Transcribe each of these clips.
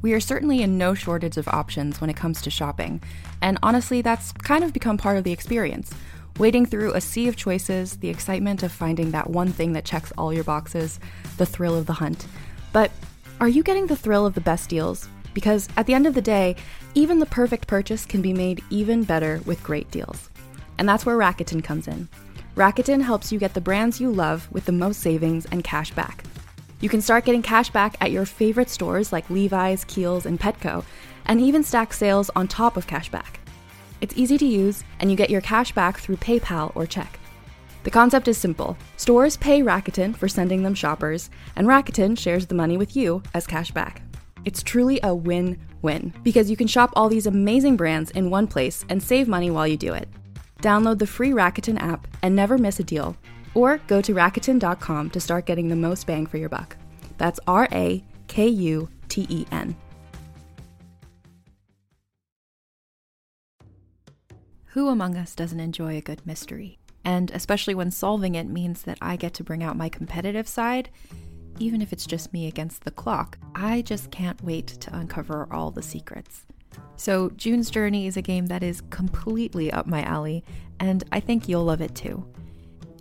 We are certainly in no shortage of options when it comes to shopping, and honestly, that's kind of become part of the experience. Wading through a sea of choices, the excitement of finding that one thing that checks all your boxes, the thrill of the hunt. But are you getting the thrill of the best deals? Because at the end of the day, even the perfect purchase can be made even better with great deals. And that's where Rakuten comes in. Rakuten helps you get the brands you love with the most savings and cash back. You can start getting cash back at your favorite stores like Levi's, Kiehl's, and Petco, and even stack sales on top of cash back. It's easy to use, and you get your cash back through PayPal or check. The concept is simple stores pay Rakuten for sending them shoppers, and Rakuten shares the money with you as cash back. It's truly a win win because you can shop all these amazing brands in one place and save money while you do it. Download the free Rakuten app and never miss a deal, or go to Rakuten.com to start getting the most bang for your buck. That's R A K U T E N. Who among us doesn't enjoy a good mystery? And especially when solving it means that I get to bring out my competitive side, even if it's just me against the clock, I just can't wait to uncover all the secrets. So, June's Journey is a game that is completely up my alley, and I think you'll love it too.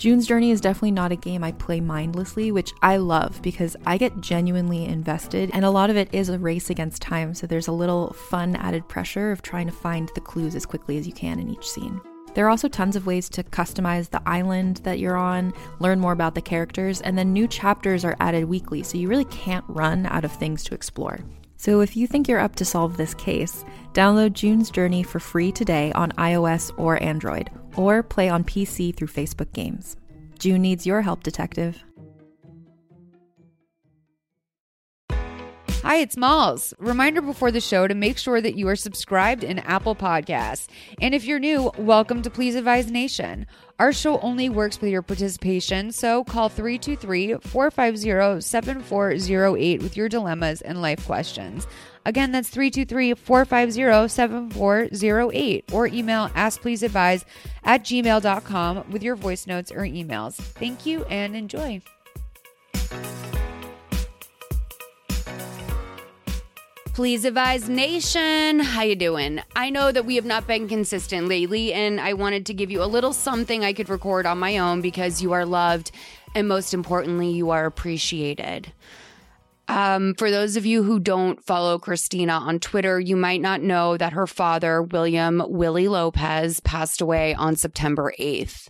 June's Journey is definitely not a game I play mindlessly, which I love because I get genuinely invested, and a lot of it is a race against time, so there's a little fun added pressure of trying to find the clues as quickly as you can in each scene. There are also tons of ways to customize the island that you're on, learn more about the characters, and then new chapters are added weekly, so you really can't run out of things to explore. So if you think you're up to solve this case, download June's Journey for free today on iOS or Android, or play on PC through Facebook Games. June needs your help, detective. Hi, it's Malls. Reminder before the show to make sure that you are subscribed in Apple Podcasts. And if you're new, welcome to Please Advise Nation. Our show only works with your participation, so call 323 450 7408 with your dilemmas and life questions. Again, that's 323 450 7408 or email askpleaseadvise at gmail.com with your voice notes or emails. Thank you and enjoy. Please advise nation, how you doing? I know that we have not been consistent lately and I wanted to give you a little something I could record on my own because you are loved and most importantly you are appreciated. Um, for those of you who don't follow Christina on Twitter, you might not know that her father, William Willie Lopez, passed away on September 8th.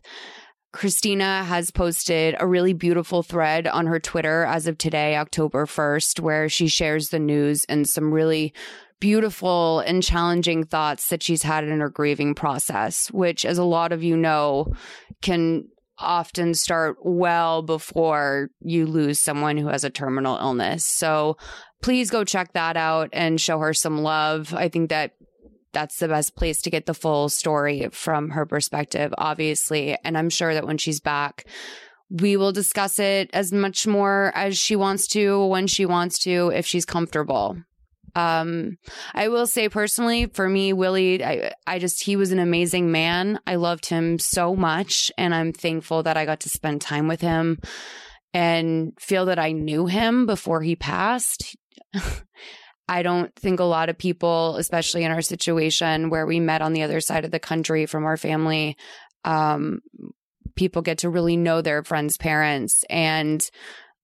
Christina has posted a really beautiful thread on her Twitter as of today, October 1st, where she shares the news and some really beautiful and challenging thoughts that she's had in her grieving process, which, as a lot of you know, can often start well before you lose someone who has a terminal illness. So please go check that out and show her some love. I think that that's the best place to get the full story from her perspective, obviously. And I'm sure that when she's back, we will discuss it as much more as she wants to, when she wants to, if she's comfortable. Um, I will say personally, for me, Willie, I, I just, he was an amazing man. I loved him so much, and I'm thankful that I got to spend time with him and feel that I knew him before he passed. I don't think a lot of people, especially in our situation where we met on the other side of the country from our family, um, people get to really know their friends' parents. And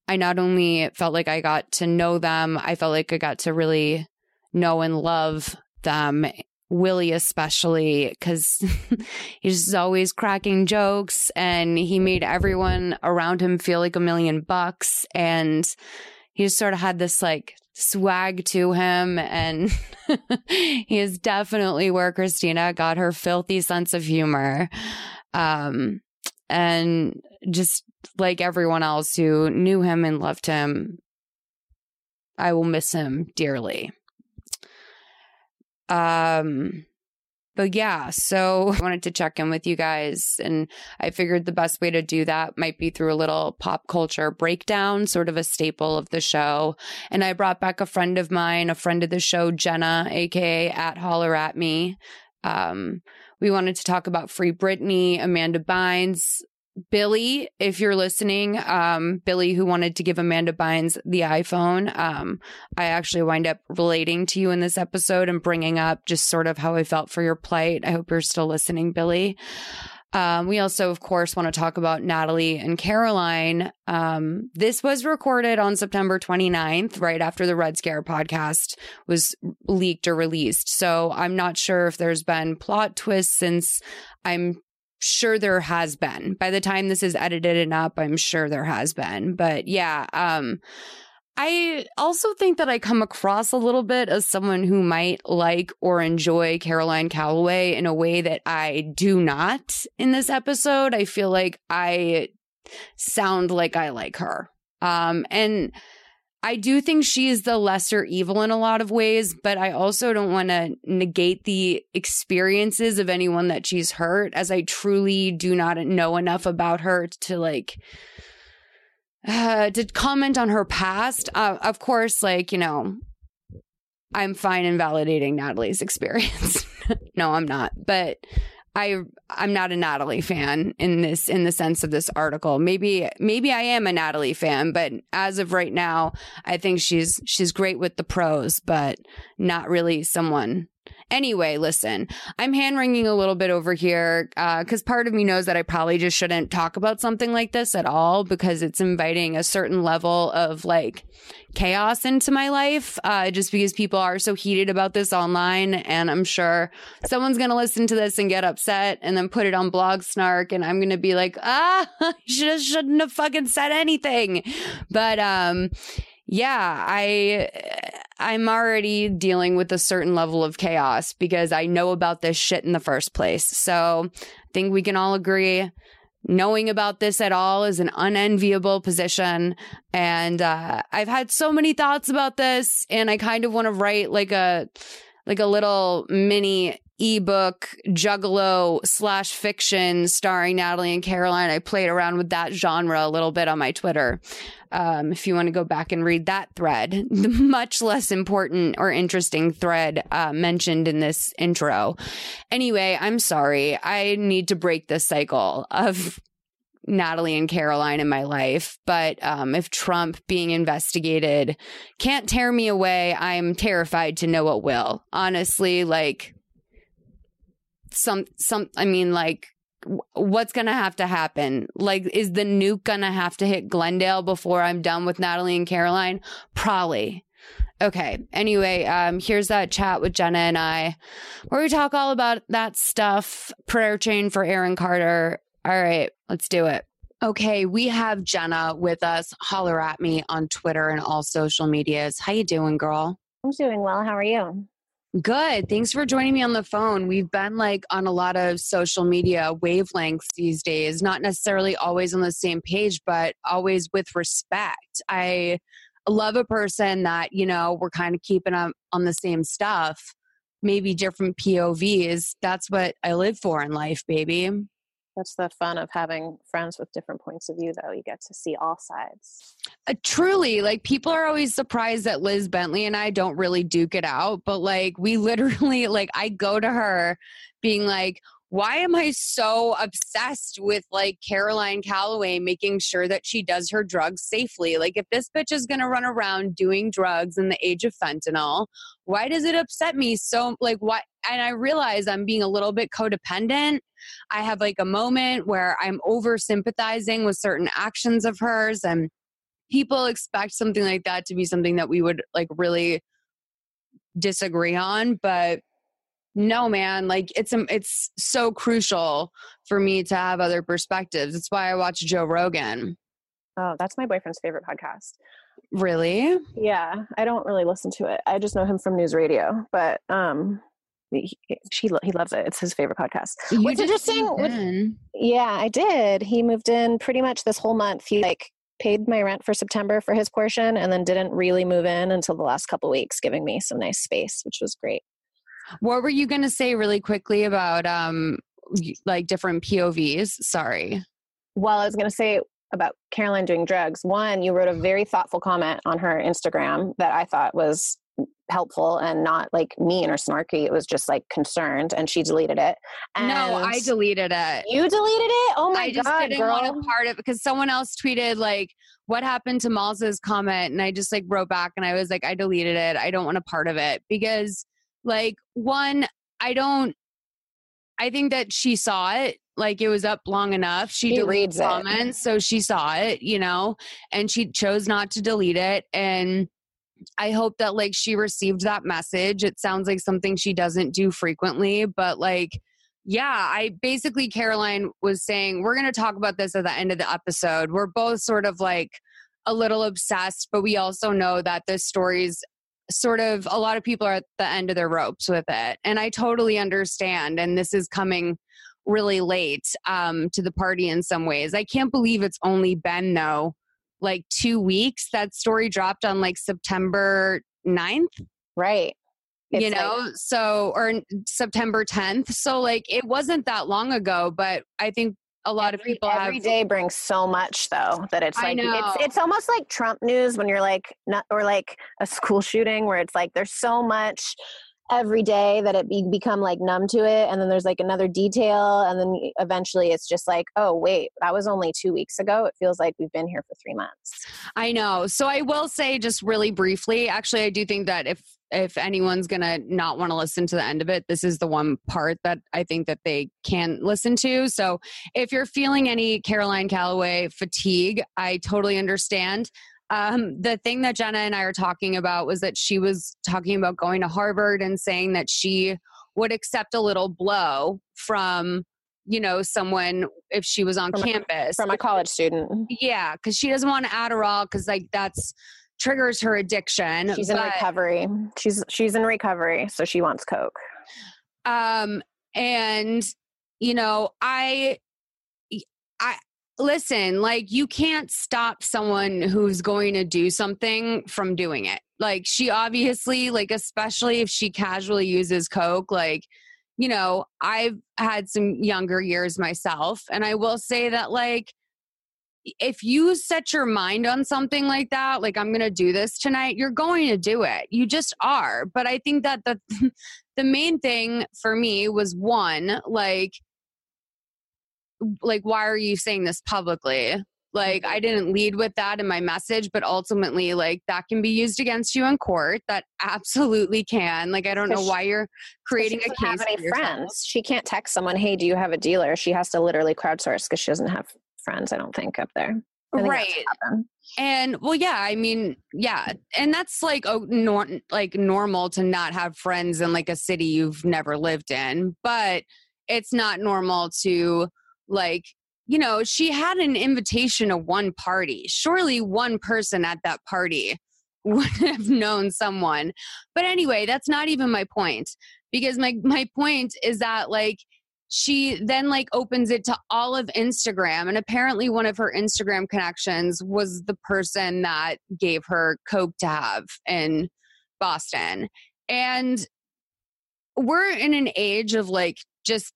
I not only felt like I got to know them, I felt like I got to really know and love them. Willie, especially, because he's always cracking jokes and he made everyone around him feel like a million bucks. And he just sort of had this like swag to him. And he is definitely where Christina got her filthy sense of humor. Um, and just like everyone else who knew him and loved him, I will miss him dearly. Um, but yeah, so I wanted to check in with you guys. And I figured the best way to do that might be through a little pop culture breakdown, sort of a staple of the show. And I brought back a friend of mine, a friend of the show, Jenna, aka at Holler at Me. Um, we wanted to talk about Free Britney, Amanda Bynes, Billy, if you're listening, um, Billy, who wanted to give Amanda Bynes the iPhone, um, I actually wind up relating to you in this episode and bringing up just sort of how I felt for your plight. I hope you're still listening, Billy. Um, we also, of course, want to talk about Natalie and Caroline. Um, this was recorded on September 29th, right after the Red Scare podcast was leaked or released. So I'm not sure if there's been plot twists since I'm sure there has been. By the time this is edited and up, I'm sure there has been. But yeah, um I also think that I come across a little bit as someone who might like or enjoy Caroline Calloway in a way that I do not in this episode. I feel like I sound like I like her. Um and I do think she is the lesser evil in a lot of ways, but I also don't want to negate the experiences of anyone that she's hurt, as I truly do not know enough about her to like. Uh, to comment on her past, uh, of course, like, you know, I'm fine in validating Natalie's experience. no, I'm not. But I I'm not a Natalie fan in this in the sense of this article. Maybe maybe I am a Natalie fan, but as of right now, I think she's she's great with the pros, but not really someone Anyway, listen, I'm hand wringing a little bit over here because uh, part of me knows that I probably just shouldn't talk about something like this at all because it's inviting a certain level of like chaos into my life uh, just because people are so heated about this online. And I'm sure someone's going to listen to this and get upset and then put it on Blog Snark. And I'm going to be like, ah, just shouldn't have fucking said anything. But, um, yeah, I I'm already dealing with a certain level of chaos because I know about this shit in the first place. So, I think we can all agree knowing about this at all is an unenviable position and uh, I've had so many thoughts about this and I kind of want to write like a like a little mini ebook juggalo slash fiction starring Natalie and Caroline. I played around with that genre a little bit on my Twitter. Um, if you want to go back and read that thread, the much less important or interesting thread uh, mentioned in this intro. Anyway, I'm sorry. I need to break this cycle of Natalie and Caroline in my life. But um, if Trump being investigated can't tear me away, I'm terrified to know what will. Honestly, like some some I mean like what's going to have to happen? Like, is the nuke going to have to hit Glendale before I'm done with Natalie and Caroline? Probably. Okay. Anyway, um, here's that chat with Jenna and I where we talk all about that stuff. Prayer chain for Aaron Carter. All right, let's do it. Okay, we have Jenna with us. Holler at me on Twitter and all social medias. How you doing, girl? I'm doing well. How are you? Good. Thanks for joining me on the phone. We've been like on a lot of social media wavelengths these days, not necessarily always on the same page, but always with respect. I love a person that, you know, we're kind of keeping up on the same stuff, maybe different POVs. That's what I live for in life, baby that's the fun of having friends with different points of view though. You get to see all sides. Uh, truly like people are always surprised that liz bentley and i don't really duke it out but like we literally like i go to her being like why am I so obsessed with like Caroline Calloway making sure that she does her drugs safely? Like, if this bitch is gonna run around doing drugs in the age of fentanyl, why does it upset me so? Like, what? And I realize I'm being a little bit codependent. I have like a moment where I'm over sympathizing with certain actions of hers, and people expect something like that to be something that we would like really disagree on, but no man like it's um, it's so crucial for me to have other perspectives. It's why i watch joe rogan. Oh that's my boyfriend's favorite podcast. Really? Yeah i don't really listen to it. I just know him from NewsRadio but um he, she, he loves it. It's his favorite podcast. You what's interesting yeah i did. He moved in pretty much this whole month. He like paid my rent for september for his portion and then didn't really move in until the last couple weeks giving me some nice space which was great What were you going to say really quickly about um like different POVs? Sorry. Well, I was going to say about Caroline doing drugs. One, you wrote a very thoughtful comment on her Instagram that I thought was helpful and not like mean or snarky. It was just like concerned, and she deleted it. And no, I deleted it. You deleted it? Oh my god. I just god, didn't girl! want a part of it because someone else tweeted like, "What happened to Malza's comment?" And I just like wrote back and I was like, "I deleted it. I don't want a part of it because, like, one, I don't. I think that she saw it. Like it was up long enough. She, She deleted reads it. comments, so she saw it, you know, and she chose not to delete it. And I hope that like she received that message. It sounds like something she doesn't do frequently, but like yeah, I basically Caroline was saying we're going to talk about this at the end of the episode. We're both sort of like a little obsessed, but we also know that this story's sort of a lot of people are at the end of their ropes with it. And I totally understand and this is coming really late um to the party in some ways. I can't believe it's only been though like 2 weeks that story dropped on like September 9th right. you It's like- know so or september 10th so like it wasn't that long ago but i think a lot of people every have day brings so much though that it's like it's it's almost like Trump news when you're like not or like a school shooting where it's like there's so much every day that it be, become like numb to it and then there's like another detail and then eventually it's just like oh wait that was only 2 weeks ago. It feels like we've been here for 3 months. I know. So i will say just really briefly actually i do think that if if anyone's gonna not want to listen to the end of it this is the one part that i think that they can listen to. So if you're feeling any caroline calloway fatigue i totally understand um, the thing that Jenna and I are talking about was that she was talking about going to Harvard and saying that she would accept a little blow from, you know, someone if she was on From a- campus. from a college student yeah, because she doesn't want Adderall because like that's triggers her addiction. she's in recovery she's she's in recovery so she wants coke um, and you know, I, I listen. Like you can't stop someone who's going to do something from doing it. Like she obviously, like especially if she casually uses coke, like. You know, I've had some younger years myself, and I will say that, like, if you set your mind on something like that, like I'm going to do this tonight, you're going to do it. You just are. But I think that the the main thing for me was one, like like why are you saying this publicly? Like I didn't lead with that in my message, but ultimately like that can be used against you in court. That absolutely can. Like I don't know she- why you're creating she a doesn't case have any friends she can't text someone hey do you have a dealer she has to literally crowdsource because she doesn't have friends i don't think up there think Right. And well, yeah, I mean, yeah, and that's like oh, nor- like normal to not have friends in like a city you've never lived in, but it's not normal to like you know she had an invitation to one party. Surely one person at that party would have known someone. But anyway, that's not even my point because my my point is that like she then like opens it to all of Instagram and apparently one of her Instagram connections was the person that gave her coke to have in Boston. And we're in an age of like just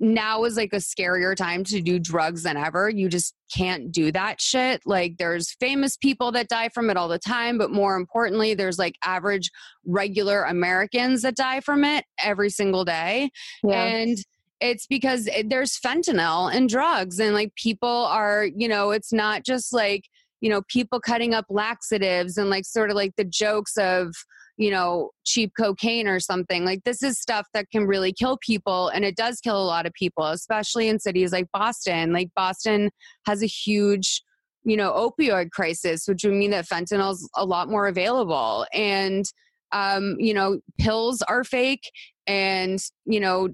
now is like a scarier time to do drugs than ever. You just can't do that shit. Like there's famous people that die from it all the time, but more importantly, there's like average regular Americans that die from it every single day Yeah. and it's because it- there's fentanyl and drugs and like people are you know it's not just like you know people cutting up laxatives and like sort of like the jokes of you know cheap cocaine or something like this is stuff that can really kill people and it does kill a lot of people especially in cities like boston. Like boston has a huge you know opioid crisis which would mean that fentanyl's a lot more available and um you know pills are fake and you know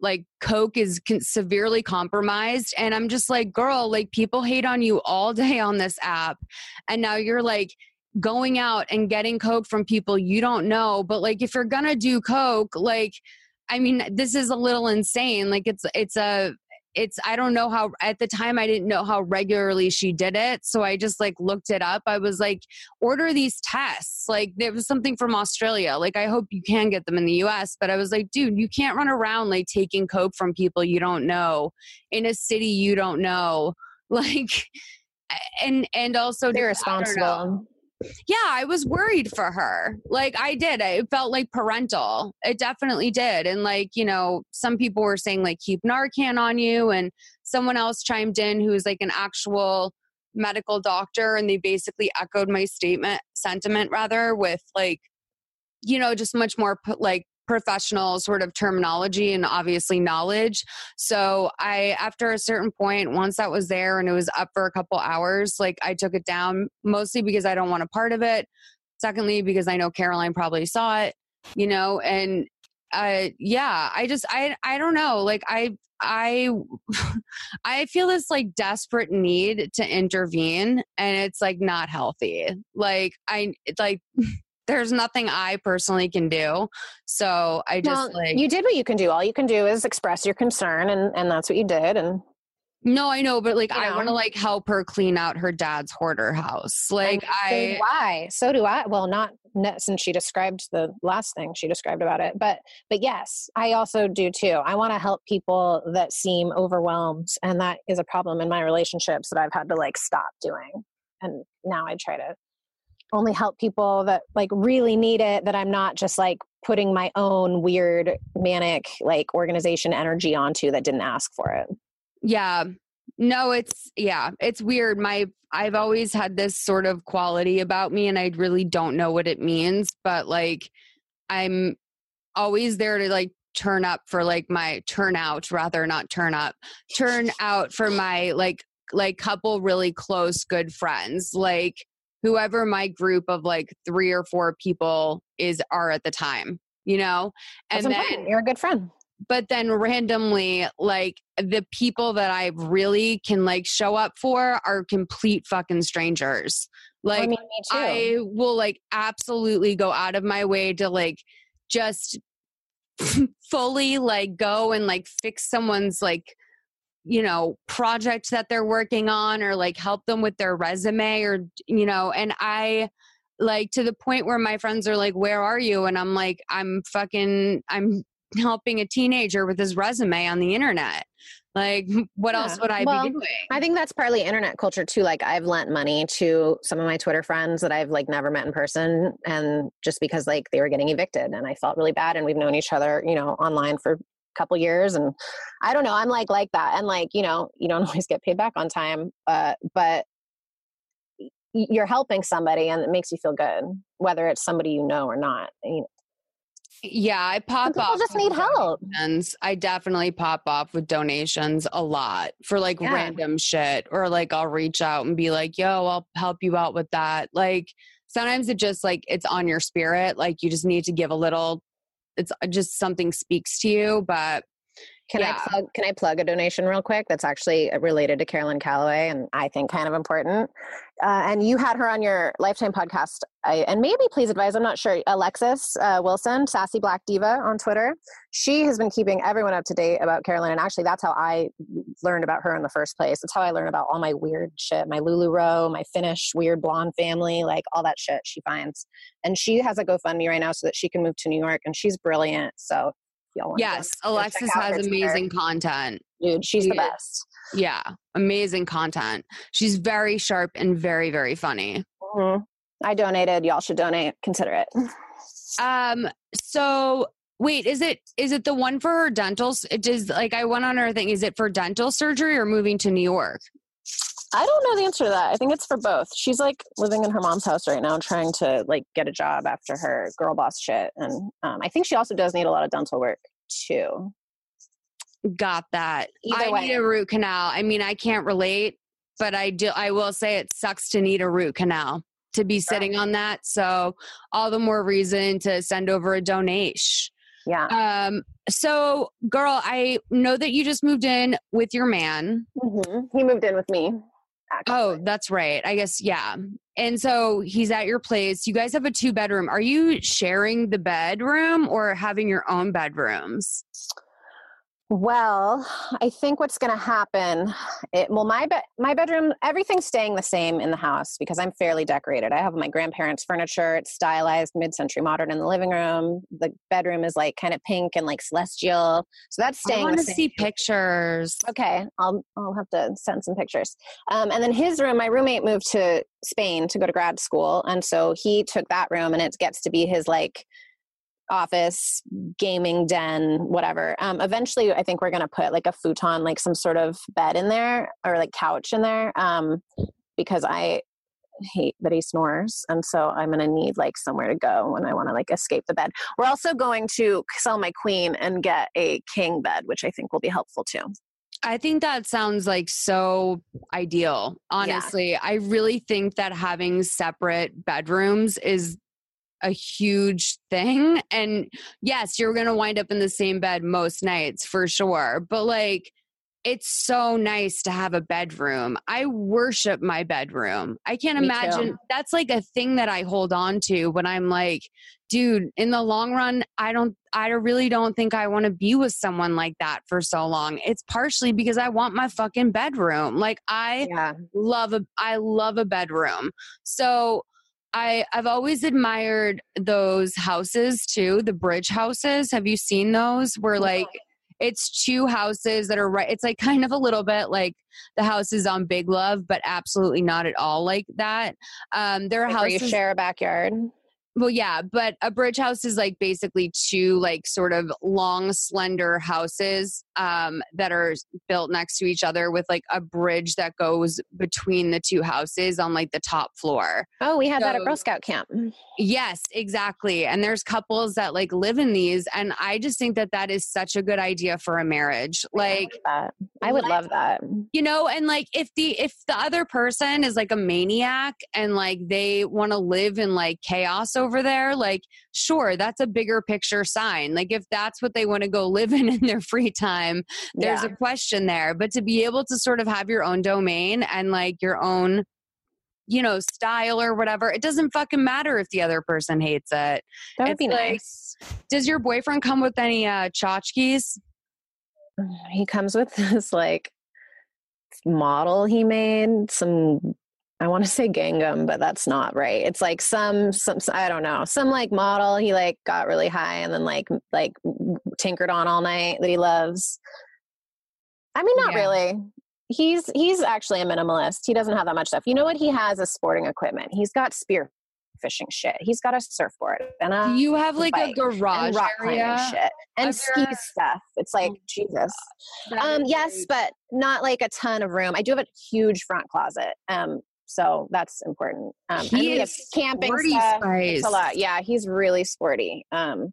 like coke is severely compromised and i'm just like girl like people hate on you all day on this app and now you're like going out and getting coke from people you don't know but like if you're gonna do coke like i mean this is a little insane like it's it's a it's I don't know how at the time I didn't know how regularly she did it. So I just like looked it up. I was like, order these tests. Like there was something from Australia. Like I hope you can get them in the US. But I was like, dude, you can't run around like taking coke from people you don't know in a city you don't know. Like and and also They're responsible yeah, I was worried for her. Like I did. It felt like parental. It definitely did. And like, you know, some people were saying like keep Narcan on you and someone else chimed in who was like an actual medical doctor and they basically echoed my statement sentiment rather with like you know just much more like professional sort of terminology and obviously knowledge. So I, after a certain point, once that was there and it was up for a couple hours, like I took it down mostly because I don't want a part of it. Secondly, because I know Caroline probably saw it, you know, and uh, yeah, I just, I, I don't know. Like I, I, I feel this like desperate need to intervene and it's like not healthy. Like I, like, there's nothing I personally can do. So I just well, like you did what you can do. All you can do is express your concern, and and that's what you did. And no, I know, but like you I want to like help her clean out her dad's hoarder house. Like I why so do I. Well, not since she described the last thing she described about it, but but yes, I also do too. I want to help people that seem overwhelmed, and that is a problem in my relationships that I've had to like stop doing. And now I try to only help people that like really need it that i'm not just like putting my own weird manic like organization energy onto that didn't ask for it. Yeah. No it's yeah it's weird. My i've always had this sort of quality about me and i really don't know what it means but like i'm always there to like turn up for like my turn out rather not turn up turn out for my like like couple really close good friends. Like whoever my group of like three or four people is are at the time, you know? And That's then important. you're a good friend. But then randomly, like the people that I really can like show up for are complete fucking strangers. Oh, like I, mean, I will like absolutely go out of my way to like just fully like go and like fix someone's like you know project that they're working on or like help them with their resume or you know and i like to the point where my friends are like where are you and i'm like i'm fucking i'm helping a teenager with his resume on the internet like what yeah. else would i well, be doing i think that's partly internet culture too like i've lent money to some of my twitter friends that i've like never met in person and just because like they were getting evicted and i felt really bad and we've known each other you know online for couple years and i don't know i'm like like that and like you know you don't always get paid back on time uh, but you're helping somebody and it makes you feel good whether it's somebody you know or not you yeah, I pop off. just need help. Donations. I definitely pop off with donations a lot for like yeah. random shit, or like I'll reach out and be like, "Yo, I'll help you out with that." Like sometimes it just like it's on your spirit. Like you just need to give a little it's uh, just something speaks to you but can yeah. I plug can I plug a donation real quick that's actually related to Caroline Calloway and I think kind of important. Uh, and you had her on your Lifetime podcast, I, and maybe please advise. I'm not sure. Alexis uh, Wilson, Sassy Black Diva on Twitter. She has been keeping everyone up to date about Caroline, and actually that's how I learned about her in the first place. It's how I learned about all my weird shit, my LuLaRoe, my Finnish weird blonde family, like all that shit she finds. And she has a GoFundMe right now so that she can move to New York, and she's brilliant. So y'all yes alexis has amazing content. Dude she's she, the best. Yeah amazing content. She's very sharp and very very funny. Mm-hmm. i donated. Y'all should donate. Consider it. Um so wait is it is it the one for her dental it is like i went on her thing is it for dental surgery or moving to new york I don't know the answer to that. I think it's for both. She's like living in her mom's house right now, trying to like get a job after her girl boss shit, and um, I think she also does need a lot of dental work too. Got that. Either I way. need a root canal. I mean, I can't relate, but I do. I will say it sucks to need a root canal to be sitting on that. So all the more reason to send over a donation. Yeah. Um. So, girl, I know that you just moved in with your man. Mm-hmm. He moved in with me. Actually. Oh, that's right. I guess, yeah. And so he's at your place. You guys have a two bedroom. Are you sharing the bedroom or having your own bedrooms? Well, I think what's going to happen. It, well, my be- my bedroom, everything's staying the same in the house because I'm fairly decorated. I have my grandparents' furniture. It's stylized, mid-century modern in the living room. The bedroom is like kind of pink and like celestial. So that's staying. I want to see pictures. Okay, I'll I'll have to send some pictures. Um, and then his room, my roommate moved to Spain to go to grad school, and so he took that room, and it gets to be his like office, gaming den, whatever. Um, eventually, I think we're gonna put like a futon, like some sort of bed in there or like couch in there, um, because I hate that he snores and so i'm going to need like somewhere to go when i want to like escape the bed we're also going to sell my queen and get a king bed which i think will be helpful too I think that sounds like so ideal. Honestly, I really think that having separate bedrooms is a huge thing. And yes, you're going to wind up in the same bed most nights for sure. But like, it's so nice to have a bedroom. I worship my bedroom. I can't Me imagine too. that's like a thing that I hold on to when I'm like, dude, in the long run, I don't, I really don't think I want to be with someone like that for so long. It's partially because I want my fucking bedroom. Like, I yeah love a I love a bedroom. So I I've always admired those houses too, the bridge houses. Have you seen those? Where like it's two houses that are right it's like kind of a little bit like the houses on Big Love, but absolutely not at all like that. Um there are Like where you houses share a backyard well, yeah, but a bridge house is like basically two like sort of long, slender houses um, that are built next to each other with like a bridge that goes between the two houses on like the top floor. Oh, we had that at So- Girl Scout camp. Yes, exactly. And there's couples that like live in these, and I just think that that is such a good idea for a marriage. Like, that. I would Like- love that. you know and like if the if the other person is like a maniac and like they want to live in like chaos over there like sure that's a bigger picture sign like if that's what they want to go live in in their free time there's yeah. a question there but to be able to sort of have your own domain and like your own you know style or whatever it doesn't fucking matter if the other person hates it that would it's be like- nice. does your boyfriend come with any uh tchotchkes He comes with this like model he made. Some I want to say Gangnam, but that's not right. It's like some some I don't know some like model he like got really high and then like like tinkered on all night that he loves. I mean, not Yeah. really. He's he's actually a minimalist. He doesn't have that much stuff. You know what he has is sporting equipment. He's got spear fishing shit. He's got a surfboard and a you have like a garage and rock climbing area shit and ski stuff. It's like Oh, Jesus. Um, yes, but not like a ton of room. I do have a huge front closet. Um, so that's important. Um, He is camping sporty stuff. spice. It's a lot. Yeah, he's really sporty. Um,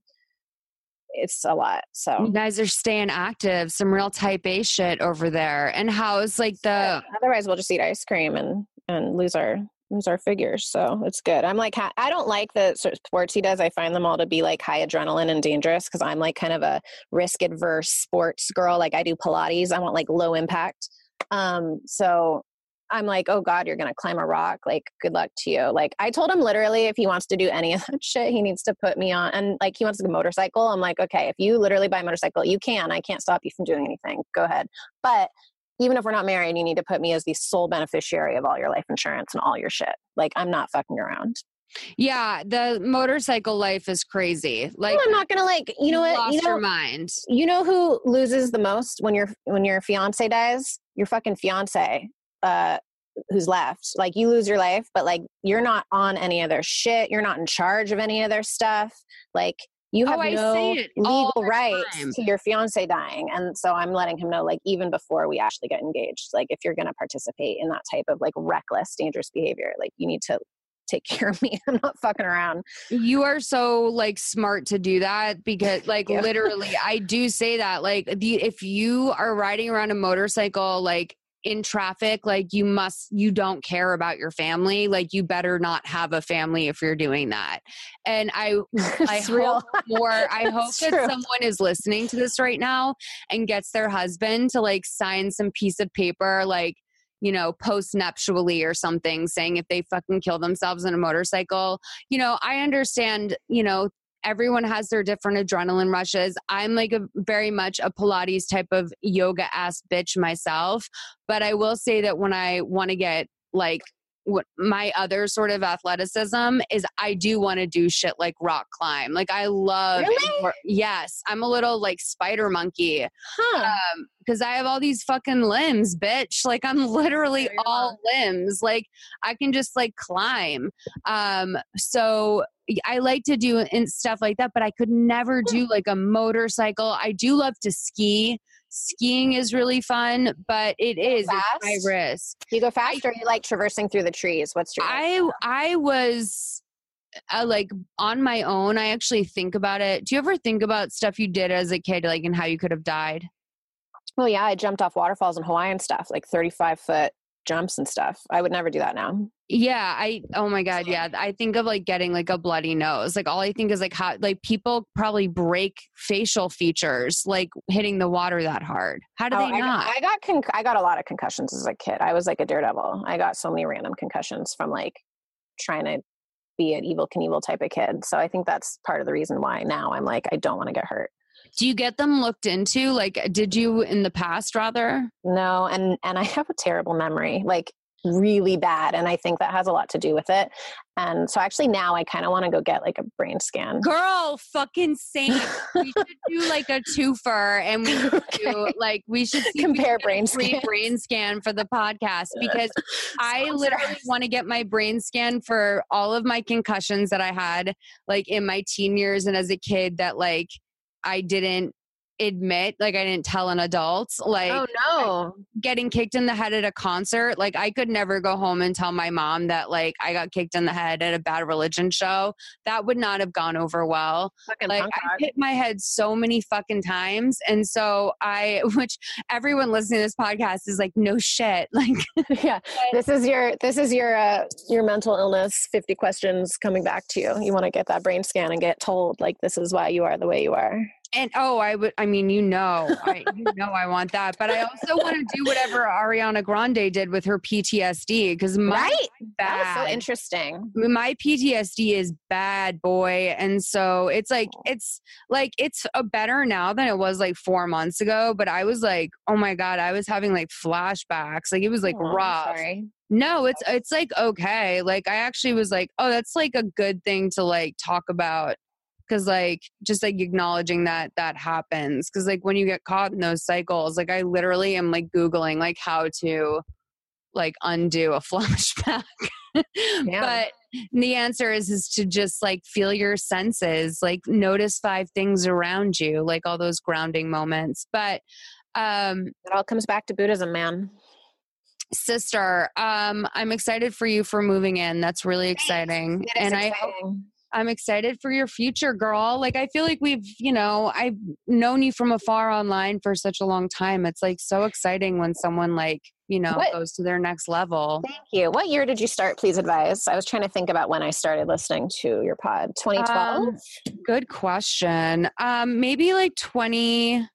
it's a lot. So You guys are staying active. Some real type A shit over there. And how's like the otherwise, we'll just eat ice cream and and lose our lose our figures. So it's good. I'm like ha- I don't like the sports he does. I find them all to be like high adrenaline and dangerous because I'm like kind of a risk adverse sports girl. Like I do Pilates. I want like low impact. Um, so I'm like, oh God, you're gonna climb a rock. Like, good luck to you. Like, I told him literally, if he wants to do any of that shit, he needs to put me on. And like, he wants to go motorcycle. I'm like, okay, if you literally buy a motorcycle, you can. I can't stop you from doing anything. Go ahead. But even if we're not married, you need to put me as the sole beneficiary of all your life insurance and all your shit. Like, I'm not fucking around. yeah, the motorcycle life is crazy. Like I'm not gonna like, you know what? lost You know, your mind. you know who loses the most when your when your fiance dies? Your fucking fiance, uh, who's left. Like you lose your life, but like you're not on any of their shit. You're not in charge of any of their stuff. Like you Oh, have I no say it all legal rights time. to your fiance dying. And so I'm letting him know, like even before we actually get engaged, like if you're gonna participate in that type of like reckless, dangerous behavior, like you need to take care of me. I'm not fucking around. You are so like smart to do that because like literally I do say that like the if you are riding around a motorcycle like in traffic like you must you don't care about your family like you better not have a family if you're doing that. And i i hope more i hope It's that someone is listening to this right now and gets their husband to like sign some piece of paper like you know post nuptially or something saying if they fucking kill themselves in a motorcycle. You know i understand you know everyone has their different adrenaline rushes. I'm like a very much a Pilates type of yoga ass bitch myself, but I will say that when I want to get like what my other sort of athleticism is I do want to do shit like rock climb. Like I love Really? yes, I'm a little like spider monkey Huh. um because I have all these fucking limbs, bitch. Like I'm literally all limbs. Like I can just like climb. Um so I like to do and stuff like that, but I could never do like a motorcycle. I do love to ski. Skiing is really fun, but it is high risk. you go fast or you like traversing through the trees? What's your I I was uh, like on my own. I actually think about it. Do you ever think about stuff you did as a kid, like and how you could have died? Well, yeah, I jumped off waterfalls in Hawaii and stuff, like 35 foot jumps and stuff. I would never do that now. Yeah, I oh my god, yeah. I think of like getting like a bloody nose. Like all I think is like how like people probably break facial features like hitting the water that hard. How do Oh, they I not? got, I got con- I got a lot of concussions as a kid. I was like a daredevil. I got so many random concussions from like trying to be an Evel Knievel type of kid. So I think that's part of the reason why now I'm like I don't want to get hurt. Do you get them looked into? Like did you in the past rather? No, and and I have a terrible memory, like really bad, and I think that has a lot to do with it. And so actually now I kind of want to go get like a brain scan. Girl, fucking same. we should do like a twofer and we should do like we should we Compare can brain brain scan for the podcast because I literally want to get my brain scan for all of my concussions that I had like in my teen years and as a kid that like I didn't admit like I didn't tell an adult like Oh no! getting kicked in the head at a concert like I could never go home and tell my mom that like I got kicked in the head at a bad religion show. That would not have gone over well. Fucking like I hit my head so many fucking times, and so I, which everyone listening to this podcast is like, no shit, like yeah. this is your this is your uh, your mental illness 50 questions coming back to you. You want to get that brain scan and get told like this is why you are the way you are and oh, I would, I mean, you know, I, you know, I want that, but I also want to do whatever Ariana Grande did with her PTSD because my right that was so interesting my PTSD is bad, boy. And so it's like, Oh. it's like, it's a better now than it was like four months ago. But I was like, oh my God, I was having like flashbacks. Like it was like Oh, rough. No, it's it's like okay. Like I actually was like, oh, that's like a good thing to like talk about cuz like just like acknowledging that that happens cuz like when you get caught in those cycles, like I literally am like googling like how to like undo a flashback. But the answer is is to just like feel your senses, like notice five things around you, like all those grounding moments. But um it all comes back to buddhism man sister um i'm excited for you for moving in that's really exciting and i hope exciting. I'm excited for your future girl. Like i feel like we've you know i've known you from afar online for such a long time. It's like so exciting when someone like you know What- goes to their next level. Thank you. What year did you start please advise? I was trying to think about when i started listening to your pod. 2012 Um, good question. Um maybe like 20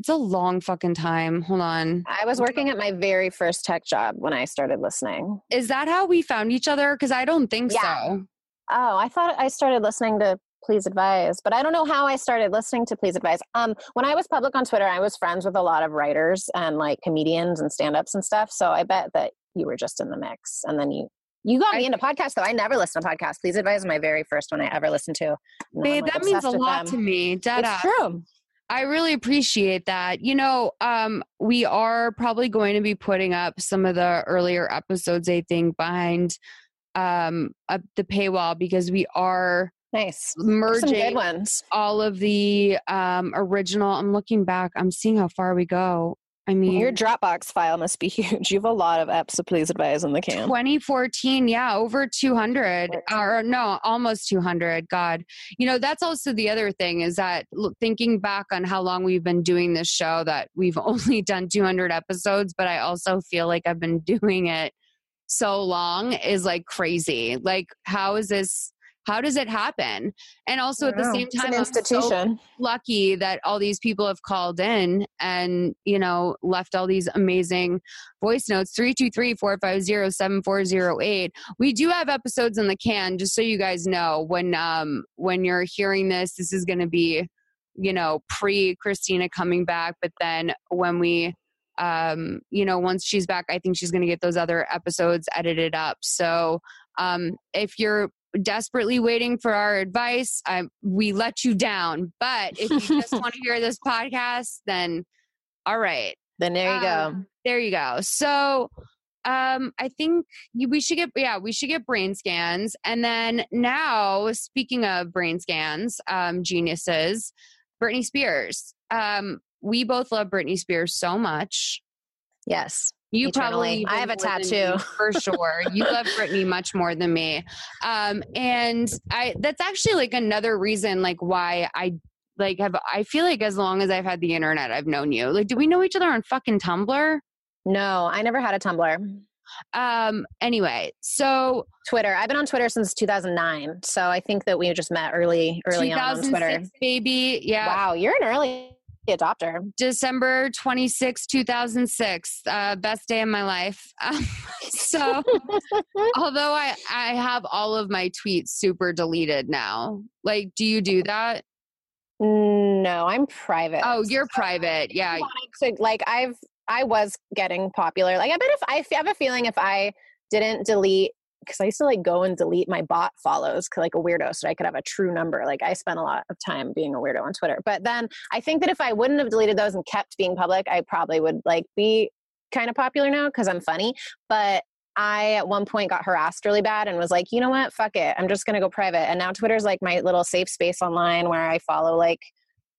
it's a long fucking time. Hold on. I was working at my very first tech job when i started listening. Is that how we found each other? Because i don't think Yeah. so Oh, I thought I started listening to Please Advise, but I don't know how I started listening to Please Advise. Um, when I was public on Twitter, I was friends with a lot of writers and like comedians and stand-ups and stuff. So I bet that you were just in the mix, and then you you got me I- into podcasts. Though I never listened to podcasts. Please Advise is my very first one I ever listened to. Babe like, that means a lot them. to me dead It's true. I really appreciate that. You know, um, we are probably going to be putting up some of the earlier episodes, I think, behind um up the paywall because we are Nice. There's Some good merging ones. all of the um original. I'm looking back, I'm seeing how far we go. I mean Your Dropbox file must be huge. You have a lot of apps of Please Advise in the can. 2014 yeah over 200 or no almost 200 god you know that's also the other thing is that thinking back on how long we've been doing this show that we've only done 200 episodes but i also feel like i've been doing it so long is like crazy. Like how is this how does it happen? And also at the same time, I'm so lucky that all these people have called in and you know left all these amazing voice notes. 323-450-7408 we do have episodes in the can just so you guys know when um when you're hearing this this is going to be you know pre christina coming back but then when we um you know once she's back i think she's going to get those other episodes edited up so um if you're desperately waiting for our advice. I, we let you down. But if you just want to hear this podcast, then all right. Then there you go. Um, There you go. So um, I think we should get yeah we should get brain scans and then now speaking of brain scans um, geniuses Britney Spears um, we both love Britney Spears so much Yes. you Eternally. probably I have a even more than tattoo. for sure. You love Britney much more than me, um, and I. That's actually like another reason, like why I like have. I feel like as long as I've had the internet, I've known you. Like, do we know each other on fucking Tumblr? No, I never had a Tumblr. Um. Anyway, so Twitter. I've been on Twitter since 2009. So I think that we just met early, early on on Twitter. 2006, baby. Yeah. Wow, you're an early adopter. December 26, 2006. Uh, best day of my life. Um, so, although I, I have all of my tweets super deleted now. Like, do you do that? No, I'm private. Oh, you're So private. Yeah. To- like I've I was getting popular. Like I bet if I have a feeling if I didn't delete because I used to like go and delete my bot follows like a weirdo so I could have a true number. Like I spent a lot of time being a weirdo on Twitter. But then I think that if I wouldn't have deleted those and kept being public, I probably would like be kind of popular now because I'm funny. But I at one point got harassed really bad and was like, you know what, fuck it. I'm just gonna go private. And now Twitter's like my little safe space online where I follow like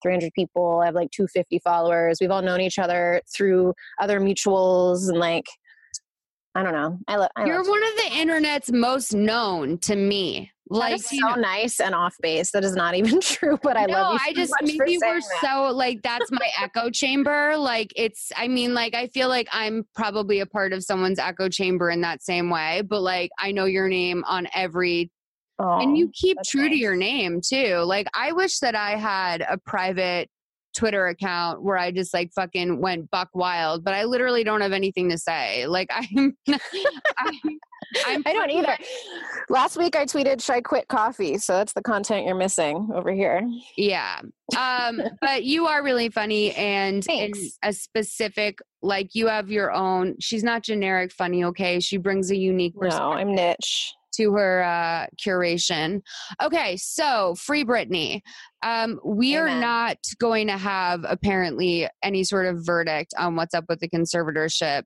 300 people. I have like 250 followers. We've all known each other through other mutuals and like, I don't know. I, lo- I You're love one of the internet's most known to me. Like, is you so know- nice and off base. That is not even true, but I no, love you. I just maybe we're that. so like that's my echo chamber. Like it's I mean, like I feel like I'm probably a part of someone's echo chamber in that same way, but like I know your name on every and you keep true to your name too. Like I wish that I had a private Twitter account where I just like fucking went buck wild, but I literally don't have anything to say. Like I'm, I'm, I'm I don't either. Last week I tweeted, "Should I quit coffee?" So that's the content you're missing over here. Yeah. Um, but you are really funny and in a specific like you have your own she's not generic funny, okay? She brings a unique No, I'm niche. To her uh curation. Okay, so free Britney. Um we are not going to have apparently any sort of verdict on what's up with the conservatorship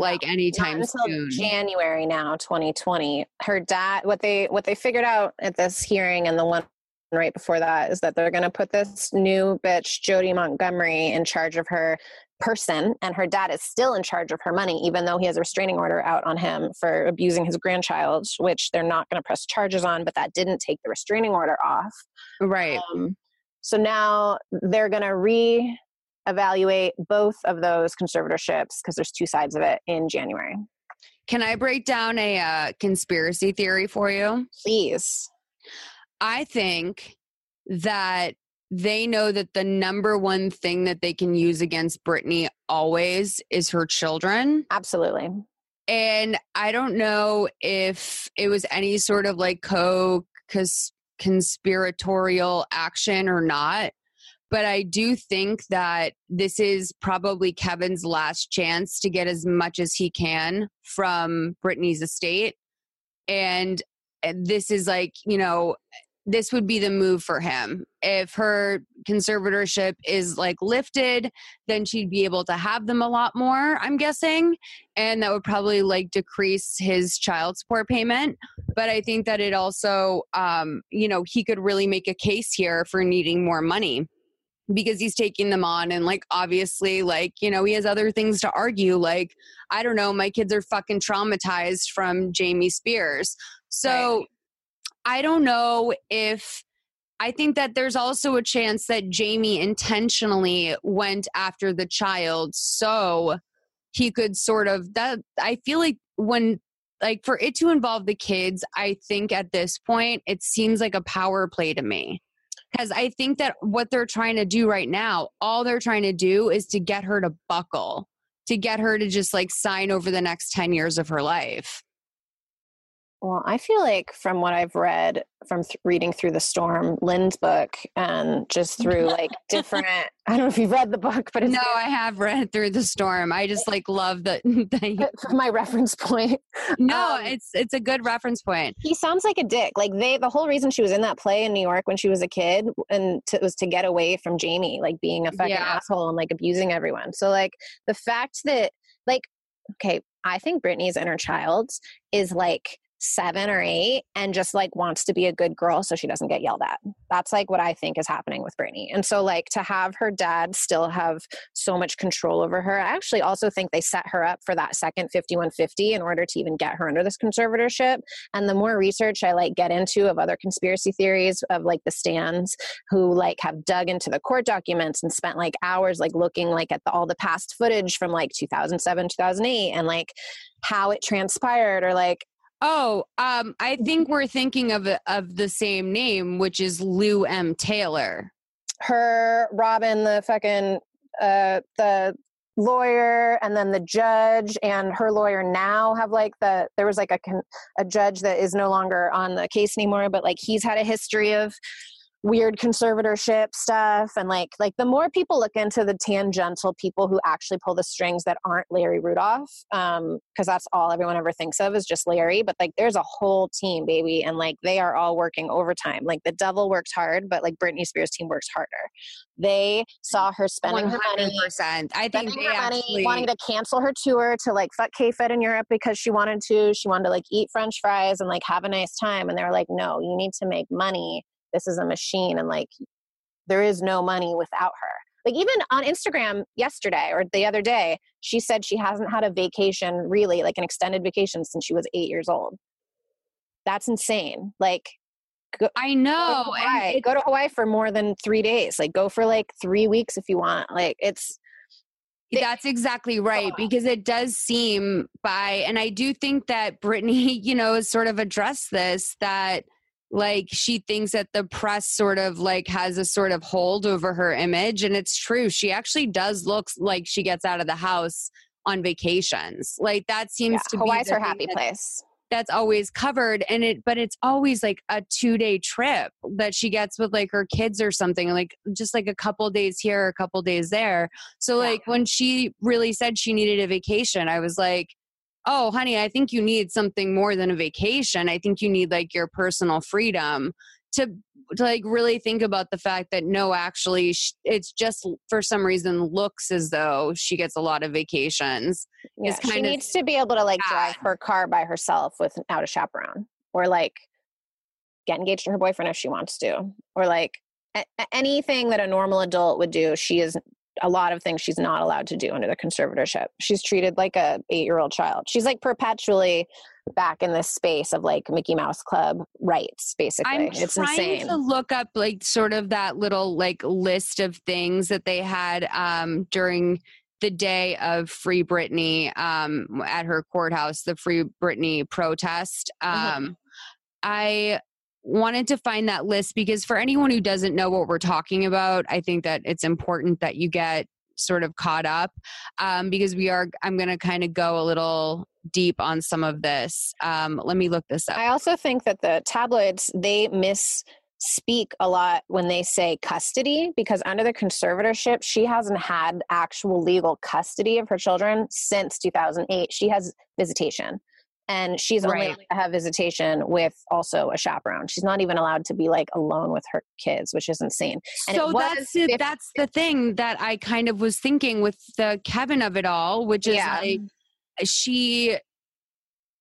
like anytime until soon. January now, 2020. Her dad, what they what they figured out at this hearing and the one right before that is that they're going to put this new bitch Jodi Montgomery in charge of her person, and her dad is still in charge of her money, even though he has a restraining order out on him for abusing his grandchild, which they're not going to press charges on. But that didn't take the restraining order off. right. Um, so now they're going to re evaluate both of those conservatorships because there's two sides of it in January. Can I break down a uh, conspiracy theory for you? Please. I think that they know that the number one thing that they can use against Britney always is her children. Absolutely. And I don't know if it was any sort of like co conspiratorial action or not. But I do think that this is probably Kevin's last chance to get as much as he can from Britney's estate. And and this is like, you know, this would be the move for him. If her conservatorship is like lifted, then she'd be able to have them a lot more, I'm guessing. And that would probably like decrease his child support payment. But I think that it also, um, you know, he could really make a case here for needing more money because he's taking them on and like obviously like you know he has other things to argue like i don't know my kids are fucking traumatized from jamie spears so i don't know if i think that there's also a chance that jamie intentionally went after the child so he could sort of that i feel like when like for it to involve the kids, I think at this point it seems like a power play to me. Because I think that what they're trying to do right now, all they're trying to do is to get her to buckle, to get her to just like sign over the next 10 years of her life. Well, I feel like from what I've read from th- reading through the storm, Lynne's book, and just through like different, I don't know if you've read the book, but it's no, I have read through the storm. I just like love the, the my reference point. No, Um, it's it's a good reference point. he sounds like a dick. Like they, the whole reason she was in that play in New York when she was a kid, and to, was to get away from Jamie, like being a fucking Yeah. asshole and like abusing everyone. So like the fact that, like, okay, I think Britney's inner child is like seven or eight and just like wants to be a good girl so she doesn't get yelled at. That's like what I think is happening with Britney. And so like to have her dad still have so much control over her, I actually also think they set her up for that second 5150 in order to even get her under this conservatorship. And the more research I like get into of other conspiracy theories of like the stands who like have dug into the court documents and spent like hours like looking like at the, all the past footage from like 2007, 2008 and like how it transpired or like Oh, um, I think we're thinking of of the same name, which is Lou M. Taylor. her robin the fucking uh the lawyer and then the judge and her lawyer now have like the there was like a a judge that is no longer on the case anymore but like he's had a history of weird conservatorship stuff and like like the more people look into the tangential people who actually pull the strings that aren't Larry Rudolph um because that's all everyone ever thinks of is just Larry but like there's a whole team baby and like they are all working overtime like the devil works hard but like Britney Spears team works harder they saw her spending her money I think they her money, wanting to cancel her tour to like fuck K-Fed in Europe because she wanted to. She wanted to like eat French fries and like have a nice time. And they were like, no, you need to make money. This is a machine. And like, there is no money without her. Like even on Instagram yesterday or the other day, she said she hasn't had a vacation really, like an extended vacation since she was eight years old. That's insane. Like I go know. to Hawaii. Go to Hawaii for more than three days. Like go for like three weeks if you want. Like it's They- That's exactly right because it does seem by, and I do think that Britney, you know, has sort of addressed this that like she thinks that the press sort of like has a sort of hold over her image. And it's true. She actually does look like she gets out of the house on vacations. Like that seems yeah, to Hawaii's be her happy that- place. that's always covered and it but it's always like a two day trip that she gets with like her kids or something like just like a couple days here a couple days there so Yeah. like when she really said she needed a vacation i was like oh honey i think you need something more than a vacation i think you need like your personal freedom to to like really think about the fact that no actually sh- it's just for some reason looks as though she gets a lot of vacations Yeah, she needs to be able to like drive her car by herself without a chaperone, or like get engaged to her boyfriend if she wants to, or like a- anything that a normal adult would do. She is a lot of things she's not allowed to do under the conservatorship. She's treated like a eight year old child. She's like perpetually back in this space of like Mickey Mouse Club rights. Basically, I'm it's trying insane. to look up like sort of that little like list of things that they had um, during the day of Free Britney um, at her courthouse, the Free Britney protest. Um, Mhm. I wanted to find that list because for anyone who doesn't know what we're talking about, I think that it's important that you get sort of caught up um, because we are. I'm going to kind of go a little deep on some of this. Um, let me look this up. I also think that the tabloids they misspeak a lot when they say custody because under the conservatorship, she hasn't had actual legal custody of her children since 2008. She has visitation. And she's only Right. allowed to have visitation with also a chaperone. She's not even allowed to be like alone with her kids, which is insane. And so that's it, 50 that's the thing that I kind of was thinking with the Kevin of it all, which is Yeah. like she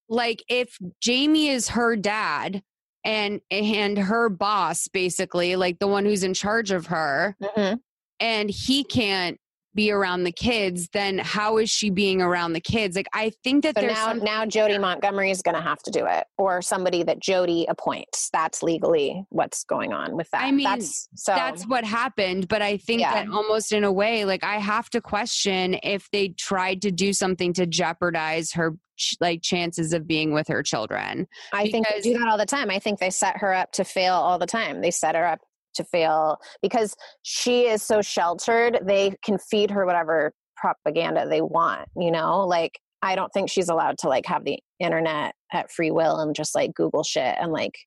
like if Jamie is her dad and and her boss basically, like the one who's in charge of her, Mhm. and he can't be around the kids, then how is she being around the kids? Like I think that So there's now, some- now Jodi Montgomery is going to have to do it, or somebody that Jody appoints. That's legally what's going on with that. I mean, that's so. that's what happened but i think Yeah. that almost in a way like i have to question if they tried to do something to jeopardize her like chances of being with her children I think they do that all the time. I think they set her up to fail all the time. They set her up to fail because she is so sheltered. They can feed her whatever propaganda they want. You know, like I don't think she's allowed to like have the internet at free will and just like Google shit and like.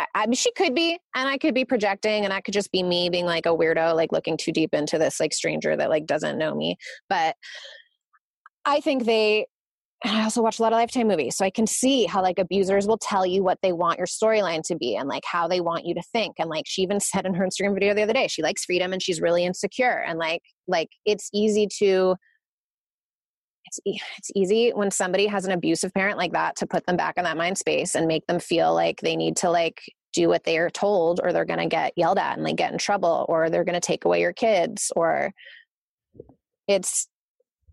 I, I mean, she could be, and I could be projecting, and that could just be me being like a weirdo, like looking too deep into this like stranger that like doesn't know me. But I think they and I also watch a lot of Lifetime movies, so I can see how like abusers will tell you what they want your storyline to be and like how they want you to think. And like she even said in her Instagram video the other day, she likes freedom and she's really insecure. And like like it's easy to it's it's easy when somebody has an abusive parent like that to put them back in that mind space and make them feel like they need to like do what they are told or they're going to get yelled at and like get in trouble or they're going to take away your kids or it's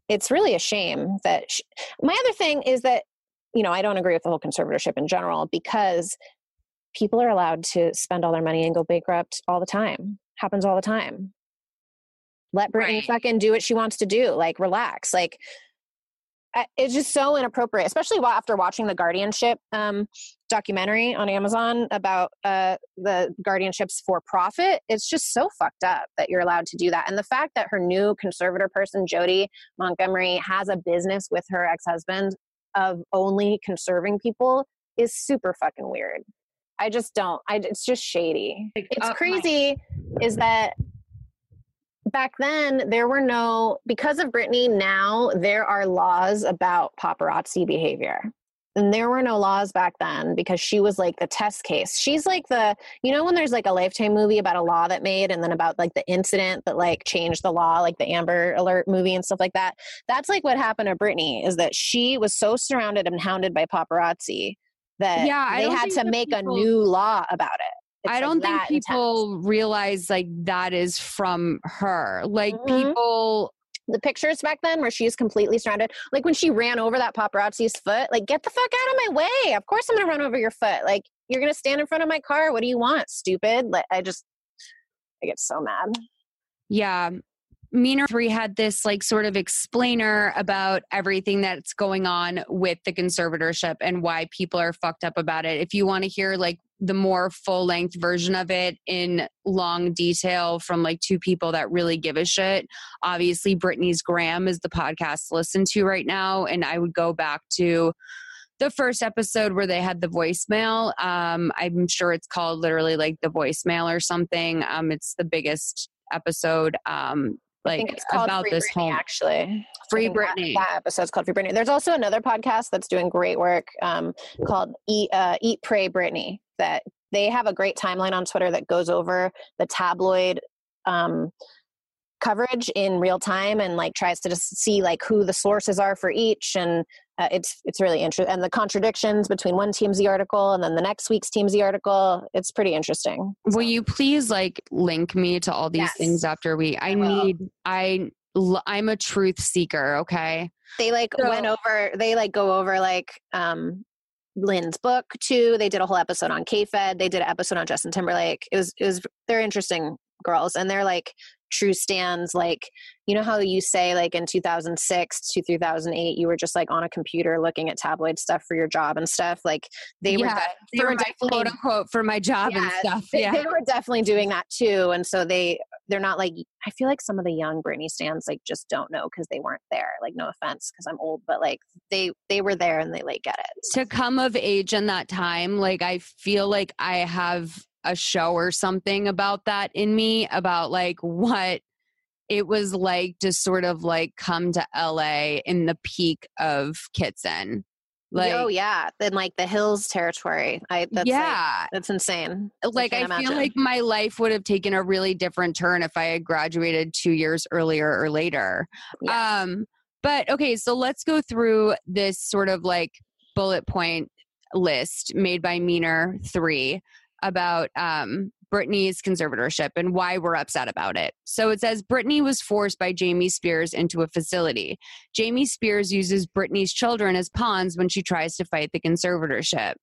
it's really a shame that sh my other thing is that you know i don't agree with the whole conservatorship in general because people are allowed to spend all their money and go bankrupt all the time happens all the time let Britney Right. fucking do what she wants to do like relax like I- it's just so inappropriate especially after watching the guardianship um, documentary on amazon about uh, the guardianships for profit it's just so fucked up that you're allowed to do that. And the fact that her new conservator person jodi montgomery has a business with her ex-husband of only conserving people is super fucking weird. I just don't I, it's just shady. It's my- crazy is that back then there were no because of Britney now there are laws about paparazzi behavior and there were no laws back then because she was like the test case she's like the you know when there's like a lifetime movie about a law that made and then about like the incident that like changed the law like the amber alert movie and stuff like that that's like what happened to Britney is that she was so surrounded and hounded by paparazzi that Yeah, they had to make people- a new law about it It's, i don't think that intense. people realize like that is from her like Mhm. people the pictures back then where she's completely surrounded like when she ran over that paparazzi's foot like get the fuck out of my way. Of course i'm gonna run over your foot. Like you're gonna stand in front of my car. What do you want stupid? Like i just i get so mad. Yeah. Meaner 3 had this like sort of explainer about everything that's going on with the conservatorship and why people are fucked up about it. If you want to hear like the more full length version of it in long detail from like two people that really give a shit, obviously Britney's Gram is the podcast to listen to right now. And I would go back to the first episode where they had the voicemail. Um, I'm sure it's called literally like the voicemail or something. Um, it's the biggest episode um like about Free this Britney, whole actually Free think that- Britney. That, episode's called Free Britney. There's also another podcast that's doing great work um, called Eat, uh, Eat, Pray, Britney. That they have a great timeline on Twitter that goes over the tabloid um, coverage in real time and like tries to just see like who the sources are for each and uh, it's it's really interesting and the contradictions between one TMZ article and then the next week's TMZ article it's pretty interesting. Will you please like link me to all these Yes. things after we I, I need I I'm a truth seeker, okay? they like So- went over they like go over like um Lynne's book too. They did a whole episode on K-Fed. They did an episode on Justin Timberlake. It was it was they're interesting girls and they're like true stands like you know how you say like in 2006 to 2008 you were just like on a computer looking at tabloid stuff for your job and stuff like they were Yeah, def- they for were my definitely quote unquote for my job and Yeah, stuff. they, Yeah. they were definitely doing that too and so they they're not like i feel like some of the young britney stands like just don't know because they weren't there like no offense because i'm old but like they they were there and they like get it. To come of age in that time like i feel like i have a show or something about that in me about like what it was like to sort of like come to la in the peak of kitson like oh yeah then like the hills territory i that's like, yeah that's insane like I, can't feel imagine. like my life would have taken a really different turn if I had graduated two years earlier or later. Yes. Um, but okay, so let's go through this sort of like bullet point list made by Meaner three about um Britney's conservatorship and why we're upset about it. So it says Britney was forced by Jamie Spears into a facility. Jamie Spears uses Britney's children as pawns when she tries to fight the conservatorship.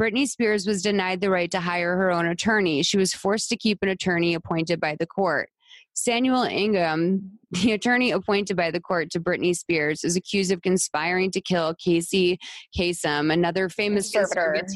Britney Spears was denied the right to hire her own attorney. She was forced to keep an attorney appointed by the court. Samuel Ingham, the attorney appointed by the court to Britney Spears, is accused of conspiring to kill Casey Kasem, another famous conservator.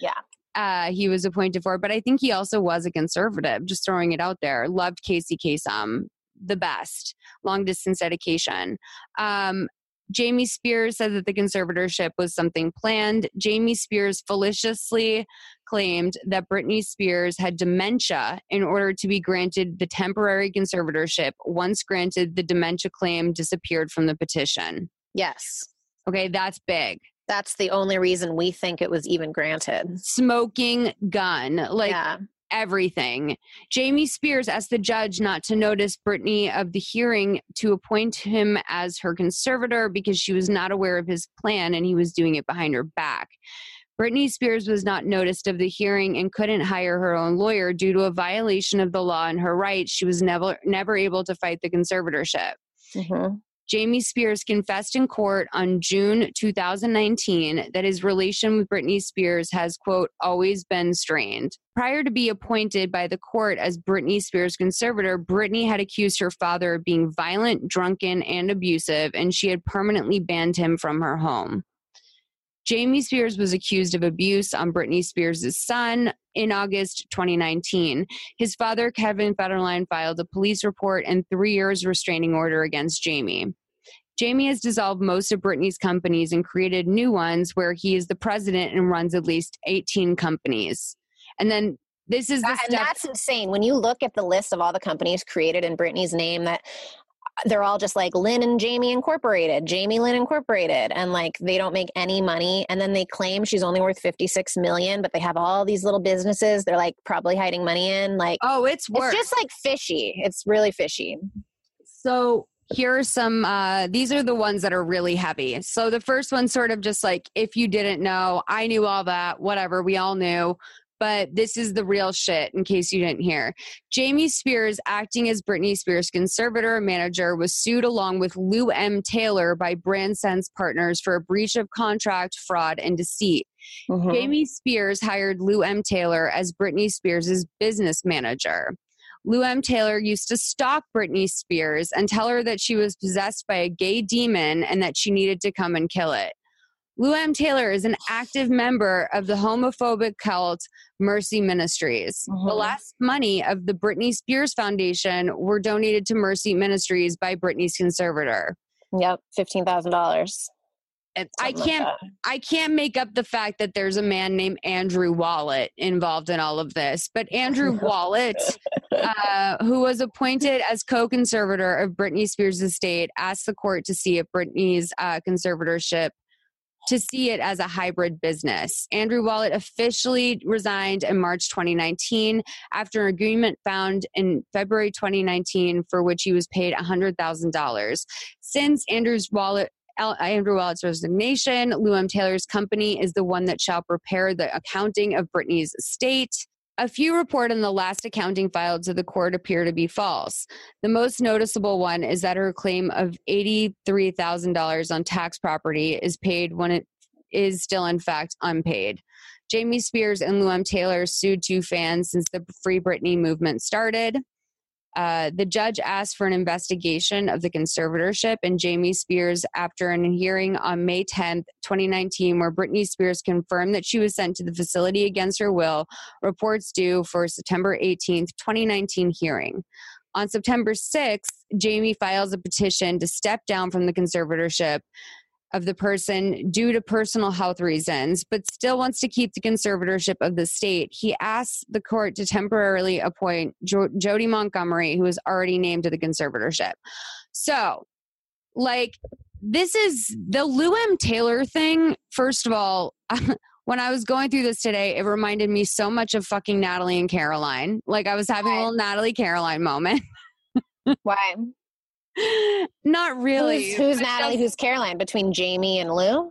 Yeah. Uh, he was appointed for, but I think he also was a conservative, just throwing it out there. Loved Casey Kasem, the best. Long distance dedication. Um, Jamie Spears said that the conservatorship was something planned. Jamie Spears felicitously claimed that Britney Spears had dementia in order to be granted the temporary conservatorship. Once granted, the dementia claim disappeared from the petition. Yes. Okay, that's big. That's the only reason we think it was even granted. Smoking gun. Like, yeah. everything. Jamie Spears asked the judge not to notice Britney of the hearing to appoint him as her conservator because she was not aware of his plan and he was doing it behind her back. Britney Spears was not noticed of the hearing and couldn't hire her own lawyer due to a violation of the law and her rights. She was never never able to fight the conservatorship. Mm-hmm. Jamie Spears confessed in court on June 2019 that his relation with Britney Spears has, quote, always been strained. Prior to be appointed by the court as Britney Spears' conservator, Britney had accused her father of being violent, drunken, and abusive, and she had permanently banned him from her home. Jamie Spears was accused of abuse on Britney Spears' son in August 2019. His father, Kevin Federline, filed a police report and three years restraining order against Jamie. Jamie has dissolved most of Britney's companies and created new ones where he is the president and runs at least 18 companies. And then this is the That- and that's insane. When you look at the list of all the companies created in Britney's name, that they're all just like Lynn and Jamie Incorporated, Jamie Lynn Incorporated, and like they don't make any money. And then they claim she's only worth fifty six million, but they have all these little businesses. They're like probably hiding money in. Like Oh, it's worse. it's just like fishy. It's really fishy. So here are some uh these are the ones that are really heavy. So the first one sort of just like if you didn't know, I knew all that, whatever, we all knew. But this is the real shit in case you didn't hear. Jamie Spears, acting as Britney Spears' conservator and manager, was sued along with Lou M. Taylor by Brand Sense Partners for a breach of contract, fraud, and deceit. Mhm. Jamie Spears hired Lou M. Taylor as Britney Spears' business manager. Lou M. Taylor used to stalk Britney Spears and tell her that she was possessed by a gay demon and that she needed to come and kill it. Lou M. Taylor is an active member of the homophobic cult Mercy Ministries. The Mhm. last money of the Britney Spears Foundation were donated to Mercy Ministries by Britney's conservator. Yep, fifteen thousand dollars. I can't I can't make up the fact that there's a man named Andrew Wallet involved in all of this. But Andrew Wallet, uh, who was appointed as co-conservator of Britney Spears' estate, asked the court to see if Britney's uh, conservatorship to see it as a hybrid business. Andrew Wallet officially resigned in March 2019 after an agreement found in February 2019 for which he was paid $100,000. Since Andrew's Wallet Andrew Wallet's resignation, Lou M. Taylor's company is the one that shall prepare the accounting of Britney's estate. A few report on the last accounting filed to the court appear to be false. The most noticeable one is that her claim of $83,000 on tax property is paid when it is still, in fact, unpaid. Jamie Spears and Lou M. Taylor sued two fans since the Free Britney movement started. Uh, the judge asked for an investigation of the conservatorship, and Jamie Spears, after an hearing on May 10th, 2019, where Britney Spears confirmed that she was sent to the facility against her will, reports due for September 18th, 2019 hearing. On September 6th, Jamie files a petition to step down from the conservatorship of the person due to personal health reasons, but still wants to keep the conservatorship of the state. He asks the court to temporarily appoint jo- Jodi Montgomery, who is already named to the conservatorship. So, like, this is the Lou M. Taylor thing. First of all, when I was going through this today, it reminded me so much of fucking Natalie and Caroline. Like, I was having a little Natalie Caroline moment. Why? Not really. Who's, who's Natalie? Who's Caroline? Between Jamie and Lou?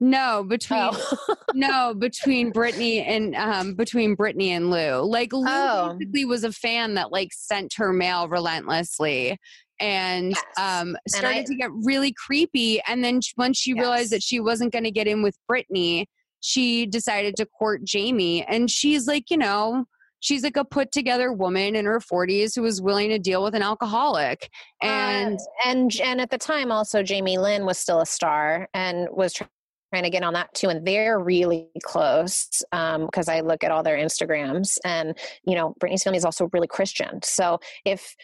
No, between Oh. no between Britney and um between Britney and Lou. Like Lou Oh. basically was a fan that like sent her mail relentlessly and Yes. um started I- to get really creepy and then once she realized that she wasn't going to get in with Britney, she decided to court Jamie and she's like, you know, she's like a put together woman in her 40s who was willing to deal with an alcoholic. And Uh, and and at the time also Jamie Lynn was still a star and was try- trying to get on that too and they're really close because I look at all their Instagrams and you know Britney's family is also really Christian. So if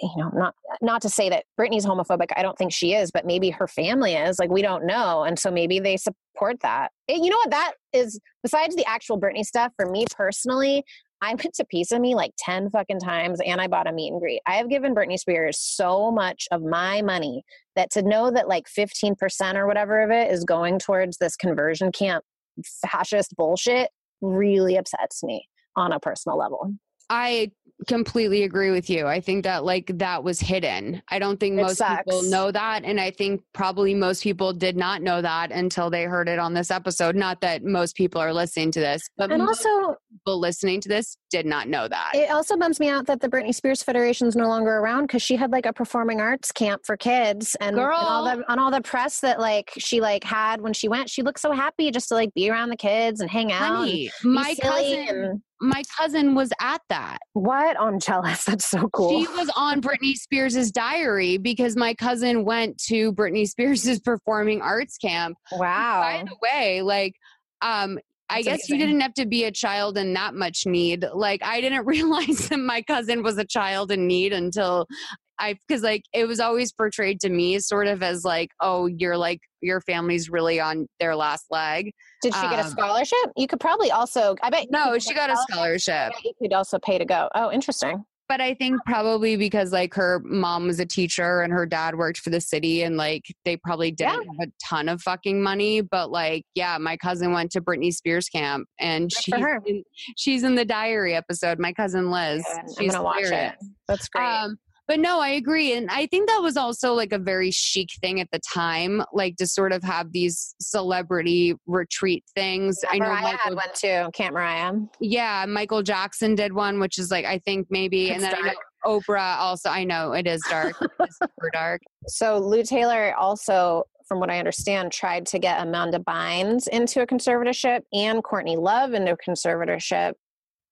you know not not to say that Britney's homophobic I don't think she is but maybe her family is like we don't know. And so maybe they support that. You know what? That is besides the actual Britney stuff for me personally I went to of Me like 10 fucking times and I bought a meet and greet. I have given Britney Spears so much of my money that to know that like 15% or whatever of it is going towards this conversion camp fascist bullshit really upsets me on a personal level. I completely agree with you. I think that like that was hidden. I don't think It most people know that and I think probably most people did not know that until they heard it on this episode. Not that most people are listening to this, but And also, people listening to this did not know that. it also bums me out that the Britney Spears Federation is no longer around because she had like a performing arts camp for kids and, and all Girl. the on all the press that like she like had when she went. She looked so happy just to like be around the kids and hang out. Honey, my cousin and- my cousin was at that. what? I'm jealous. That's so cool. She was on Britney Spears' diary because my cousin went to Britney Spears' performing arts camp wow. by the way, like, um, I That's guess you didn't have to be a child in that much need. Like, I didn't realize that my cousin was a child in need until I, because like it was always portrayed to me sort of as like, oh, you're like your family's really on their last leg. Did she get a Um, scholarship? You could probably also. I bet. No, she got a scholarship, You could also pay to go. Oh, interesting. but I think probably because like her mom was a teacher and her dad worked for the city, and like they probably didn't have a ton of fucking money. But like, yeah, my cousin went to Britney Spears camp, and Good she's in, she's in the diary episode. My cousin Liz, Good. I'm gonna watch it. That's great. Um, but no, I agree. And I think that was also like a very chic thing at the time, like to sort of have these celebrity retreat things. I know Mariah had Michael, one too. Camp Mariah. yeah, Michael Jackson did one, which is like, I think maybe, and then Oprah also, I know it is dark, it's super dark. So Lou Taylor also, from what I understand, tried to get Amanda Bynes into a conservatorship and Courtney Love into a conservatorship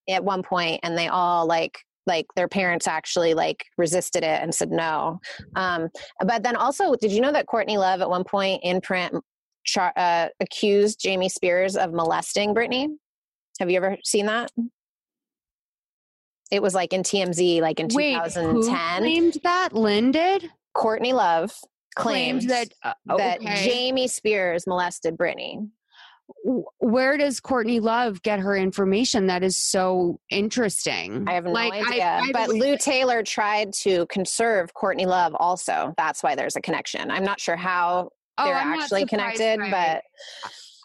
at one point, and they all like like their parents actually like resisted it and said no. Um, but then also, did you know that Courtney Love at one point in print char- uh, accused Jamie Spears of molesting Britney? Have you ever seen that? It was like in TMZ, like in Wait, who 2010. claimed that? Lynn did? Courtney Love claimed, Claimed that, uh, that. Jamie Spears molested Britney. Where does Courtney Love get her information? That is so interesting. I have no Like, idea. I but believe Lou. Taylor tried to conserve Courtney Love also. That's why there's a connection. I'm not sure how Oh, they're I'm actually connected, but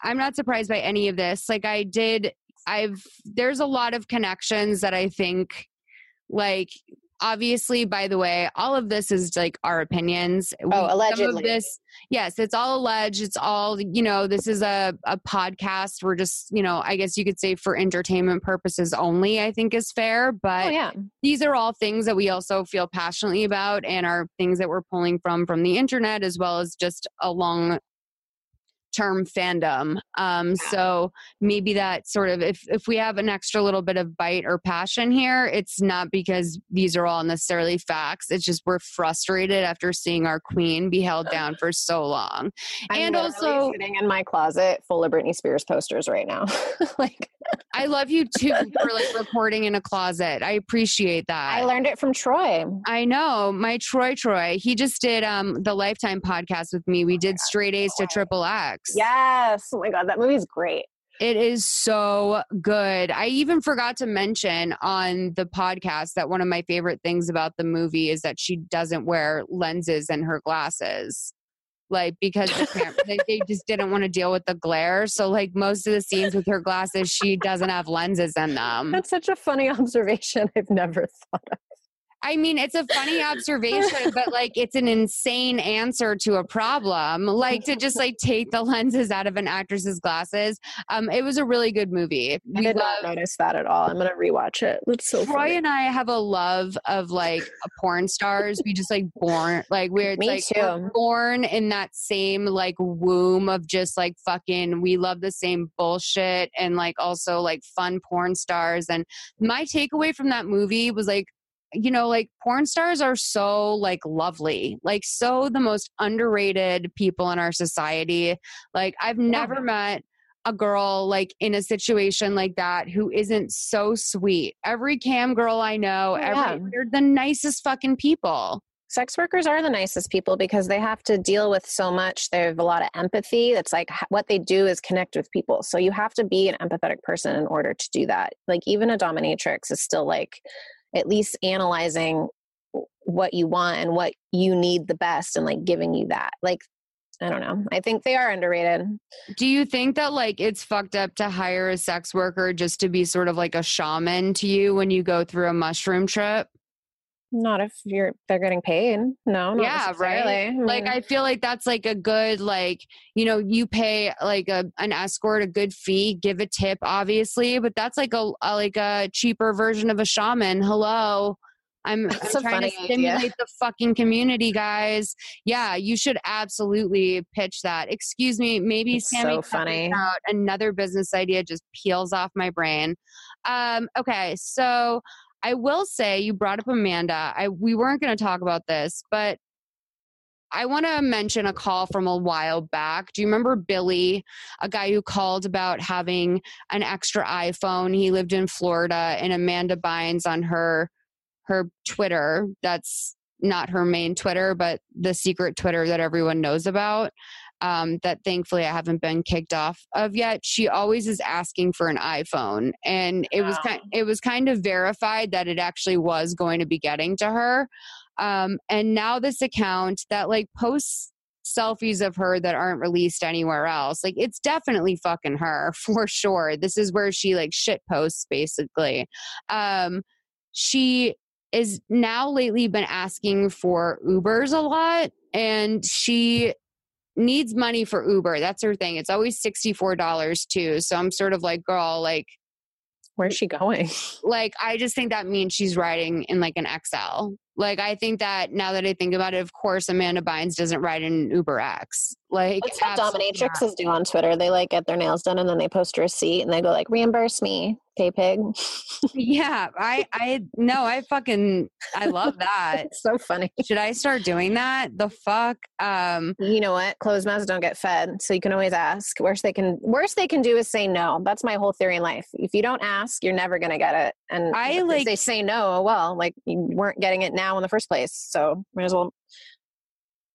I'm not surprised by any of this. Like I did I've there's a lot of connections that I think like obviously by the way all of this is like our opinions oh, We- of allegedly. this yes it's all alleged it's all you know this is a, a podcast we're just you know i guess you could say for entertainment purposes only i think is fair oh, but oh yeah. these are all things that we also feel passionately about and are things that we're pulling from from the internet as well as just a long term fandom um so maybe that sort of if if we have an extra little bit of bite or passion here it's not because these are all necessarily facts it's just we're frustrated after seeing our queen be held down for so long I'm and also sitting in my closet full of Britney Spears posters right now. like i love you too for like recording in a closet i appreciate that I learned it from Troy. I know my Troy Troy. He just did um the Lifetime podcast with me. We did Straight A's to Triple X. Yes. Oh my god, that movie's great. It is so good. I even forgot to mention on the podcast that one of my favorite things about the movie is that she doesn't wear lenses in her glasses. Like because the cam- they, they just didn't want to deal with the glare. So like most of the scenes with her glasses, she doesn't have lenses in them. That's such a funny observation. I've never thought of. I mean, it's a funny observation, but like it's an insane answer to a problem. Like to just like take the lenses out of an actress's glasses. Um, it was a really good movie. I We did love- not notice that at all. I'm gonna rewatch it. That's so Troy funny. and I have a love of like porn stars. We just like born like we're Me like we're born in that same like womb of just like fucking. We love the same bullshit and like also like fun porn stars. And my takeaway from that movie was like. You know, like porn stars are so like lovely, like so the most underrated people in our society. Like I've never met a girl like in a situation like that who isn't so sweet. Every cam girl I know, Oh, yeah. every they're the nicest fucking people. sex workers are the nicest people because they have to deal with so much they have a lot of empathy it's like what they do is connect with people so you have to be an empathetic person in order to do that like even a dominatrix is still like at least analyzing what you want and what you need the best and like giving you that like i don't know i think they are underrated Do you think that like it's fucked up to hire a sex worker just to be sort of like a shaman to you when you go through a mushroom trip? Not if you're they're getting paid no not Yeah, right? Like I feel like that's like a good like you know you pay like a an escort a good fee, give a tip obviously, but that's like a, a like a cheaper version of a shaman. Hello. I'm, I'm trying to funny idea. stimulate the fucking community, guys. Yeah, you should absolutely pitch that. Excuse me, maybe It's Sammy so funny. out. Another business idea just peels off my brain. Um, okay, so I will say you brought up Amanda. I we weren't going to talk about this, but I want to mention a call from a while back. Do you remember Billy, a guy who called about having an extra iPhone? He lived in Florida, and Amanda Bynes on her her Twitter. That's not her main Twitter, but the secret Twitter that everyone knows about. Um, that thankfully I haven't been kicked off of yet. She always is asking for an iPhone, and it was kind it was kind of verified that it actually was going to be getting to her. Um, and now this account that like posts selfies of her that aren't released anywhere else, like it's definitely fucking her for sure. This is where she like shit posts basically. Um, she is now lately been asking for Ubers a lot, and she needs money for Uber. That's her thing. It's always $64 too. So I'm sort of like, girl, like, where's she going like I just think that means she's riding in like an XL. Like I think that now that I think about it, of course Amanda Bynes doesn't ride in an Uber X. Like That's what dominatrixes do on Twitter. They like get their nails done and then they post a receipt and they go like, reimburse me, pay pig. Yeah, I I no, I fucking I love that. it's so funny. Should I start doing that? The fuck? Um You know what? Closed mouths don't get fed. So you can always ask. Worst they can worst they can do is say no. That's my whole theory in life. If you don't ask, you're never gonna get it. And I, like- they say no, well, like you weren't getting it now in the first place. So might as well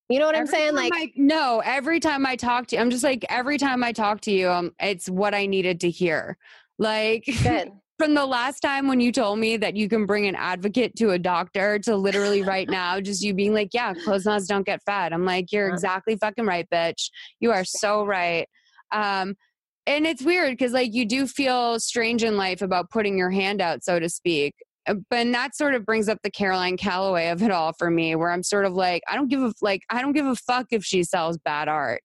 you know what I'm saying? Like I- no, every time I talk to you, I'm just like every time I talk to you, um, it's what I needed to hear. Like from the last time when you told me that you can bring an advocate to a doctor to literally right now, just you being like, yeah, closed mouths don't get fed. I'm like, you're exactly fucking right, bitch. You are so right. Um, and it's weird because like you do feel strange in life about putting your hand out, so to speak. Uh, But and that sort of brings up the Caroline Calloway of it all for me, where I'm sort of like, I don't give a like, I don't give a fuck if she sells bad art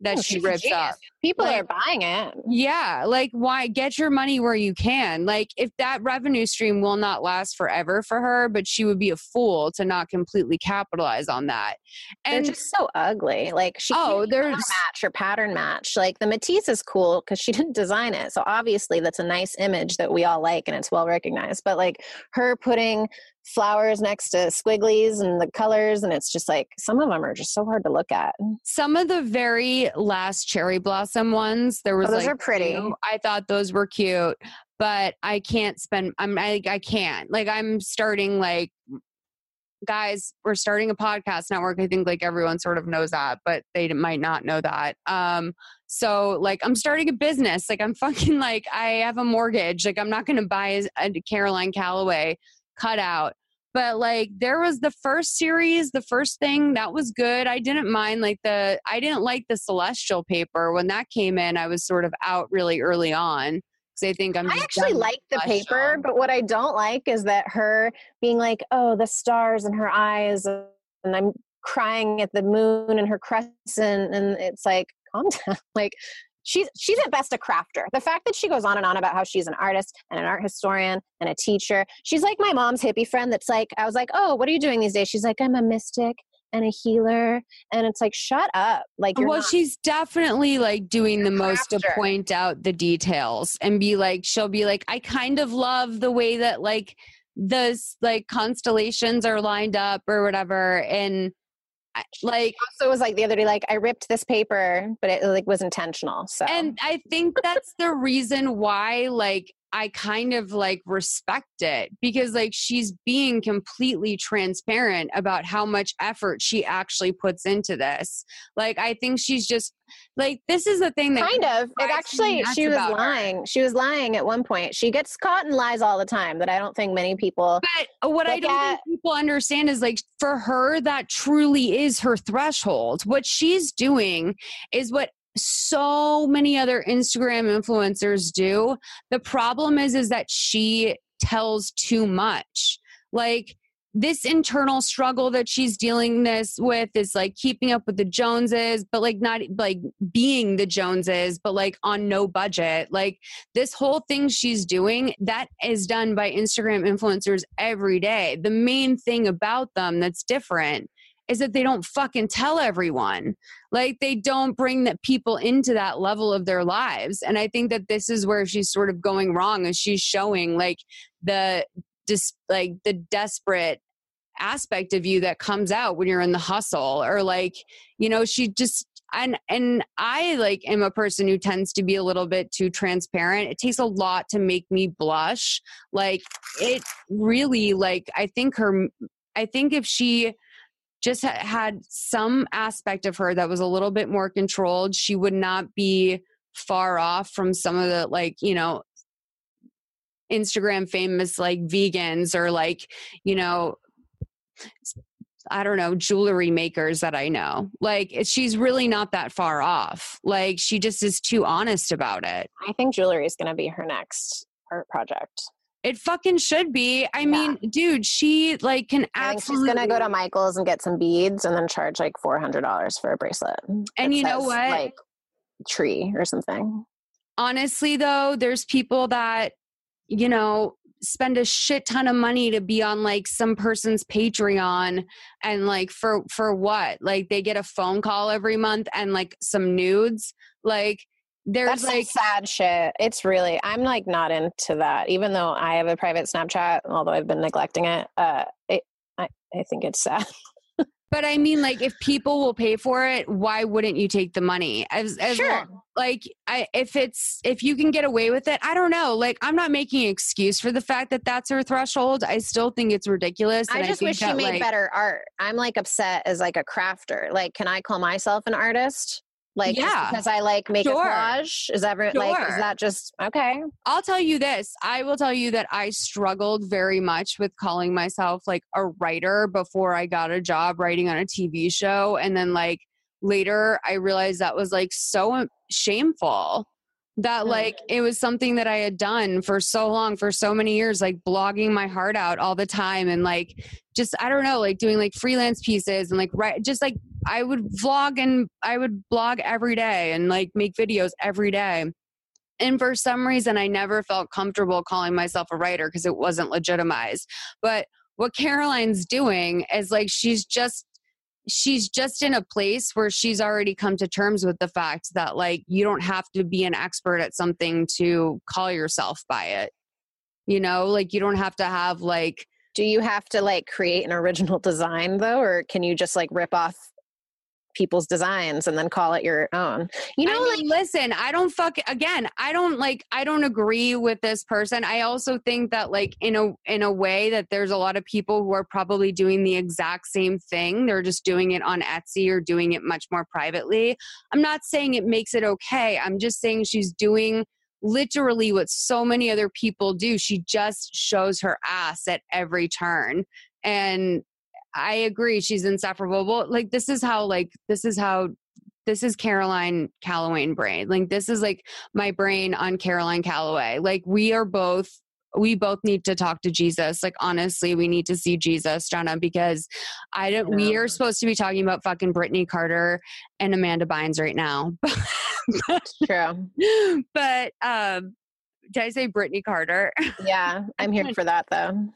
that Oh, she rips up. People Like- are buying it. Yeah, like why get your money where you can? Like if that revenue stream will not last forever for her, but she would be a fool to not completely capitalize on that. And they're just so ugly. Like she Oh, there's- match or pattern match. Like the Matisse is cool because she didn't design it, so obviously that's a nice image that we all like and it's well recognized. But like her putting flowers next to squigglies and the colors, and it's just like some of them are just so hard to look at. some of the very last cherry blossom ones, there was Oh, those like are pretty. two. I thought those were cute, but I can't spend. I'm I, I can't. Like I'm starting like guys we're starting a podcast network i think like everyone sort of knows that but they might not know that um so like i'm starting a business like i'm fucking like i have a mortgage like i'm not gonna buy a, a caroline calloway cutout but like there was the first series the first thing that was good i didn't mind like the i didn't like the celestial paper when that came in i was sort of out really early on because i think I'm. I actually like the paper, but what I don't like is that her being like, "Oh, the stars in her eyes," and I'm crying at the moon and her crescent, and it's like, calm down. Like, she's she's at best a crafter. The fact that she goes on and on about how she's an artist and an art historian and a teacher, she's like my mom's hippie friend. That's like, I was like, "Oh, what are you doing these days?" She's like, "I'm a mystic." And a healer, and it's like, shut up! Like, well, not- she's definitely like doing the most to point out the details and be like, she'll be like, I kind of love the way that like the s- like constellations are lined up or whatever, and Like so it was like the other day, like I ripped this paper, but it like was intentional. So And I think that's the reason why, like, I kind of like respect it because, like, she's being completely transparent about how much effort she actually puts into this. Like, I think she's just like, this is the thing that kind of. It actually, she was about her. lying. She was lying at one point. She gets caught in lies all the time that I don't think many people. But what I don't at- think people understand is like for her, that truly is her threshold. What she's doing is what so many other Instagram influencers do. The problem is, is that she tells too much. Like this internal struggle that she's dealing this with is like keeping up with the Joneses, but like not like being the Joneses, but like on no budget. Like this whole thing she's doing that is done by Instagram influencers every day. The main thing about them that's different is that they don't fucking tell everyone. Like they don't bring that people into that level of their lives. And I think that this is where she's sort of going wrong is she's showing like the just like the desperate aspect of you that comes out when you're in the hustle or like you know she just and and I like am a person who tends to be a little bit too transparent. It takes a lot to make me blush. Like it really like I think her I think if she just ha- had some aspect of her that was a little bit more controlled, she would not be far off from some of the like, you know, Instagram famous like vegans or like, you know, I don't know, jewelry makers that I know. Like she's really not that far off. Like she just is too honest about it. I think jewelry is going to be her next art project. It fucking should be. I Yeah. mean, dude, she like can think she's going to go to Michael's and get some beads and then charge like four hundred dollars for a bracelet. And you know what? Like tree or something. honestly though there's people that you know spend a shit ton of money to be on like some person's patreon and like for for what like they get a phone call every month and like some nudes like there's That's like sad shit. It's really I'm like not into that. Even though I have a private Snapchat, although I've been neglecting it, uh, it I, I think it's sad. but i mean like if people will pay for it why wouldn't you take the money as, as Sure. long- like I, if it's if you can get away with it i don't know like i'm not making an excuse for the fact that that's her threshold i still think it's ridiculous I just think wish she made like, better art. I'm like upset as like a crafter. Like, can I call myself an artist? Like, Yeah. because I like make Sure. a collage? Is ever like Sure. is that just okay? I'll tell you this. I will tell you that I struggled very much with calling myself like a writer before I got a job writing on a TV show. And then, like, later I realized that was like so shameful that, Mm. like, it was something that I had done for so long, for so many years, like blogging my heart out all the time and, like, just, I don't know, like doing like freelance pieces and like, right, just like I would vlog and I would blog every day and like make videos every day. And for some reason, I never felt comfortable calling myself a writer because it wasn't legitimized. But what Caroline's doing is like she's just she's just in a place where she's already come to terms with the fact that like you don't have to be an expert at something to call yourself by it. You know, like you don't have to have like Do you have to like create an original design though, or can you just like rip off people's designs and then call it your own? You know, I like listen, I don't fuck again. I don't like. I don't agree with this person. I also think that, like, in a in a way, that there's a lot of people who are probably doing the exact same thing. They're just doing it on Etsy or doing it much more privately. I'm not saying it makes it okay. I'm just saying she's doing literally what so many other people do. She just shows her ass at every turn, and I agree. She's insufferable. Well, like this is how like this is how this is Caroline Calloway brain. Like this is like my brain on Caroline Calloway. Like we are both we both need to talk to Jesus. Like honestly, we need to see Jesus, Jenna, because I don't we are supposed to be talking about fucking Britney Carter and Amanda Bynes right now. That's true. But um did I say Britney Carter? Yeah, I'm here for that though.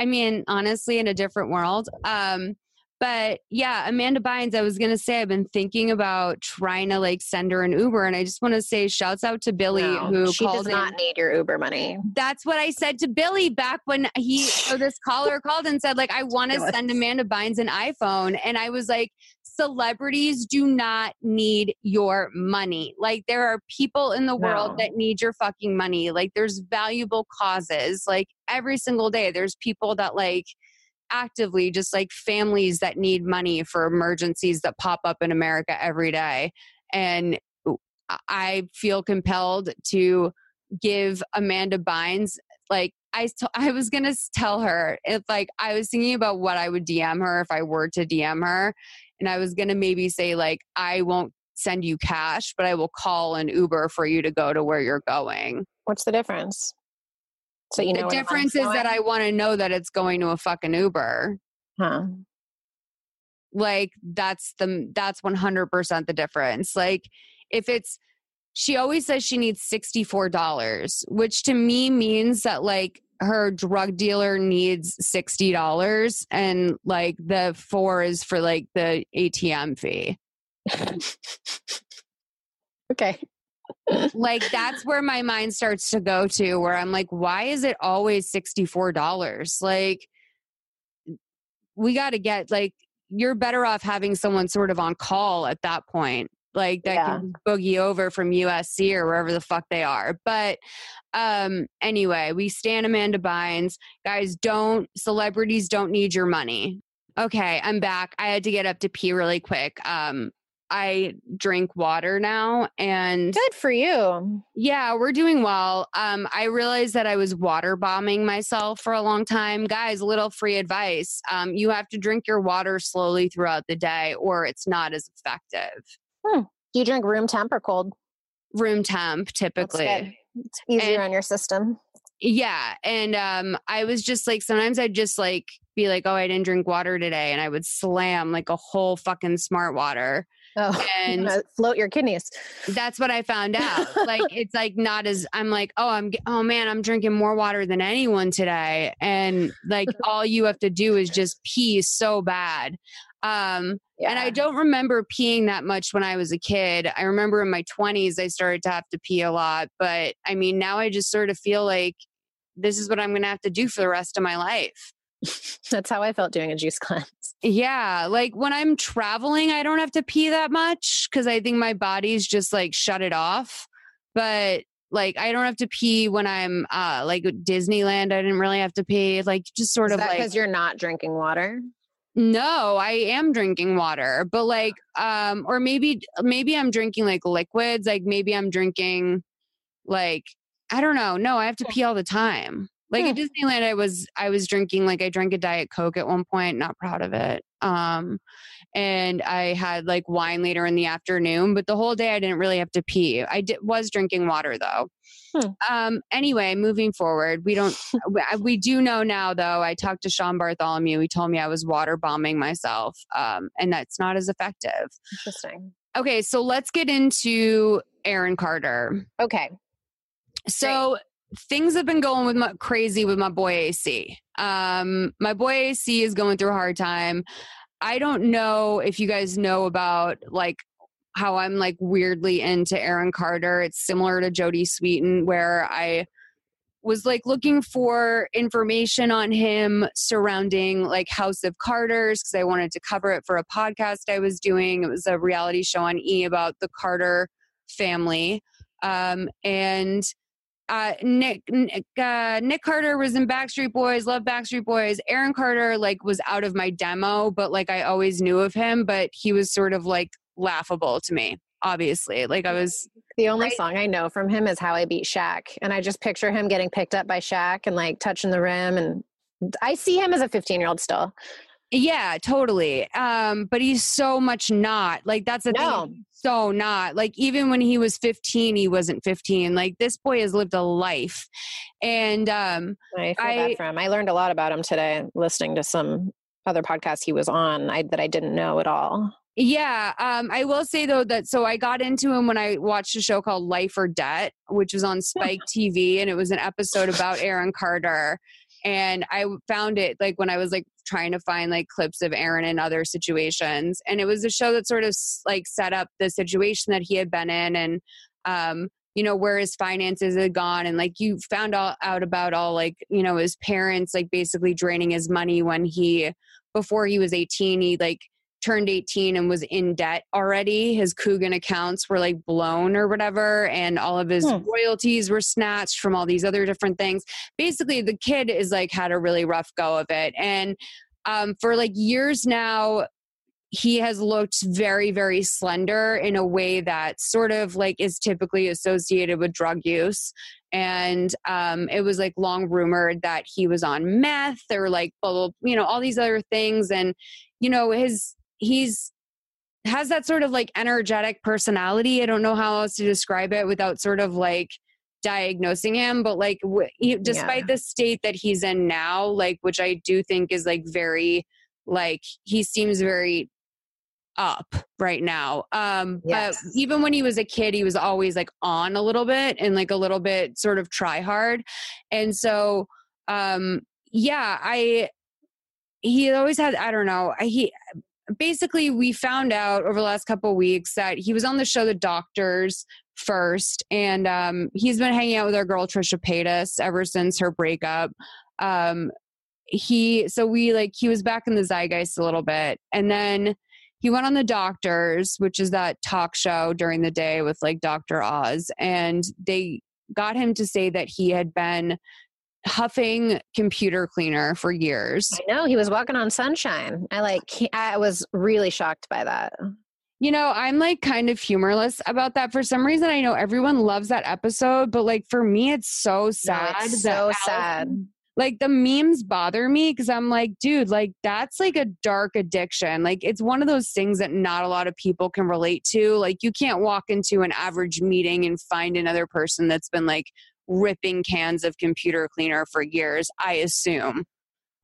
I mean, honestly, in a different world. Um, but yeah, Amanda Bynes, I was going to say, I've been thinking about trying to like send her an Uber. And I just want to say, shouts out to Billy no, who she does not in. need your Uber money. That's what I said to Billy back when he, so this caller called and said, like, I want to send Amanda Bynes an iPhone. And I was like, celebrities do not need your money. Like, there are people in the no. world that need your fucking money. Like, there's valuable causes. Like, every single day, there's people that, like, actively just like families that need money for emergencies that pop up in America every day. And I feel compelled to give Amanda Bynes like I, t- I was gonna tell her if like I was thinking about what I would DM her if I were to DM her, and I was gonna maybe say like I won't send you cash, but I will call an Uber for you to go to where you're going. What's the difference? So you know the difference is that I want to know that it's going to a fucking Uber. Huh. Like that's the that's 100% the difference. Like if it's she always says she needs $64, which to me means that like her drug dealer needs $60 and like the 4 is for like the ATM fee. okay like that's where my mind starts to go to where I'm like, why is it always $64? Like, we got to get, like, you're better off having someone sort of on call at that point like that yeah. can boogie over from USC or wherever the fuck they are. But um anyway, we stand Amanda Bynes. Guys, don't celebrities don't need your money. Okay, I'm back. I had to get up to pee really quick. Um I drink water now and good for you. Yeah, we're doing well. Um, I realized that I was water bombing myself for a long time. Guys, a little free advice. Um, you have to drink your water slowly throughout the day or it's not as effective. Hmm. Do you drink room temp or cold? Room temp typically. It's easier and, on your system. Yeah. And um, I was just like, sometimes I'd just like be like, oh, I didn't drink water today. And I would slam like a whole fucking smart water. Oh, and float your kidneys. That's what I found out. like it's like not as I'm like, oh, I'm oh man, I'm drinking more water than anyone today, and like all you have to do is just pee so bad. Um, yeah. and I don't remember peeing that much when I was a kid. I remember in my 20s I started to have to pee a lot, but I mean now I just sort of feel like this is what I'm going to have to do for the rest of my life. That's how I felt doing a juice cleanse. Yeah. Like when I'm traveling, I don't have to pee that much because I think my body's just like shut it off. But like I don't have to pee when I'm uh like Disneyland. I didn't really have to pee. Like just sort Is of like because you're not drinking water. No, I am drinking water, but like um or maybe maybe I'm drinking like liquids, like maybe I'm drinking like I don't know. No, I have to pee all the time. Like at Disneyland, I was I was drinking like I drank a diet coke at one point. Not proud of it. Um, and I had like wine later in the afternoon, but the whole day I didn't really have to pee. I did, was drinking water though. Hmm. Um, anyway, moving forward, we don't. we do know now though. I talked to Sean Bartholomew. He told me I was water bombing myself, um, and that's not as effective. Interesting. Okay, so let's get into Aaron Carter. Okay. So Great things have been going with my crazy with my boy AC. Um, my boy AC is going through a hard time. I don't know if you guys know about like how I'm like weirdly into Aaron Carter. It's similar to Jodie Sweetin, where I was like looking for information on him surrounding like House of Carters because I wanted to cover it for a podcast I was doing. It was a reality show on E about the Carter family. Um, and uh, Nick Nick, uh, Nick Carter was in Backstreet Boys, love Backstreet Boys. Aaron Carter like was out of my demo, but like I always knew of him, but he was sort of like laughable to me. Obviously, like I was. The only right? song I know from him is "How I Beat Shaq," and I just picture him getting picked up by Shaq and like touching the rim, and I see him as a 15 year old still. Yeah, totally. Um, but he's so much not. Like that's the No. thing. So not. Like even when he was 15, he wasn't 15. Like this boy has lived a life. And um I feel I- bad for him. I learned a lot about him today listening to some other podcast he was on I, that I didn't know at all. Yeah, um, I will say though that so I got into him when I watched a show called Life or Debt, which was on Spike TV, and it was an episode about Aaron Carter. And I found it like when I was like trying to find like clips of Aaron in other situations, and it was a show that sort of like set up the situation that he had been in, and um, you know where his finances had gone, and like you found all out about all like you know his parents like basically draining his money when he before he was eighteen, he like turned 18 and was in debt already. His Coogan accounts were like blown or whatever, and all of his Hmm. royalties were snatched from all these other different things. Basically, the kid is like had a really rough go of it. And um, for like years now, he has looked very, very slender in a way that sort of like is typically associated with drug use. And um, it was like long rumored that he was on meth or like, blah, blah, you know, all these other things. And, you know, his, he's, has that sort of like energetic personality. I don't know how else to describe it without sort of like diagnosing him, but like, w- he, despite the state that he's in now, like, which I do think is like very, like, he seems very up right now. Um, Yes. but even when he was a kid, he was always like on a little bit and like a little bit sort of try hard. And so, um, yeah, I, he always had, I don't know, he, basically we found out over the last couple weeks that he was on the show The Doctors first and um, he's been hanging out with our girl Trisha Paytas ever since her breakup. Um, he so we like he was back in the zeitgeist a little bit and then he went on the doctors which is that talk show during the day with like dr oz and they got him to say that he had been huffing computer cleaner for years I know he was walking on sunshine. I like. I was really shocked by that. You know, I'm like kind of humorless about that. For some reason, I know everyone loves that episode, but like for me, it's so No, sad. it's so sad. Like the memes bother me because I'm like, dude, like that's like a dark addiction. Like it's one of those things that not a lot of people can relate to. Like you can't walk into an average meeting and find another person that's been like ripping cans of computer cleaner for years, I assume.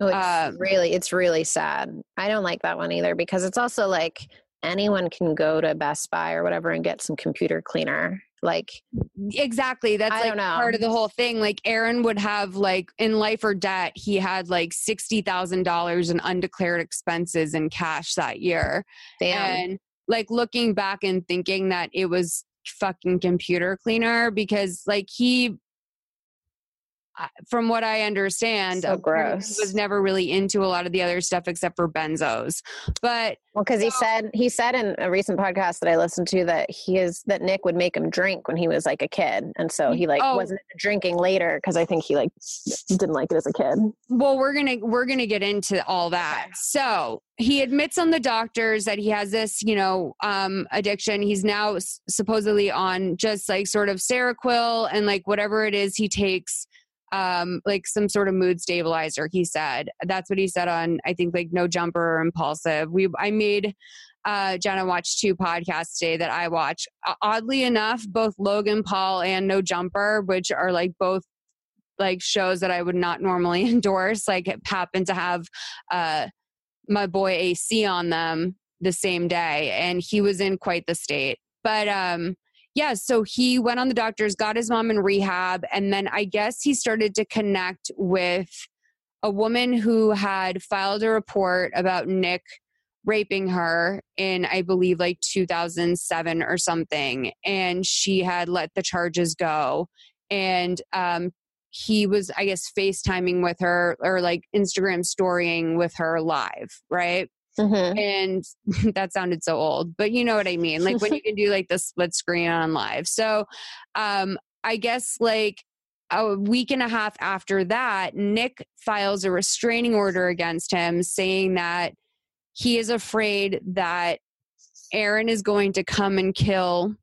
No, it's Um, really, it's really sad. I don't like that one either because it's also like anyone can go to Best Buy or whatever and get some computer cleaner. Like, Exactly. That's I like part of the whole thing. Like Aaron would have like in life or debt, he had like sixty thousand dollars in undeclared expenses in cash that year. damn. And like looking back and thinking that it was fucking computer cleaner because like he from what I understand, So gross. was never really into a lot of the other stuff except for benzos. But Well, because he said he said in a recent podcast that I listened to that he is that Nick would make him drink when he was like a kid, and so he like Oh. wasn't drinking later because I think he like didn't like it as a kid. Well, we're gonna we're gonna get into all that. Okay. So he admits on the doctors that he has this, you know, um, addiction. He's now s- supposedly on just like sort of Seroquel and like whatever it is he takes, um, like some sort of mood stabilizer. He said that's what he said on I think like No Jumper or Impulsive. We I made uh, Jenna watch two podcasts today that I watch. O- Oddly enough, both Logan Paul and No Jumper, which are like both like shows that I would not normally endorse, like happen to have uh, my boy AC on them the same day, and he was in quite the state. But um, yeah, so he went on the doctors, got his mom in rehab, and then I guess he started to connect with a woman who had filed a report about Nick raping her in I believe like 2007 or something and she had let the charges go and um he was I guess FaceTiming with her or like Instagram storying with her live, right? Mm-hmm. and that sounded so old but you know what i mean like when you can do like the split screen on live so um i guess like a week and a half after that nick files a restraining order against him saying that he is afraid that aaron is going to come and kill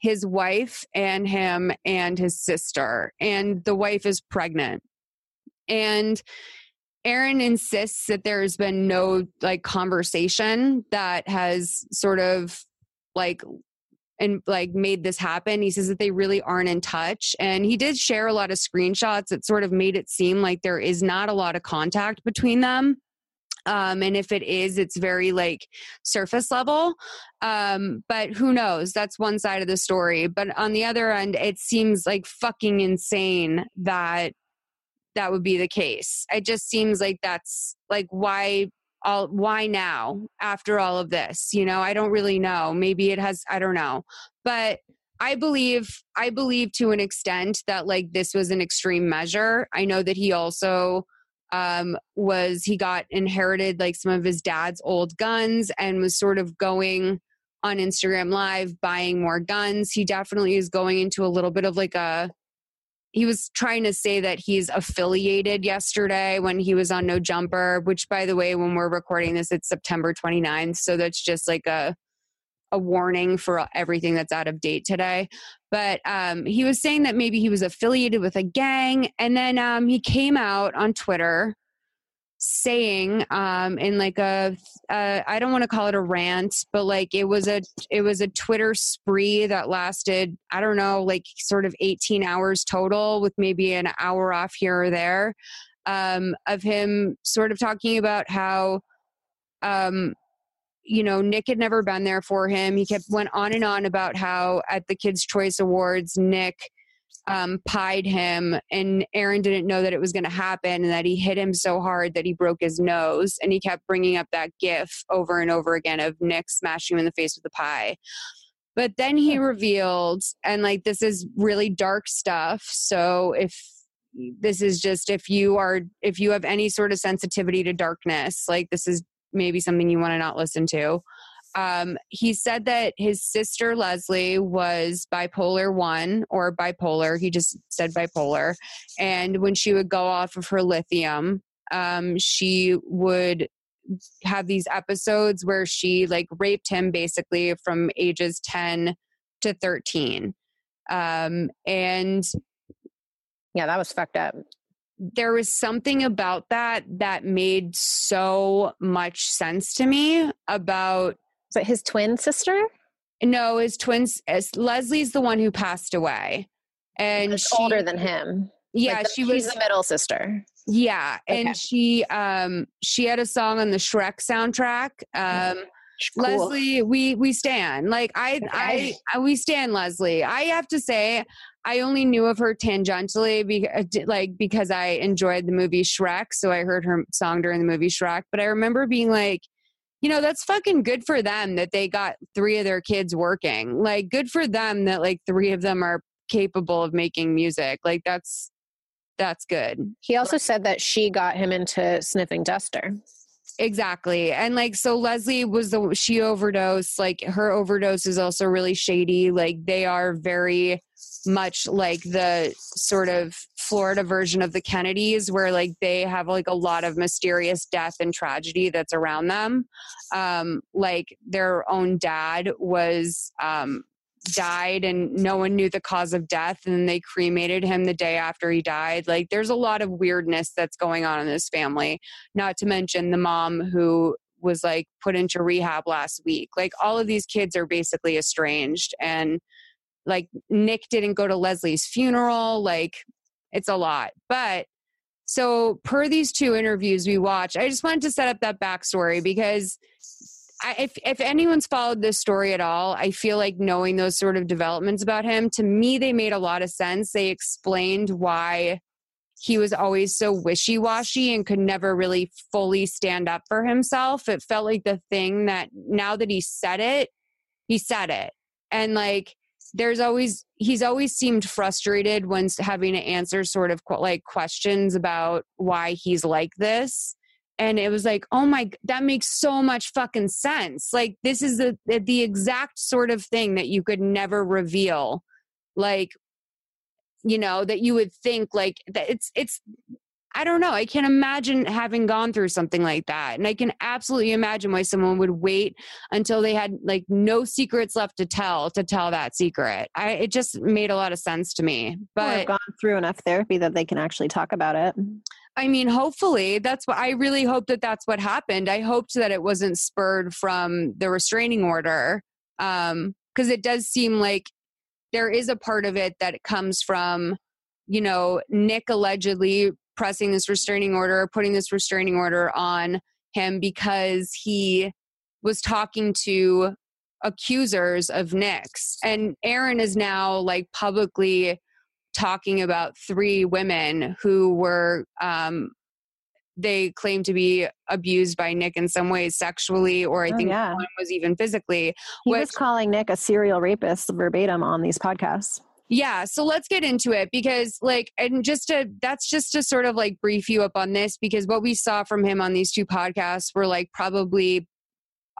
his wife and him and his sister and the wife is pregnant and Aaron insists that there's been no like conversation that has sort of like and like made this happen. He says that they really aren't in touch. And he did share a lot of screenshots that sort of made it seem like there is not a lot of contact between them. Um, and if it is, it's very like surface level. Um, but who knows? That's one side of the story. But on the other end, it seems like fucking insane that that would be the case. It just seems like that's like why all why now after all of this you know? I don't really know. Maybe it has i don't know. But i believe i believe to an extent that like this was an extreme measure. I know that he also um was he got inherited like some of his dad's old guns and was sort of going on instagram live buying more guns. He definitely is going into a little bit of like a he was trying to say that he's affiliated yesterday when he was on No Jumper, which by the way, when we're recording this, it's September 29th. So that's just like a a warning for everything that's out of date today. But um, he was saying that maybe he was affiliated with a gang. And then um, he came out on Twitter saying um in like a uh, I don't want to call it a rant but like it was a it was a twitter spree that lasted i don't know like sort of 18 hours total with maybe an hour off here or there um of him sort of talking about how um you know nick had never been there for him. He kept went on and on about how at the kids choice awards nick um, pied him, and Aaron didn't know that it was going to happen, and that he hit him so hard that he broke his nose. And he kept bringing up that GIF over and over again of Nick smashing him in the face with a pie. But then he revealed, and like this is really dark stuff. So if this is just if you are if you have any sort of sensitivity to darkness, like this is maybe something you want to not listen to. Um, he said that his sister Leslie was bipolar one or bipolar. He just said bipolar. And when she would go off of her lithium, um, she would have these episodes where she like raped him basically from ages 10 to 13. Um, and yeah, that was fucked up. There was something about that that made so much sense to me about it his twin sister? No, his twins. Leslie's the one who passed away, and she's older than him. Yeah, like the, she was the middle sister. Yeah, okay. and she um she had a song on the Shrek soundtrack. Um, cool. Leslie, we we stand like I, okay. I I we stand Leslie. I have to say, I only knew of her tangentially, because, like because I enjoyed the movie Shrek, so I heard her song during the movie Shrek. But I remember being like you know, that's fucking good for them that they got three of their kids working. Like, good for them that like three of them are capable of making music. Like, that's that's good. He also said that she got him into sniffing duster. Exactly. And like so Leslie was the she overdosed, like her overdose is also really shady. Like they are very much like the sort of Florida version of the Kennedys, where like they have like a lot of mysterious death and tragedy that's around them. Um, like their own dad was um, died and no one knew the cause of death and they cremated him the day after he died like there's a lot of weirdness that's going on in this family not to mention the mom who was like put into rehab last week like all of these kids are basically estranged and like Nick didn't go to Leslie's funeral. Like it's a lot. But so per these two interviews we watched, I just wanted to set up that backstory because I, if if anyone's followed this story at all, I feel like knowing those sort of developments about him, to me, they made a lot of sense. They explained why he was always so wishy washy and could never really fully stand up for himself. It felt like the thing that now that he said it, he said it. And like there's always he's always seemed frustrated when having to answer sort of like questions about why he's like this. And it was like oh my that makes so much fucking sense. Like this is the the exact sort of thing that you could never reveal. Like you know that you would think like that it's it's I don't know. I can't imagine having gone through something like that. And I can absolutely imagine why someone would wait until they had like no secrets left to tell to tell that secret. I it just made a lot of sense to me. But well, gone through enough therapy that they can actually talk about it. I mean, hopefully that's what I really hope that that's what happened. I hoped that it wasn't spurred from the restraining order. Um, cause it does seem like there is a part of it that comes from, you know, Nick allegedly pressing this restraining order, putting this restraining order on him because he was talking to accusers of Nick's. And Aaron is now like publicly talking about three women who were um, they claim to be abused by Nick in some ways sexually, or I Oh, think yeah. one was even physically. He which- was calling Nick a serial rapist verbatim on these podcasts. Yeah, so let's get into it because like and just to that's just to sort of like brief you up on this because what we saw from him on these two podcasts were like probably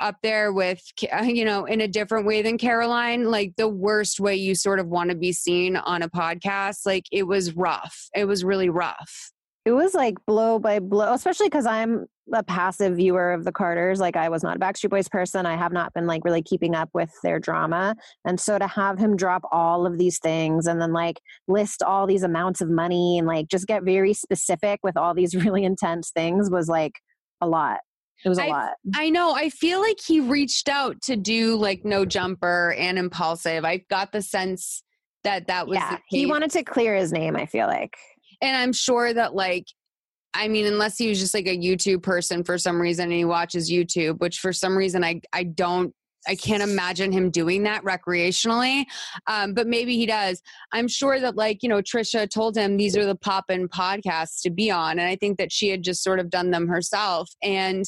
up there with you know in a different way than Caroline like the worst way you sort of want to be seen on a podcast like it was rough. It was really rough It was like blow by blow, especially because I'm a passive viewer of the Carters. Like I was not a Backstreet Boys person. I have not been like really keeping up with their drama. And so to have him drop all of these things and then like list all these amounts of money and like just get very specific with all these really intense things was like a lot. It was a I- lot. I know. I feel like he reached out to do like no jumper and impulsive. I got the sense that that was Yeah. He wanted to clear his name, I feel like. And I'm sure that like I mean, unless he was just like a YouTube person for some reason and he watches YouTube, which for some reason I I don't I can't imagine him doing that recreationally. Um, but maybe he does. I'm sure that like, you know, Trisha told him these are the pop in podcasts to be on. And I think that she had just sort of done them herself. And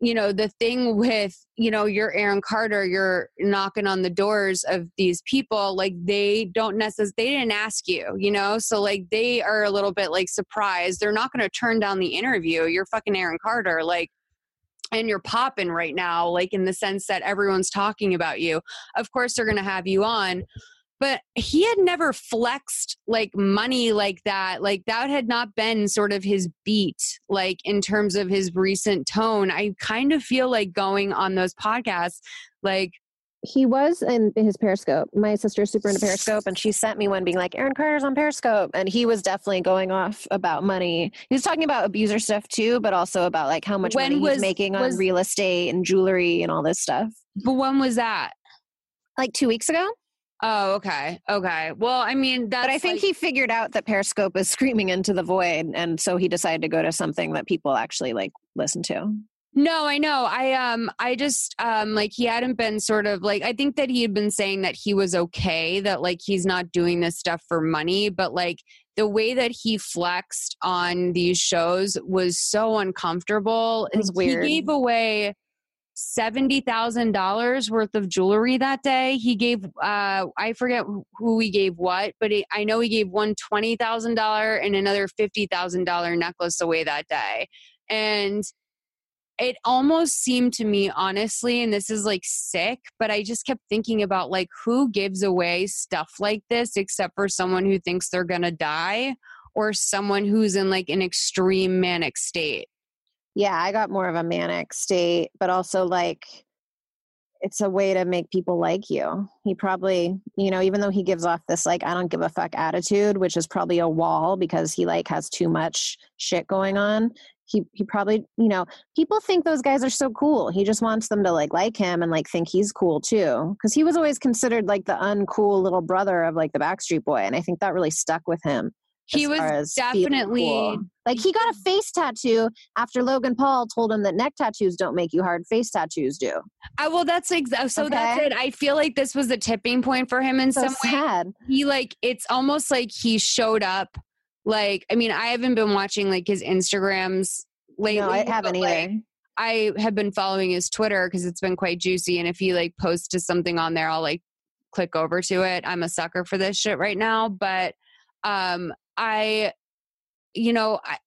you know the thing with you know you're aaron carter you're knocking on the doors of these people like they don't necessarily they didn't ask you you know? So like they are a little bit like surprised. They're not going to turn down the interview. You're fucking aaron carter like and you're popping right now like in the sense that everyone's talking about you. Of course they're going to have you on but he had never flexed like money like that like that had not been sort of his beat like in terms of his recent tone i kind of feel like going on those podcasts like He was in his Periscope. My sister's super into Periscope, and she sent me one being like, Aaron Carter's on Periscope. And he was definitely going off about money. He was talking about abuser stuff too, but also about like how much When money was- he's making on real estate and jewelry and all this stuff. but when was that Like two weeks ago. Oh okay okay well i mean that's But I think like- he figured out that Periscope is screaming into the void. And so he decided to go to something that people actually like listen to. No, I know. I um I just um like he hadn't been sort of like I think that he had been saying that he was okay that like he's not doing this stuff for money, but like the way that he flexed on these shows was so uncomfortable. It was weird. He gave away seventy thousand dollars worth of jewelry that day. He gave uh I forget who he gave what, but he, I know he gave one twenty thousand dollar and another fifty thousand dollar necklace away that day. And it almost seemed to me honestly and this is like sick but i just kept thinking about like who gives away stuff like this except for someone who thinks they're gonna die or someone who's in like an extreme manic state Yeah, I got more of a manic state, but also like it's a way to make people like you. He probably, you know, even though he gives off this like I don't give a fuck attitude, which is probably a wall because he like has too much shit going on. He he probably, you know, people think those guys are so cool. He just wants them to like like him and like think he's cool too cuz he was always considered like the uncool little brother of like the Backstreet Boy and I think that really stuck with him. He was far as feeling definitely cool. like he got a face tattoo after Logan Paul told him that neck tattoos don't make you hard, face tattoos do. I, well that's exa- so that's it i feel like this was a tipping point for him in So some way sad. he like it's almost like he showed up like i mean i haven't been watching like his instagrams lately no, I haven't but, like, either. I have been following his Twitter because it's been quite juicy. And if he like posts to something on there, I'll like click over to it. I'm a sucker for this shit right now. But um I you know, I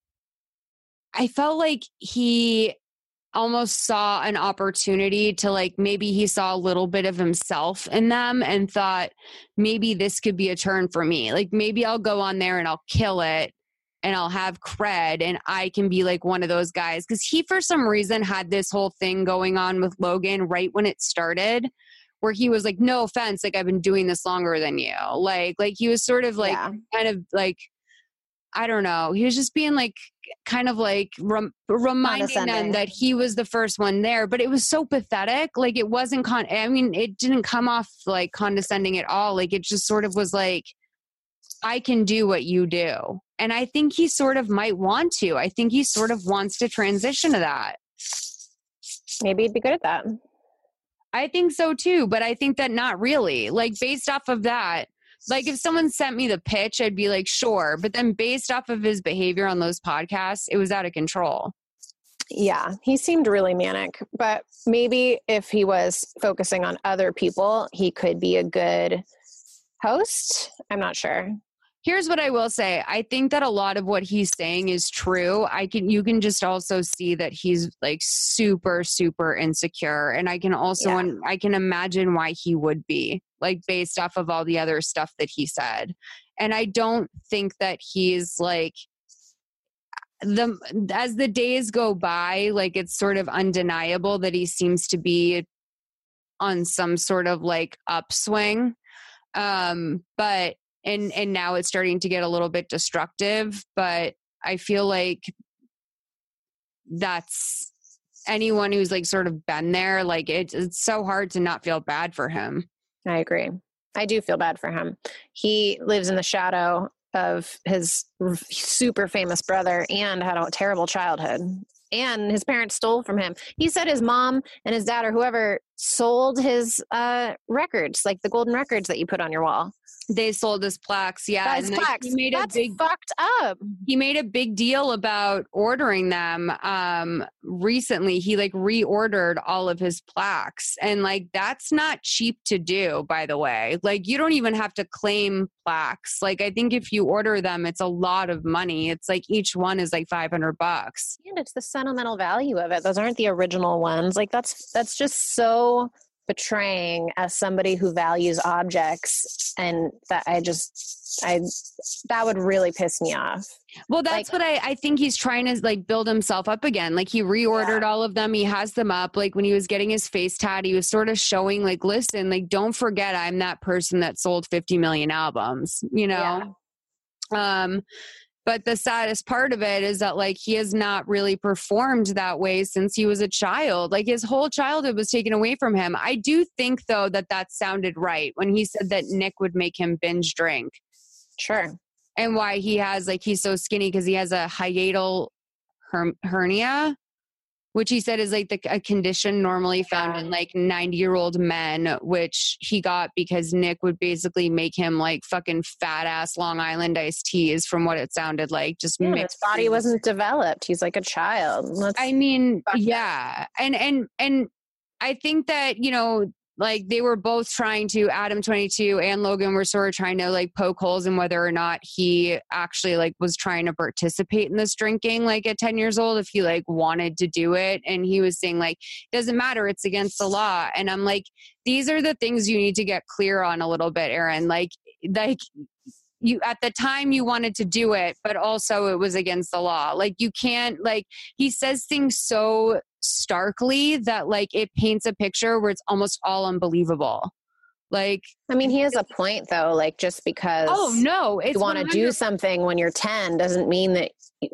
I felt like he almost saw an opportunity to like maybe he saw a little bit of himself in them and thought maybe this could be a turn for me. Like maybe I'll go on there and I'll kill it and I'll have cred and I can be like one of those guys. Cause he, for some reason, had this whole thing going on with Logan right when it started where he was like, no offense, like I've been doing this longer than you. Like, like he was sort of like yeah. kind of like I don't know. He was just being like, kind of like rem- reminding them that he was the first one there. But it was so pathetic. Like it wasn't con. I mean, it didn't come off like condescending at all. Like it just sort of was like, I can do what you do. And I think he sort of might want to. I think he sort of wants to transition to that. Maybe he'd be good at that. I think so too, but I think that not really. Like based off of that, like if someone sent me the pitch, I'd be like, sure. But then based off of his behavior on those podcasts, it was out of control. Yeah, he seemed really manic, but maybe if he was focusing on other people, he could be a good host. I'm not sure. Here's what I will say. I think that a lot of what he's saying is true. I can you can just also see that he's like super super insecure and I can also Yeah. I can imagine why he would be like based off of all the other stuff that he said. And I don't think that he's like the as the days go by like it's sort of undeniable that he seems to be on some sort of like upswing um but and and now it's starting to get a little bit destructive but i feel like that's anyone who's like sort of been there like it, it's so hard to not feel bad for him I agree. I do feel bad for him. He lives in the shadow of his super famous brother and had a terrible childhood. And his parents stole from him. He said his mom and his dad or whoever sold his uh, records, like the golden records that you put on your wall. they sold his plaques yeah That's and plaques. he made That's a big fucked up. he made a big deal about ordering them um recently he like reordered all of his plaques and like that's not cheap to do by the way like you don't even have to claim plaques like i think if you order them it's a lot of money it's like each one is like 500 bucks And it's the sentimental value of it. Those aren't the original ones. Like that's that's just so betraying as somebody who values objects and that I just I that would really piss me off. Well, that's Like- what I, I think he's trying to like build himself up again. Like he reordered all of them. He has them up. Like when he was getting his face tat, he was sort of showing like, listen, like don't forget I'm that person that sold 50 million albums, you know? Um, but the saddest part of it is that like he has not really performed that way since he was a child. Like his whole childhood was taken away from him. I do think though that that sounded right when he said that Nick would make him binge drink Sure. and why he has like he's so skinny because he has a hiatal herm- hernia which he said is like the, a condition normally found in like 90 year old men which he got because nick would basically make him like fucking fat ass long island iced teas from what it sounded like just Yeah, his body wasn't developed. He's like a child. Let's, I mean, that. yeah. And and and I think that, you know, like they were both trying to Adam 22 and Logan were sort of trying to like poke holes in whether or not he actually like was trying to participate in this drinking like at 10 years old if he like wanted to do it. And he was saying like doesn't matter it's against the law. And I'm like these are the things you need to get clear on a little bit Aaron like like you at the time you wanted to do it but also it was against the law. Like you can't like he says things so starkly that like it paints a picture where it's almost all unbelievable like I mean, he has a point though. Like just oh, because oh no you want to do something when you're 10 doesn't mean that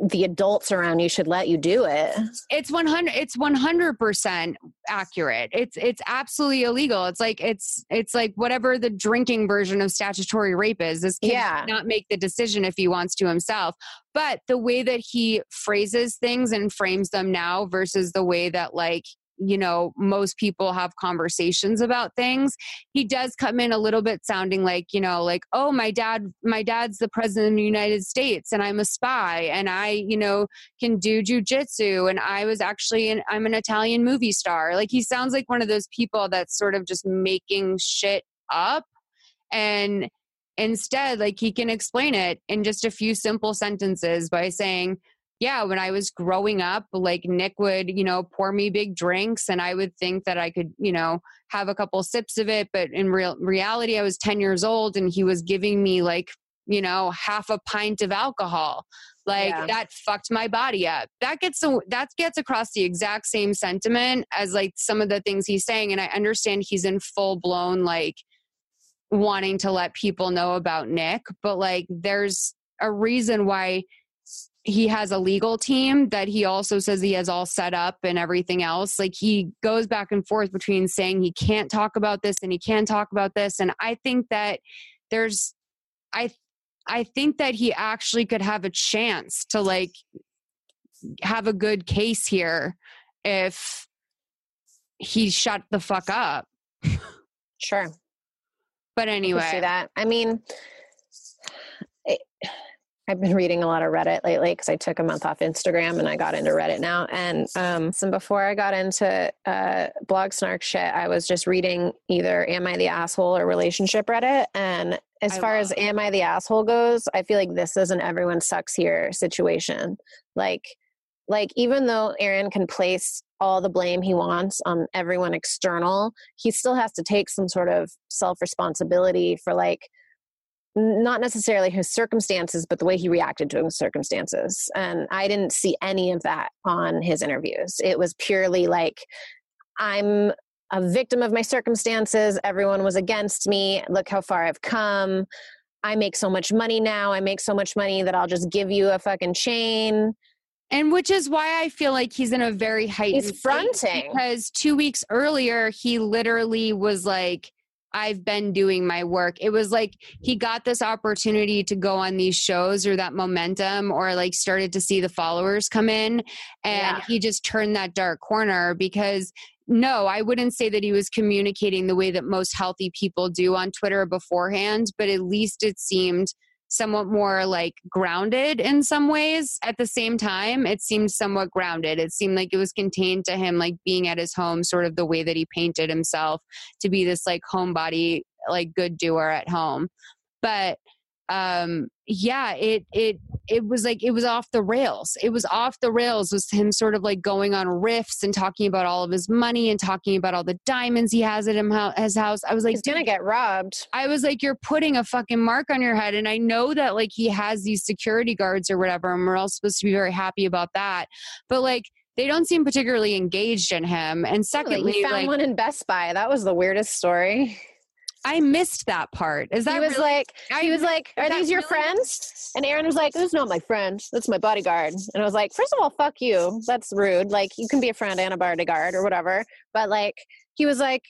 the adults around you should let you do it. it's 100 it's 100% accurate it's it's absolutely illegal it's like it's it's like whatever the drinking version of statutory rape is this kid Yeah. cannot make the decision if he wants to himself but the way that he phrases things and frames them now versus the way that like you know most people have conversations about things he does come in a little bit sounding like you know like oh my dad my dad's the president of the united states and i'm a spy and i you know can do jujitsu and I was actually an I'm an Italian movie star. Like he sounds like one of those people that's sort of just making shit up and instead like he can explain it in just a few simple sentences by saying yeah when i was growing up like nick would you know pour me big drinks and i would think that i could you know have a couple sips of it but in real reality i was 10 years old and he was giving me like you know half a pint of alcohol like Yeah. that fucked my body up that gets that gets across the exact same sentiment as like some of the things he's saying and i understand he's in full blown like wanting to let people know about nick but like there's a reason why he has a legal team that he also says he has all set up and everything else. Like he goes back and forth between saying he can't talk about this and he can talk about this. And I think that there's, I, I think that he actually could have a chance to like have a good case here if he shut the fuck up. Sure. But anyway, that. I mean, it, I've been reading a lot of Reddit lately because I took a month off Instagram and I got into Reddit now. And um, so before I got into uh, blog snark shit, I was just reading either "Am I the asshole" or relationship Reddit. And as I far as love- "Am I the asshole" goes, I feel like this is an everyone sucks here situation. Like, like even though Aaron can place all the blame he wants on everyone external, he still has to take some sort of self responsibility for like not necessarily his circumstances, but the way he reacted to his circumstances. And I didn't see any of that on his interviews. It was purely like, I'm a victim of my circumstances. Everyone was against me. Look how far I've come. I make so much money now. I make so much money that I'll just give you a fucking chain. and which is why I feel like he's in a very heightened He's state fronting. because two weeks earlier he literally was like, "I've been doing my work." It was like he got this opportunity to go on these shows or that momentum or like started to see the followers come in, and Yeah. he just turned that dark corner because. No, I wouldn't say that he was communicating the way that most healthy people do on Twitter beforehand, but at least it seemed somewhat more like grounded in some ways. At the same time it seemed somewhat grounded. It seemed like it was contained to him like being at his home sort of the way that he painted himself to be this like homebody like good doer at home. But um yeah it it it was like it was off the rails it was off the rails was him sort of like going on riffs and talking about all of his money and talking about all the diamonds he has at him, his house i was like He's going to get robbed. I was like, you're putting a fucking mark on your head. And I know that like he has these security guards or whatever, and we're all supposed to be very happy about that. But like, they don't seem particularly engaged in him. And secondly, he found like, one in Best Buy. That was the weirdest story. I missed that part. Is that he was really- like, I he was like, "Are these your really- friends?" And Aaron was like, "This is not my friend. That's my bodyguard." And I was like, first of all, fuck you. That's rude. Like, you can be a friend and a bodyguard or whatever." But like, he was like,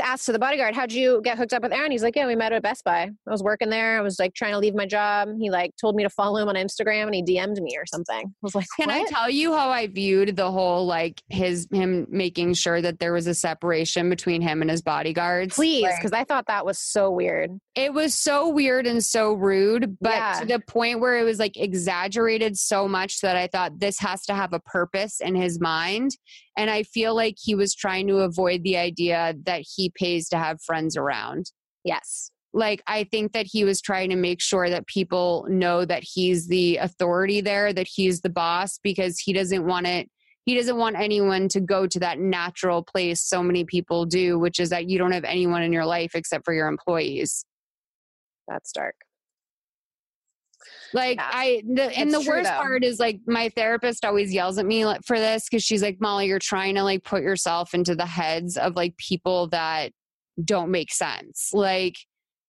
to ask to the bodyguard, "How'd you get hooked up with Aaron?" He's like, "Yeah, we met at Best Buy. I was working there. I was like trying to leave my job. He like told me to follow him on Instagram, and he DM'd me or something." I was like, Can I tell you how I viewed the whole like his him making sure that there was a separation between him and his bodyguards? Please, Like, because I thought that was so weird. It was so weird and so rude, but Yeah. to the point where it was like exaggerated so much that I thought this has to have a purpose in his mind. And I feel like he was trying to avoid the idea that he pays to have friends around. Yes. Like, I think that he was trying to make sure that people know that he's the authority there, that he's the boss, because he doesn't want it. He doesn't want anyone to go to that natural place so many people do, which is that you don't have anyone in your life except for your employees. That's dark. Like Yeah. I, the, and the worst though. part is like my therapist always yells at me for this because she's like, Molly, you're trying to like put yourself into the heads of like people that don't make sense. Like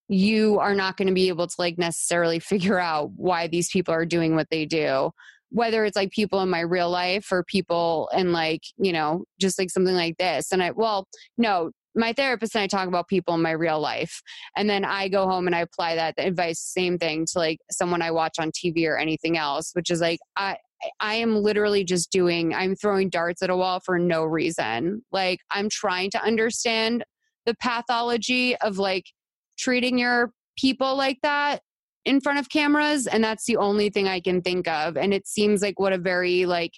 you are not going to be able to like necessarily figure out why these people are doing what they do. Whether it's like people in my real life or people in like, you know, just like something like this. And I, well, no, my therapist and I talk about people in my real life. And then I go home and I apply that advice, same thing to like someone I watch on TV or anything else, which is like, I, I am literally just doing, I'm throwing darts at a wall for no reason. Like, I'm trying to understand the pathology of like treating your people like that in front of cameras. And that's the only thing I can think of. And it seems like what a very, like,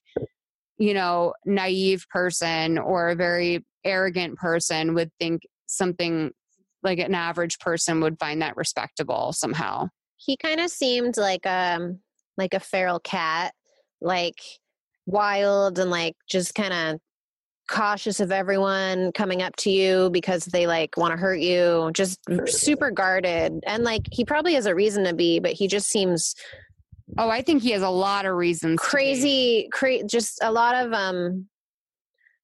you know, naive person or a very arrogant person would think something like an average person would find that respectable somehow. he kind of seemed like um like a feral cat like wild and like just kind of cautious of everyone coming up to you because they like want to hurt you just super guarded and like he probably has a reason to be but he just seems Oh, I think he has a lot of reasons. to be. crazy cra- just a lot of um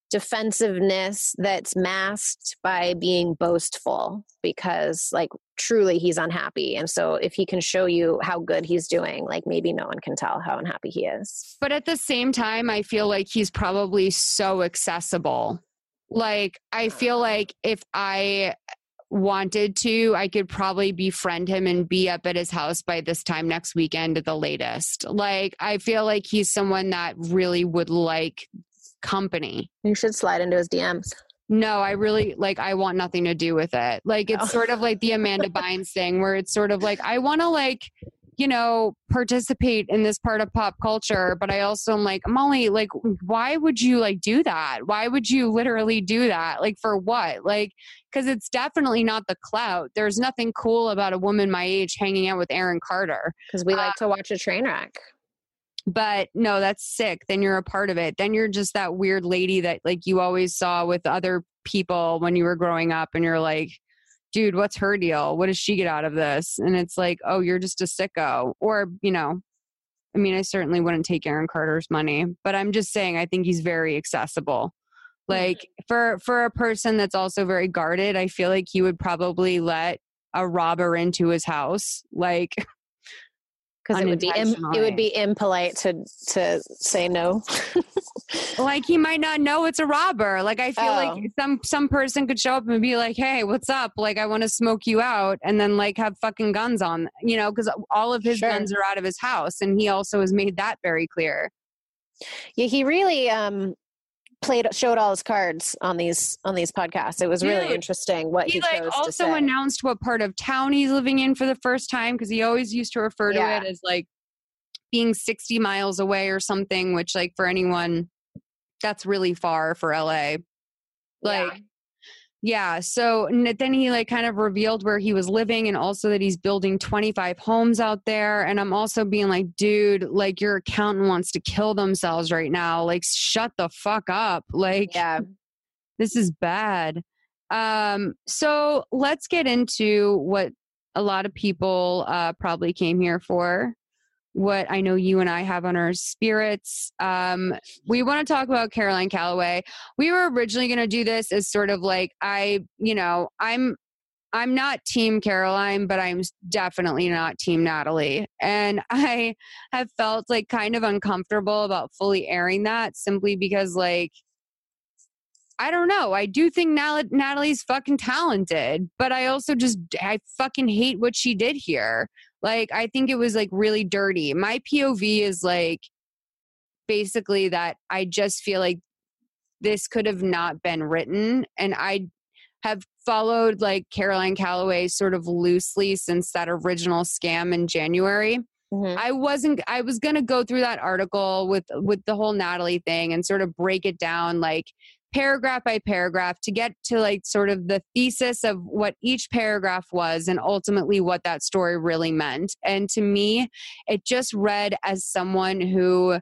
defensiveness that's masked by being boastful because like truly he's unhappy. And so if he can show you how good he's doing like maybe no one can tell how unhappy he is. But at the same time i feel like he's probably so accessible. Like i uh-huh. feel like if i wanted to i could probably befriend him and be up at his house by this time next weekend at the latest. Like i feel like he's someone that really would like company. You should slide into his DMs. No, I really like I want nothing to do with it. Like it's oh. sort of like the Amanda Bynes thing where it's sort of like I want to like you know, participate in this part of pop culture, but I also am like, Molly, like, why would you like do that? Why would you literally do that? Like, for what? Like, because it's definitely not the clout. There's nothing cool about a woman my age hanging out with Aaron Carter. Because we like uh, to watch a train wreck. But no, that's sick. Then you're a part of it. Then you're just that weird lady that like you always saw with other people when you were growing up and you're like, dude, what's her deal? What does she get out of this? And it's like, oh, you're just a sicko. Or, you know, I mean, I certainly wouldn't take Aaron Carter's money, but I'm just saying I think he's very accessible. Like for for a person that's also very guarded, I feel like he would probably let a robber into his house. Like because it would be Im- it would be impolite to to say no. like he might not know it's a robber. Like I feel oh. like some some person could show up and be like, "Hey, what's up? Like I want to smoke you out," and then like have fucking guns on, you know, because all of his sure. guns are out of his house, and he also has made that very clear. Yeah, he really um played showed all his cards on these on these podcasts. It was really Dude, interesting what he, he like also announced what part of town he's living in for the first time because he always used to refer to yeah. it as like being 60 miles away or something which like for anyone that's really far for LA. Like yeah. Yeah. So then he like kind of revealed where he was living and also that he's building 25 homes out there. And I'm also being like, dude, like your accountant wants to kill themselves right now. Like, shut the fuck up. Like, yeah, this is bad. Um, so let's get into what a lot of people uh, probably came here for what I know you and I have on our spirits. Um, we want to talk about Caroline Calloway. We were originally going to do this as sort of like I, you know, I'm I'm not team Caroline, but I'm definitely not team Natalie. And I have felt like kind of uncomfortable about fully airing that simply because like I don't know. I do think Natalie's fucking talented, but I also just I fucking hate what she did here. Like, I think it was like really dirty. My POV is like basically that I just feel like this could have not been written. And I have followed like Caroline Calloway sort of loosely since that original scam in January. Mm-hmm. I wasn't I was going to go through that article with with the whole Natalie thing and sort of break it down like paragraph by paragraph to get to like sort of the thesis of what each paragraph was and ultimately what that story really meant. And to me, it just read as someone who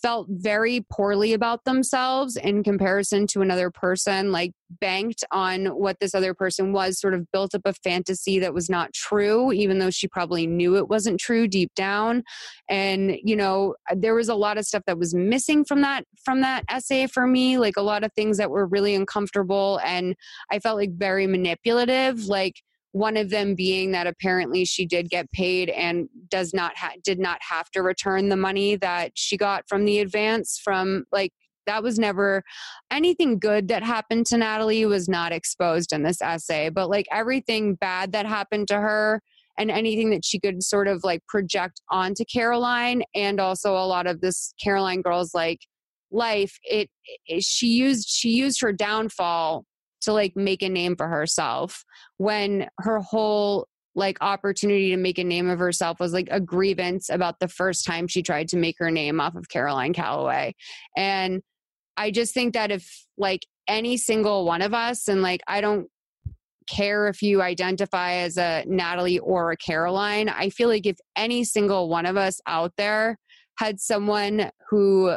felt very poorly about themselves in comparison to another person, like banked on what this other person was, sort of built up a fantasy that was not true, even though she probably knew it wasn't true deep down. And, you know, there was a lot of stuff that was missing from that from that essay for me, like a lot of things that were really uncomfortable and I felt like very manipulative. Like one of them being that apparently she did get paid and does not ha- did not have to return the money that she got from the advance from like that was never anything good that happened to Natalie was not exposed in this essay but like everything bad that happened to her and anything that she could sort of like project onto Caroline and also a lot of this Caroline girl's like life it, it she used she used her downfall to like make a name for herself when her whole like opportunity to make a name of herself was like a grievance about the first time she tried to make her name off of Caroline Calloway. And I just think that if like any single one of us, and like I don't care if you identify as a Natalie or a Caroline, I feel like if any single one of us out there had someone who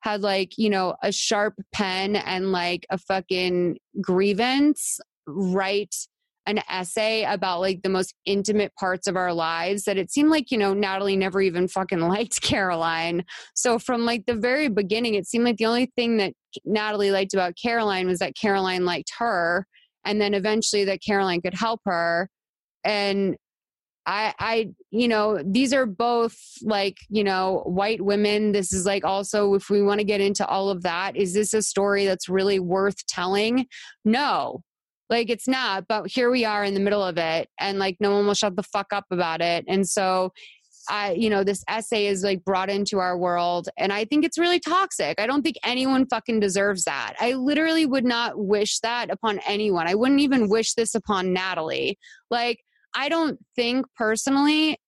had like, you know, a sharp pen and like a fucking grievance, write an essay about like the most intimate parts of our lives that it seemed like, you know, Natalie never even fucking liked Caroline. So from like the very beginning, it seemed like the only thing that Natalie liked about Caroline was that Caroline liked her, and then eventually that Caroline could help her. And I, I, you know, these are both like, you know, white women. This is like also, if we want to get into all of that, is this a story that's really worth telling? No, like it's not. But here we are in the middle of it, and like no one will shut the fuck up about it. And so, I, you know, this essay is like brought into our world, and I think it's really toxic. I don't think anyone fucking deserves that. I literally would not wish that upon anyone. I wouldn't even wish this upon Natalie. Like, I don't think personally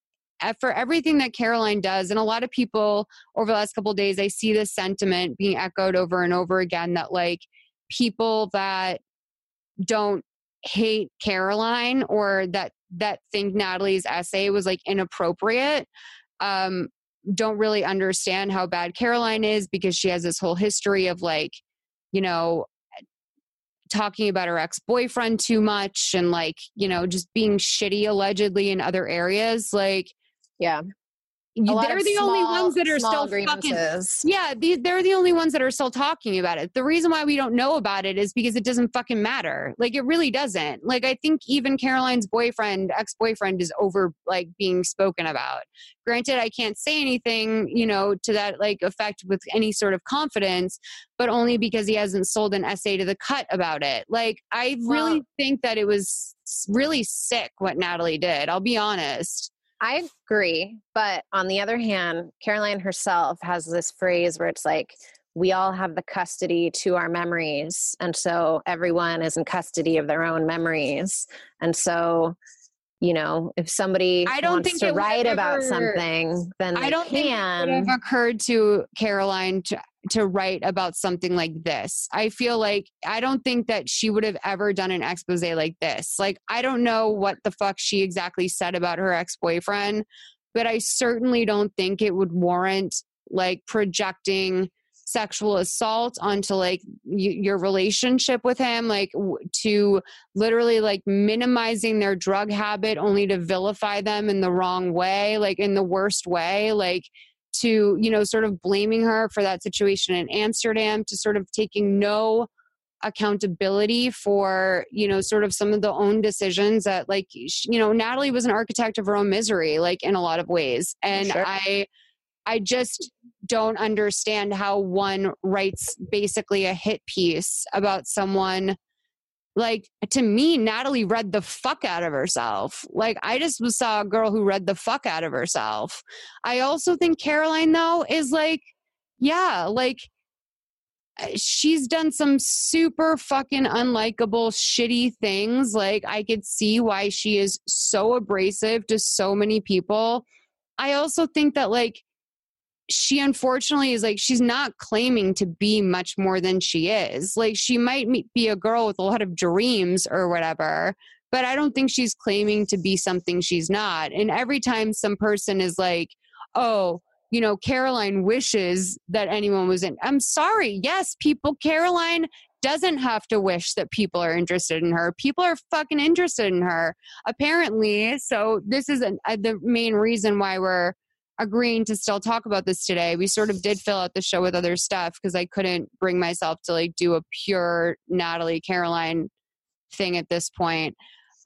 eh, for everything that Caroline does, and a lot of people over the last couple days, I see this sentiment being echoed over and over again that like people that don't hate Caroline or that that think Natalie's essay was like inappropriate um, don't really understand how bad Caroline is because she has this whole history of like, you know, talking about her ex boyfriend too much and like, you know, just being shitty allegedly in other areas. Like, yeah. They're the small, only ones that are still fucking. Yeah, these, they're the only ones that are still talking about it. The reason why we don't know about it is because it doesn't fucking matter. Like it really doesn't. Like I think even Caroline's boyfriend, ex boyfriend, is over like being spoken about. Granted, I can't say anything, you know, to that like effect with any sort of confidence, but only because he hasn't sold an essay to the cut about it. Like I really well, think that it was really sick what Natalie did. I'll be honest. I agree. But on the other hand, Caroline herself has this phrase where it's like, we all have the custody to our memories. And so everyone is in custody of their own memories. And so, you know, if somebody I don't wants think to write about something, then I don't can. think it would have occurred to Caroline to to write about something like this. I feel like I don't think that she would have ever done an expose like this. Like, I don't know what the fuck she exactly said about her ex boyfriend, but I certainly don't think it would warrant like projecting sexual assault onto like y- your relationship with him like w- to literally like minimizing their drug habit only to vilify them in the wrong way like in the worst way like to you know sort of blaming her for that situation in amsterdam to sort of taking no accountability for you know sort of some of the own decisions that like you know natalie was an architect of her own misery like in a lot of ways and sure. i i just don't understand how one writes basically a hit piece about someone like to me natalie read the fuck out of herself. Like i just saw a girl who read the fuck out of herself. I also think caroline though is like yeah like uh, she's done some super fucking unlikable shitty things. Like i could see why she is so abrasive to so many people. I also think that like she unfortunately is like she's not claiming to be much more than she is like she might be a girl with a lot of dreams or whatever but i don't think she's claiming to be something she's not and every time some person is like oh you know caroline wishes that anyone was in i'm sorry yes people caroline doesn't have to wish that people are interested in her. People are fucking interested in her, apparently. So, this is an, uh, the main reason why we're agreeing to still talk about this today. We sort of did fill out the show with other stuff because I couldn't bring myself to like do a pure Natalie Caroline thing at this point.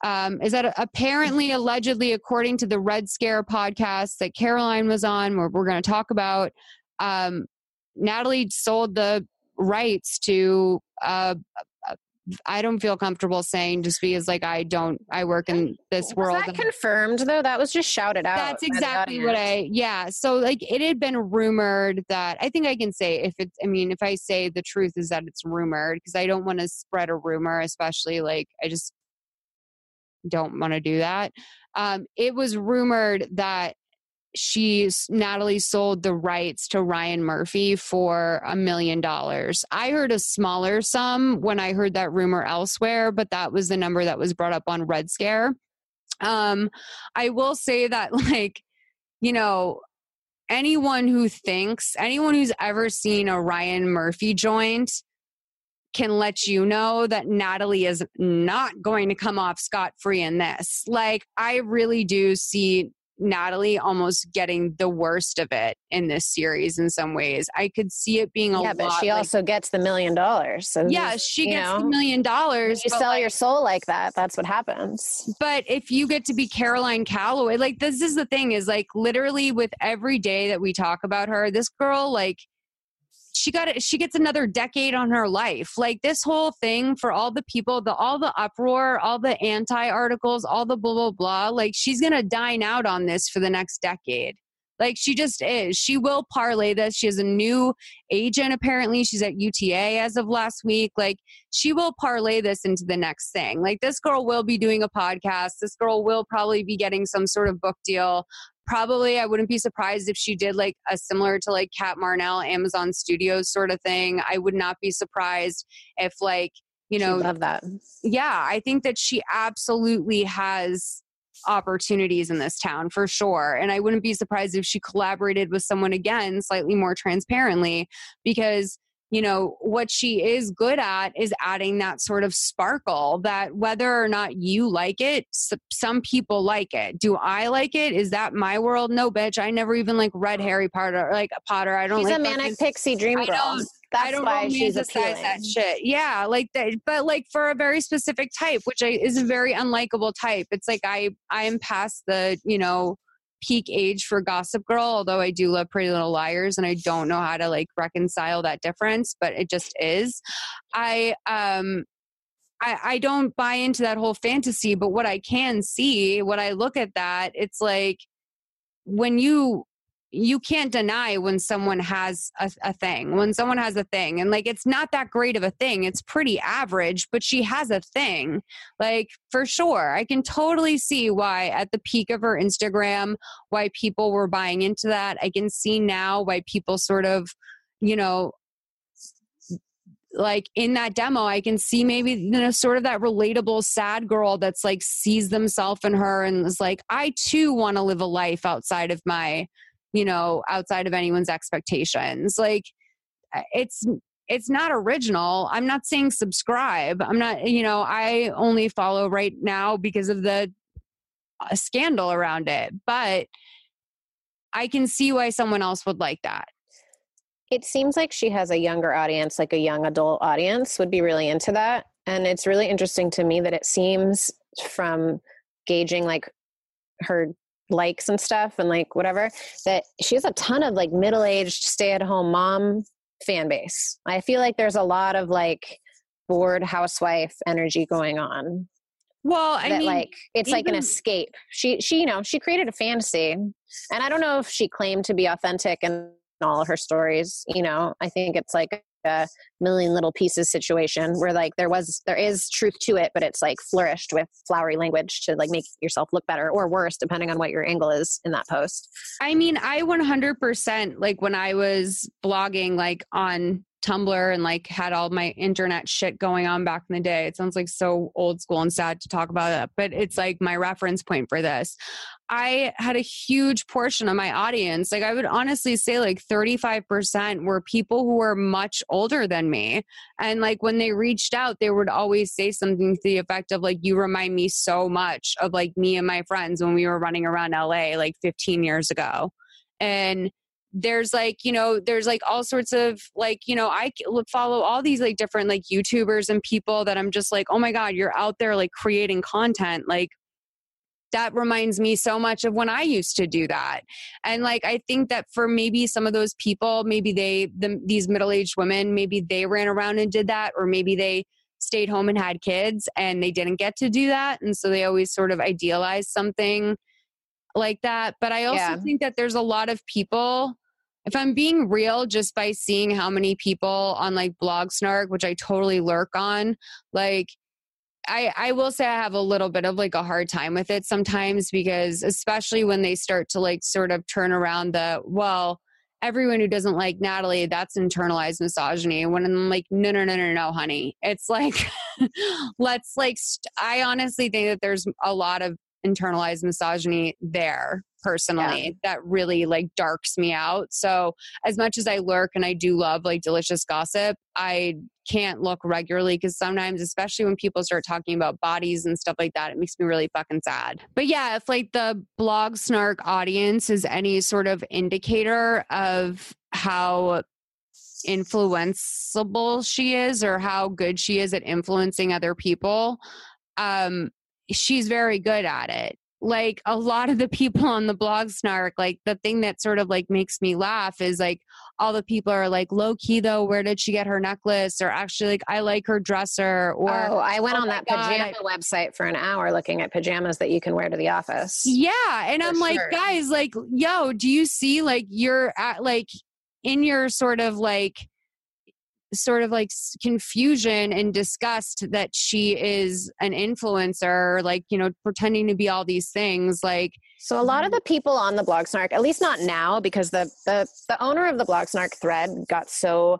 Um, is that apparently, allegedly, according to the Red Scare podcast that Caroline was on, where we're going to talk about, um, Natalie sold the rights to uh, I don't feel comfortable saying just because like I don't I work in this was world. That confirmed though. That was just shouted out. That's exactly what I yeah. So like it had been rumored that I think I can say if it's I mean if I say the truth is that it's rumored because I don't want to spread a rumor, especially like I just don't want to do that. Um, it was rumored that she Natalie sold the rights to Ryan Murphy for a million dollars. I heard a smaller sum when I heard that rumor elsewhere, but that was the number that was brought up on Red Scare. Um, I will say that, like, you know, anyone who thinks, anyone who's ever seen a Ryan Murphy joint can let you know that Natalie is not going to come off scot free in this. Like, I really do see Natalie almost getting the worst of it in this series in some ways. I could see it being a yeah, lot. but she like- also gets the million dollars. So yeah, she gets know, the million dollars. You sell like, your soul like that. That's what happens. but if you get to be Caroline Calloway, like this is the thing is like literally with every day that we talk about her, this girl like she got she gets another decade on her life. Like this whole thing for all the people, the all the uproar, all the anti articles, all the blah blah blah, like she's to dine out on this for the next decade. Like she just is. She will parlay this. She has a new agent apparently. She's at UTA as of last week. Like she will parlay this into the next thing. Like this girl will be doing a podcast. This girl will probably be getting some sort of book deal. Probably, I wouldn't be surprised if she did like a similar to like Cat Marnell, Amazon Studios sort of thing. I would not be surprised if like you know, love that. yeah, I think that she absolutely has opportunities in this town for sure. And I wouldn't be surprised if she collaborated with someone again slightly more transparently because you know what she is good at is adding that sort of sparkle that whether or not you like it some people like it do i like it is that my world no bitch i never even like read harry potter like potter i don't know. She's like a manic fucking- pixie dream I girl. don't- That's I don't why she's appealing. that shit. Yeah, like that, but like for a very specific type, which I, is a very unlikable type. It's like I I am past the you know peak age for Gossip Girl, although I do love Pretty Little Liars, and I don't know how to like reconcile that difference, but it just is. I um. I, I don't buy into that whole fantasy, but what I can see, when I look at that, it's like when you you can't deny when someone has a, a thing when someone has a thing and like it's not that great of a thing it's pretty average but she has a thing like for sure. I can totally see why at the peak of her instagram why people were buying into that. I can see now why people sort of you know like in that demo i can see maybe you know sort of that relatable sad girl that's like sees themselves in her and is like i too want to live a life outside of my you know outside of anyone's expectations. Like uh, it's it's not original. I'm not saying subscribe. I'm not you know i only follow right now because of the uh, scandal around it but i can see why someone else would like that. It seems like she has a younger audience, like a young adult audience would be really into that. And it's really interesting to me that it seems from gauging like her likes and stuff and like whatever that she has a ton of like middle-aged stay-at-home mom fan base. I feel like there's a lot of like bored housewife energy going on. well i that mean like it's like an escape. She she you know, she created a fantasy. And I don't know if she claimed to be authentic in all of her stories, you know. I think it's like a million little pieces situation where like there was there is truth to it, but it's like flourished with flowery language to like make yourself look better or worse depending on what your angle is in that post. I mean, I 100% like when I was blogging like on Tumblr and like had all my internet shit going on back in the day. It sounds like so old school and sad to talk about it, but it's like my reference point for this. I had a huge portion of my audience. Like I would honestly say like 35% were people who were much older than me. And like when they reached out, they would always say something to the effect of like, you remind me so much of like me and my friends when we were running around LA like 15 years ago. And there's like you know there's like all sorts of like you know i follow all these like different like youtubers and people that i'm just like oh my god you're out there like creating content like that reminds me so much of when i used to do that and like i think that for maybe some of those people maybe they the, these middle-aged women maybe they ran around and did that or maybe they stayed home and had kids and they didn't get to do that and so they always sort of idealize something like that but i also Yeah. think that there's a lot of people if I'm being real, just by seeing how many people on like Blog Snark, which I totally lurk on, like I I will say I have a little bit of like a hard time with it sometimes because especially when they start to like sort of turn around the well, everyone who doesn't like Natalie, that's internalized misogyny. When I'm like, no, no, no, no, no, honey. It's like let's like st- I honestly think that there's a lot of internalized misogyny there personally that really like darks me out. So as much as I lurk and I do love like delicious gossip, I can't look regularly because sometimes, especially when people start talking about bodies and stuff like that, it makes me really fucking sad. But yeah, if like the blog snark audience is any sort of indicator of how influenceable she is or how good she is at influencing other people, um, she's very good at it like a lot of the people on the blog snark like the thing that sort of like makes me laugh is like all the people are like low key though where did she get her necklace? Or actually like i like her dresser or oh i went oh on that God, pajama I- website for an hour looking at pajamas that you can wear to the office. Yeah and i'm like guys like yo do you see like you're at like in your sort of like sort of like confusion and disgust that she is an influencer like you know pretending to be all these things like So a lot of the people on the blog snark, at least not now, because the the the owner of the blog snark thread got so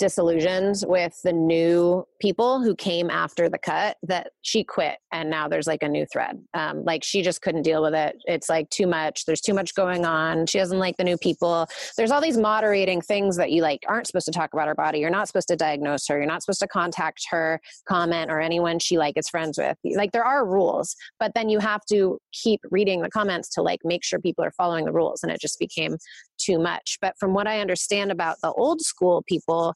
disillusioned with the new people who came after the cut that she quit and now there's like a new thread. Um, like she just couldn't deal with it. It's like too much. There's too much going on. She doesn't like the new people. There's all these moderating things that you like aren't supposed to talk about her body. You're not supposed to diagnose her. You're not supposed to contact her comment or anyone she like is friends with. Like there are rules but then you have to keep reading the comments to like make sure people are following the rules and it just became too much but from what i understand about the old school people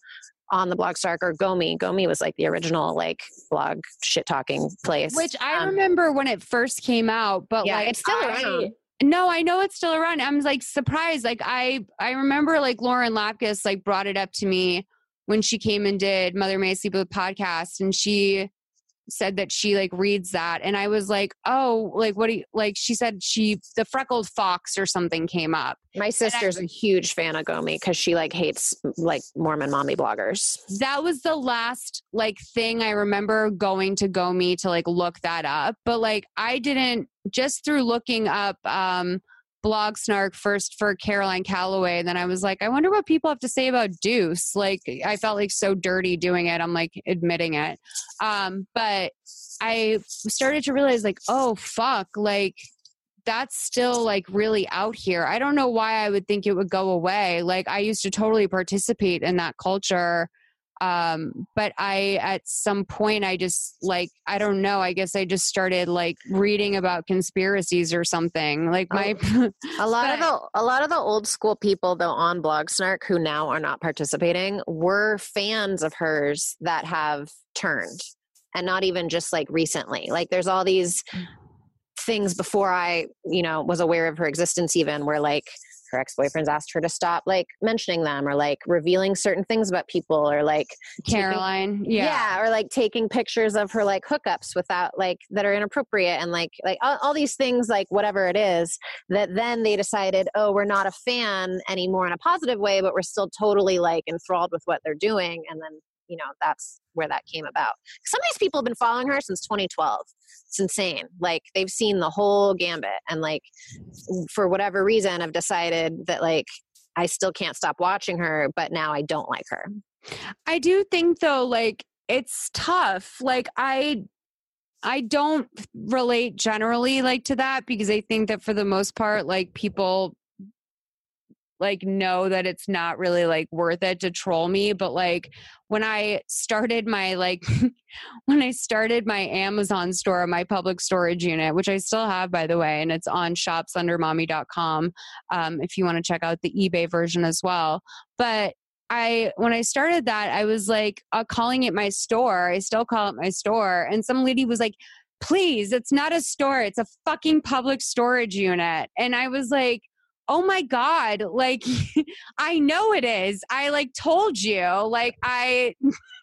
on the blog or gomi gomi was like the original like blog shit talking place which i Um, remember when it first came out but yeah like it's still I- around No, I know it's still around. I'm like surprised. Like I I remember like Lauren Lapkus like brought it up to me when she came and did Mother May Sleep With podcast and she said that she like reads that and I was like, "Oh, like what do you like she said she the freckled fox or something came up." my sister's a huge fan of gomi because she like hates like mormon mommy bloggers That was the last like thing I remember going to gomi to like look that up. But like I didn't just through looking up um blog snark first for Caroline Calloway. And then I was like, I wonder what people have to say about Deuce. Like I felt like so dirty doing it. I'm like admitting it. Um, but I started to realize like, oh fuck, like that's still like really out here. I don't know why I would think it would go away. Like I used to totally participate in that culture um but i at some point i just like i don't know i guess i just started like reading about conspiracies or something like my A lot of the a lot of the old school people though on Blog Snark who now are not participating were fans of hers that have turned and not even just like recently. Like there's all these things before I, you know, was aware of her existence even where like her ex-boyfriends asked her to stop like mentioning them or like revealing certain things about people or like taking- caroline yeah. yeah. or like taking pictures of her like hookups without like that are inappropriate and like like all, all these things like whatever it is that then they decided oh we're not a fan anymore in a positive way but we're still totally like enthralled with what they're doing and then you know that's where that came about. Some of these people have been following her since 2012 it's insane. Like they've seen the whole gambit and like for whatever reason have decided that like i still can't stop watching her but now i don't like her. I do think though, like it's tough. Like I I don't relate generally like to that because I think that for the most part, like people like know that it's not really like worth it to troll me. But like when I started my like when I started my Amazon store, my public storage unit, which I still have by the way, and it's on shopsundermommy.com um, if you want to check out the eBay version as well. But I when I started that, I was like uh, calling it my store. I still call it my store, and some lady was like, "Please, it's not a store. It's a fucking public storage unit." And I was like, "Oh my god! Like, I know it is. I like told you. Like, I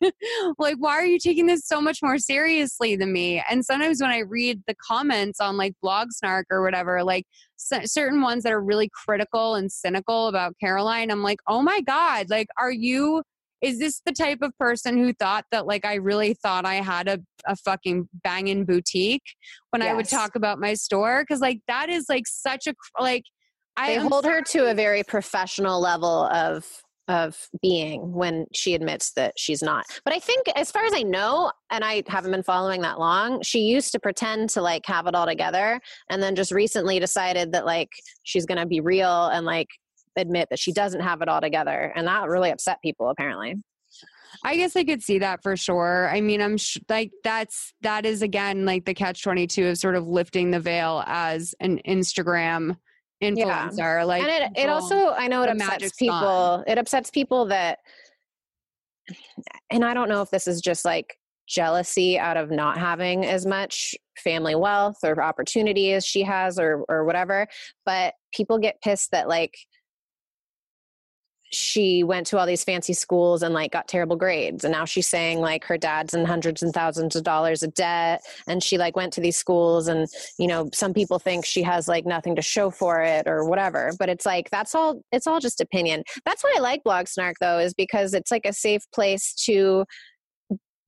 like why are you taking this so much more seriously than me?" And sometimes when I read the comments on like Blog Snark or whatever, like c- certain ones that are really critical and cynical about Caroline, I'm like, oh my God, like, are you, is this the type of person who thought that, like, I really thought I had a, a fucking banging boutique when I would talk about my store? Cause, like, that is like such a, like, I they hold her to a very professional level of of being when she admits that she's not. But I think, as far as I know, and I haven't been following that long, she used to pretend to like have it all together and then just recently decided that like she's going to be real and like admit that she doesn't have it all together. And that really upset people, apparently. I guess I could see that for sure. I mean, I'm sh- like that's that is again like the catch 22 of sort of lifting the veil as an Instagram influencer. Yeah. Like, and it, it also I know it upsets people. It upsets people that, and I don't know if this is just like jealousy out of not having as much family wealth or opportunity as she has or or whatever but people get pissed that like she went to all these fancy schools and like got terrible grades and now she's saying like her dad's in hundreds and thousands of dollars of debt and she like went to these schools and you know some people think she has like nothing to show for it or whatever but it's like that's all it's all just opinion. That's why i like blog snark though is because it's like a safe place to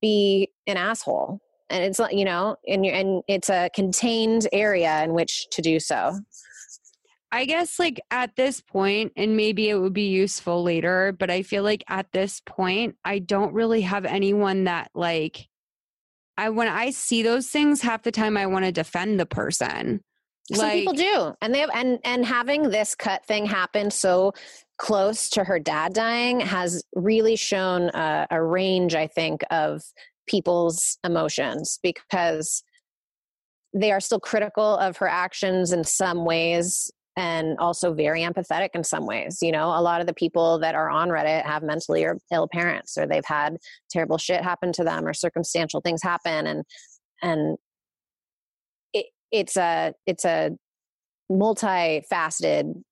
be an asshole and it's like you know and and it's a contained area in which to do so I guess like at this point, and maybe it would be useful later, but I feel like at this point, I don't really have anyone that like I when I see those things, half the time I want to defend the person. Some like, people do, and they have, and and having this cut thing happen so close to her dad dying has really shown a, a range, I think, of people's emotions because they are still critical of her actions in some ways and also very empathetic in some ways. You know, a lot of the people that are on Reddit have mentally ill parents or they've had terrible shit happen to them or circumstantial things happen and and it, it's a it's a multifaceted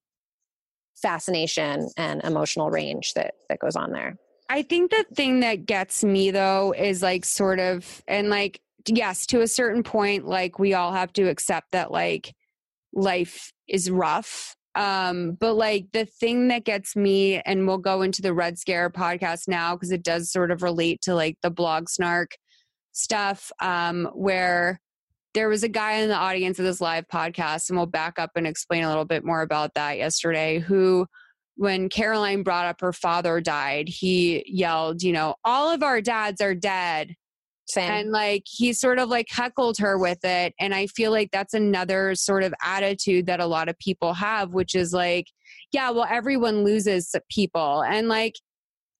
fascination and emotional range that that goes on there. I think the thing that gets me though is like sort of and like yes, to a certain point like we all have to accept that like life is rough. Um, but like the thing that gets me, and we'll go into the Red Scare podcast now because it does sort of relate to like the blog snark stuff, um, where there was a guy in the audience of this live podcast, and we'll back up and explain a little bit more about that yesterday, who when Caroline brought up her father died, he yelled, you know, all of our dads are dead. Same. And like he sort of like heckled her with it. And I feel like that's another sort of attitude that a lot of people have, which is like, yeah, well, everyone loses people. And like,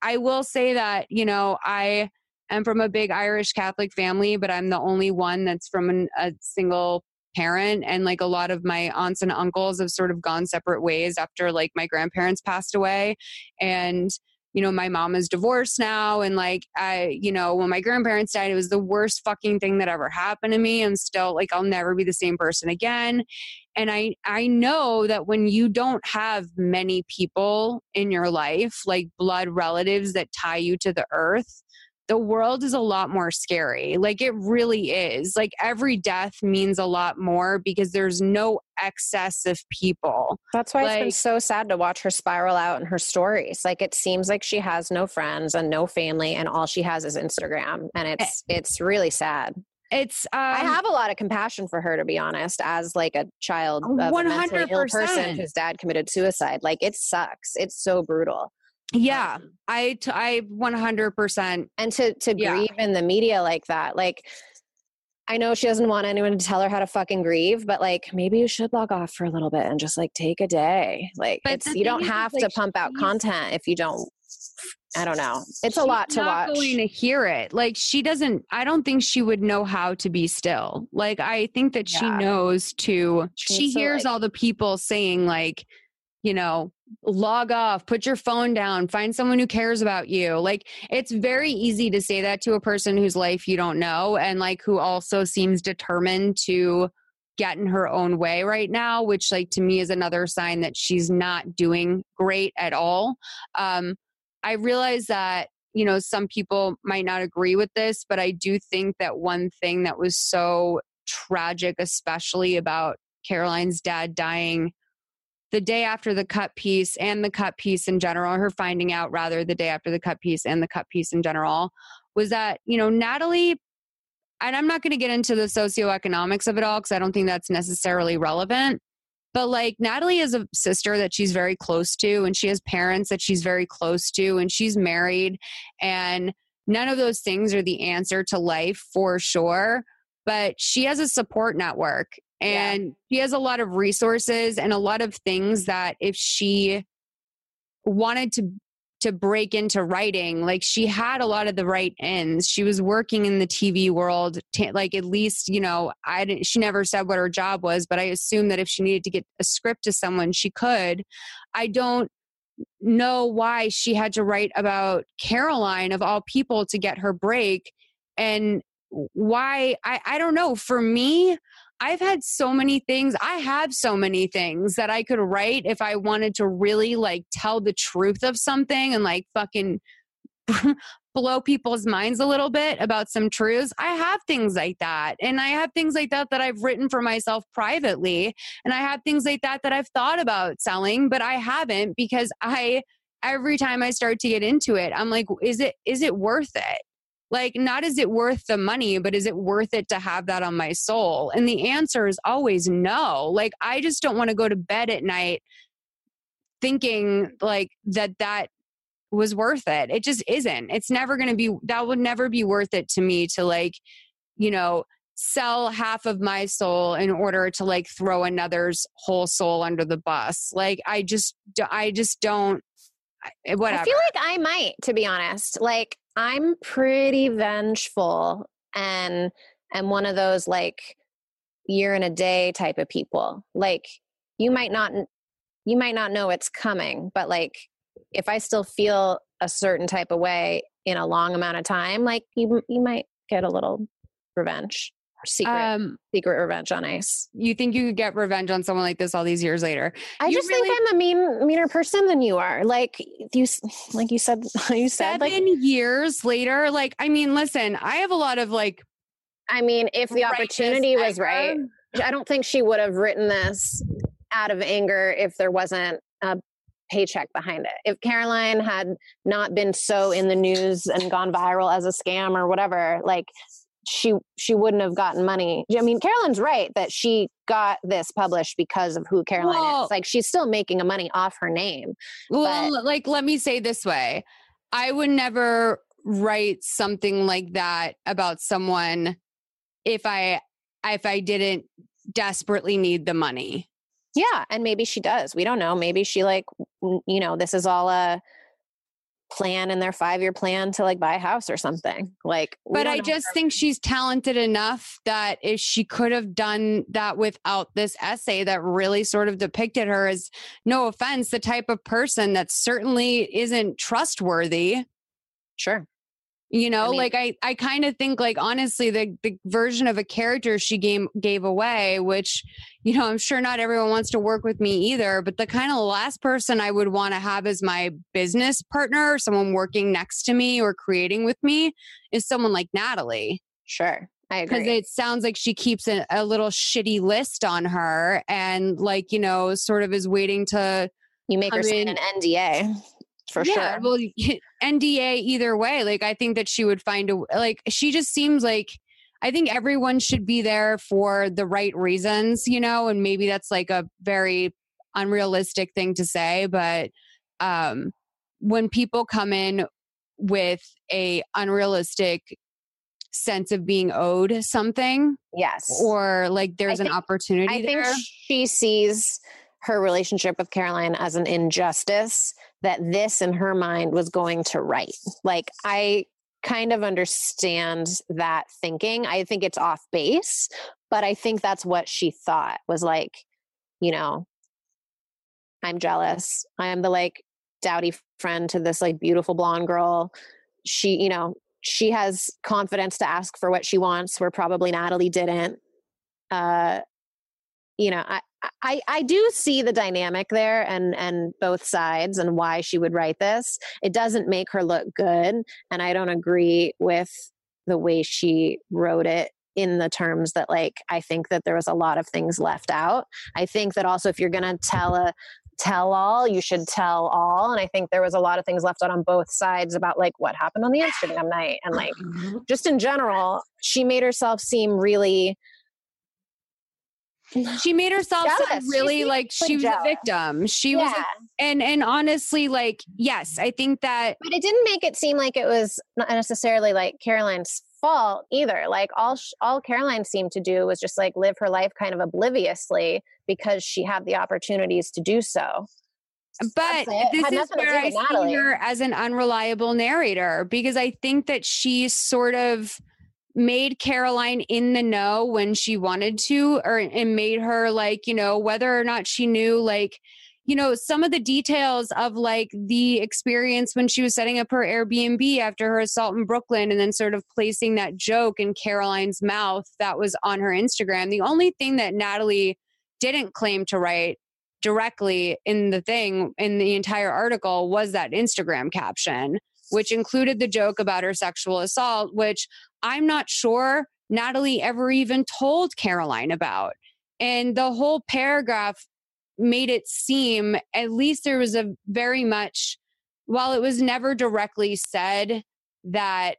I will say that, you know, I am from a big Irish Catholic family, but I'm the only one that's from an, a single parent. And like a lot of my aunts and uncles have sort of gone separate ways after like my grandparents passed away. And, you know, my mom is divorced now. And like, I, you know, when my grandparents died, it was the worst fucking thing that ever happened to me. And still, like, I'll never be the same person again. And I, I know that when you don't have many people in your life, like blood relatives that tie you to the earth, the world is a lot more scary. Like it really is. Like every death means a lot more because there's no excess of people. That's why like, it's been so sad to watch her spiral out in her stories. Like it seems like she has no friends and no family and all she has is Instagram and eh it's it's really sad. It's um, I have a lot of compassion for her to be honest as like a child of 100%. a mentally ill person whose dad committed suicide. Like it sucks. It's so brutal. Yeah, um, I t- I 100%. And to to yeah. grieve in the media like that, like I know she doesn't want anyone to tell her how to fucking grieve, but like maybe you should log off for a little bit and just like take a day. Like you don't have to pump out content if you don't. I don't know. It's a lot to not watch. Going to hear it, like she doesn't. I don't think she would know how to be still. Like I think that yeah. she knows to. She, she hears like, all the people saying like, you know, log off, put your phone down, find someone who cares about you. Like it's very easy to say that to a person whose life you don't know and like who also seems determined to get in her own way right now, which like to me is another sign that she's not doing great at all. Um I realize that you know some people might not agree with this, but I do think that one thing that was so tragic especially about Caroline's dad dying the day after the cut piece and the cut piece in general, her finding out rather the day after the cut piece and the cut piece in general, was that, you know, Natalie, and I'm not going to get into the socioeconomics of it all because I don't think that's necessarily relevant. But like Natalie is a sister that she's very close to, and she has parents that she's very close to, and she's married. And none of those things are the answer to life for sure. But she has a support network and yeah. she has a lot of resources and a lot of things that if she wanted to to break into writing like she had a lot of the right ends. She was working in the tv world t- like at least you know i didn't she never said what her job was but i assume that if she needed to get a script to someone she could. I don't know why she had to write about caroline of all people to get her break. And why i i don't know. For me I've had so many things. I have so many things that I could write if I wanted to really like tell the truth of something and like fucking blow people's minds a little bit about some truths. I have things like that. And I have things like that that I've written for myself privately. And I have things like that that I've thought about selling, but I haven't because I every time I start to get into it, I'm like, is it is it worth it? Like, not is it worth the money, but is it worth it to have that on my soul? And the answer is always no. Like, I just don't want to go to bed at night thinking like that that was worth it. It just isn't. It's never going to be, that would never be worth it to me to like, you know, sell half of my soul in order to like throw another's whole soul under the bus. Like, I just, I just don't, whatever. I feel like I might, to be honest. Like, I'm pretty vengeful and am one of those like year and a day type of people. Like you might not you might not know it's coming, but like if I still feel a certain type of way in a long amount of time, like you you might get a little revenge secret um, secret revenge on ice. You think you could get revenge on someone like this all these years later? I you just really, think I'm a mean meaner person than you are. Like you like you said you said seven like, years later. Like I mean, listen, I have a lot of like. I mean, if the opportunity was right, I don't think she would have written this out of anger if there wasn't a paycheck behind it. If Caroline had not been so in the news and gone viral as a scam or whatever, like she she wouldn't have gotten money. I mean, Caroline's right that she got this published because of who Caroline well, is. Like she's still making a money off her name. Well, but, like let me say this way. I would never write something like that about someone if I if I didn't desperately need the money. Yeah, and maybe she does. We don't know. Maybe she like you know, this is all a plan in their five year plan to like buy a house or something. Like, but I just her- think she's talented enough that if she could have done that without this essay that really sort of depicted her as, no offense, the type of person that certainly isn't trustworthy. Sure you know I mean, like i i kind of think like honestly the the version of a character she gave gave away which you know i'm sure not everyone wants to work with me either but the kind of last person i would want to have as my business partner or someone working next to me or creating with me is someone like natalie sure I agree. because it sounds like she keeps a, a little shitty list on her and like you know sort of is waiting to you make her sign an NDA for yeah, sure. Well, NDA either way. Like I think that she would find a like she just seems like I think everyone should be there for the right reasons, you know, and maybe that's like a very unrealistic thing to say, but um when people come in with a unrealistic sense of being owed something, yes, or like there's think, an opportunity I there. think she sees her relationship with Caroline as an injustice that this in her mind was going to right. Like I kind of understand that thinking. I think it's off base, but I think that's what she thought was like, you know, I'm jealous. I am the like dowdy friend to this like beautiful blonde girl. She, you know, she has confidence to ask for what she wants where probably Natalie didn't. Uh, you know, I, I, I do see the dynamic there and and both sides and why she would write this. It doesn't make her look good, and I don't agree with the way she wrote it in the terms that like I think that there was a lot of things left out. I think that also if you're going to tell a tell all, you should tell all, and I think there was a lot of things left out on both sides about like what happened on the Instagram night and like uh-huh. just in general, she made herself seem really she made herself sound really seemed like she was jealous. a victim. She was, a, and and honestly, like yes, I think that but it didn't make it seem like it was not necessarily like Caroline's fault either. Like all all Caroline seemed to do was just like live her life kind of obliviously because she had the opportunities to do so. But this is where I see Natalie. her as an unreliable narrator because I think that she sort of made Caroline in the know when she wanted to, or and made her like, you know, whether or not she knew like you know some of the details of like the experience when she was setting up her Airbnb after her assault in Brooklyn and then sort of placing that joke in Caroline's mouth that was on her Instagram. The only thing that Natalie didn't claim to write directly in the thing in the entire article was that Instagram caption, which included the joke about her sexual assault, which I'm not sure Natalie ever even told Caroline about. And the whole paragraph made it seem, at least there was a very much, while it was never directly said that,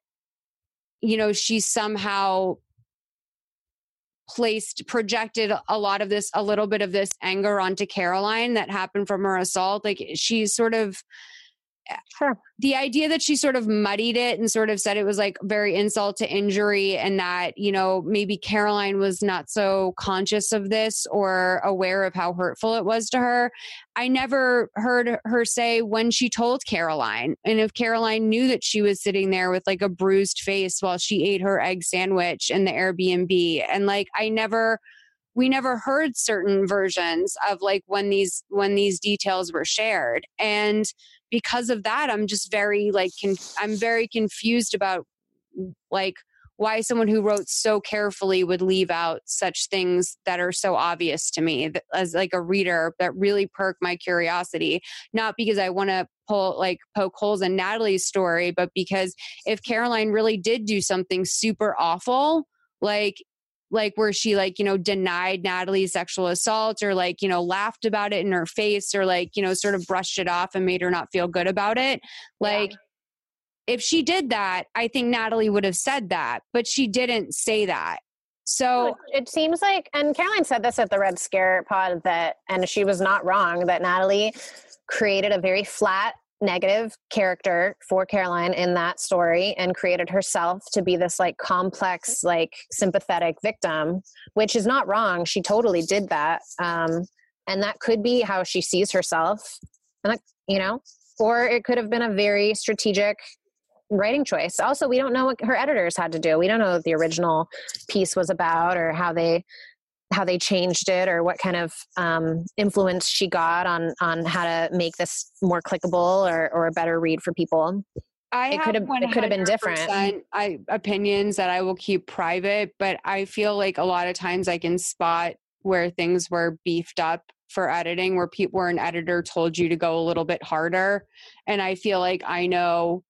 you know, she somehow placed projected a lot of this a little bit of this anger onto Caroline that happened from her assault like she sort of Eh, sure. the idea that she sort of muddied it and sort of said it was like very insult to injury and that you know maybe Caroline was not so conscious of this or aware of how hurtful it was to her I never heard her say when she told Caroline and if Caroline knew that she was sitting there with like a bruised face while she ate her egg sandwich in the Airbnb and like I never we never heard certain versions of like when these when these details were shared. And because of that i'm just very like conf- i'm very confused about like why someone who wrote so carefully would leave out such things that are so obvious to me that, as like a reader that really perk my curiosity. Not because i want to pull like poke holes in natalie's story but because if caroline really did do something super awful like like where she like you know denied natalie's sexual assault or like you know laughed about it in her face or like you know sort of brushed it off and made her not feel good about it. Like if she did that i think natalie would have said that but she didn't say that. So it, it seems like, and Caroline said this at the Red Scare pod that, and she was not wrong, that Natalie created a very flat, negative character for Caroline in that story and created herself to be this like complex, like sympathetic victim, which is not wrong. She totally did that. Um, and that could be how she sees herself, and that, you know, or it could have been a very strategic writing choice. Also, we don't know what her editors had to do. We don't know what the original piece was about or how they how they changed it or what kind of um, influence she got on on how to make this more clickable or, or a better read for people. I It could have- it could have been different. I opinions that I will keep private, but I feel like a lot of times I can spot where things were beefed up for editing, where people where an editor told you to go a little bit harder, and I feel like I know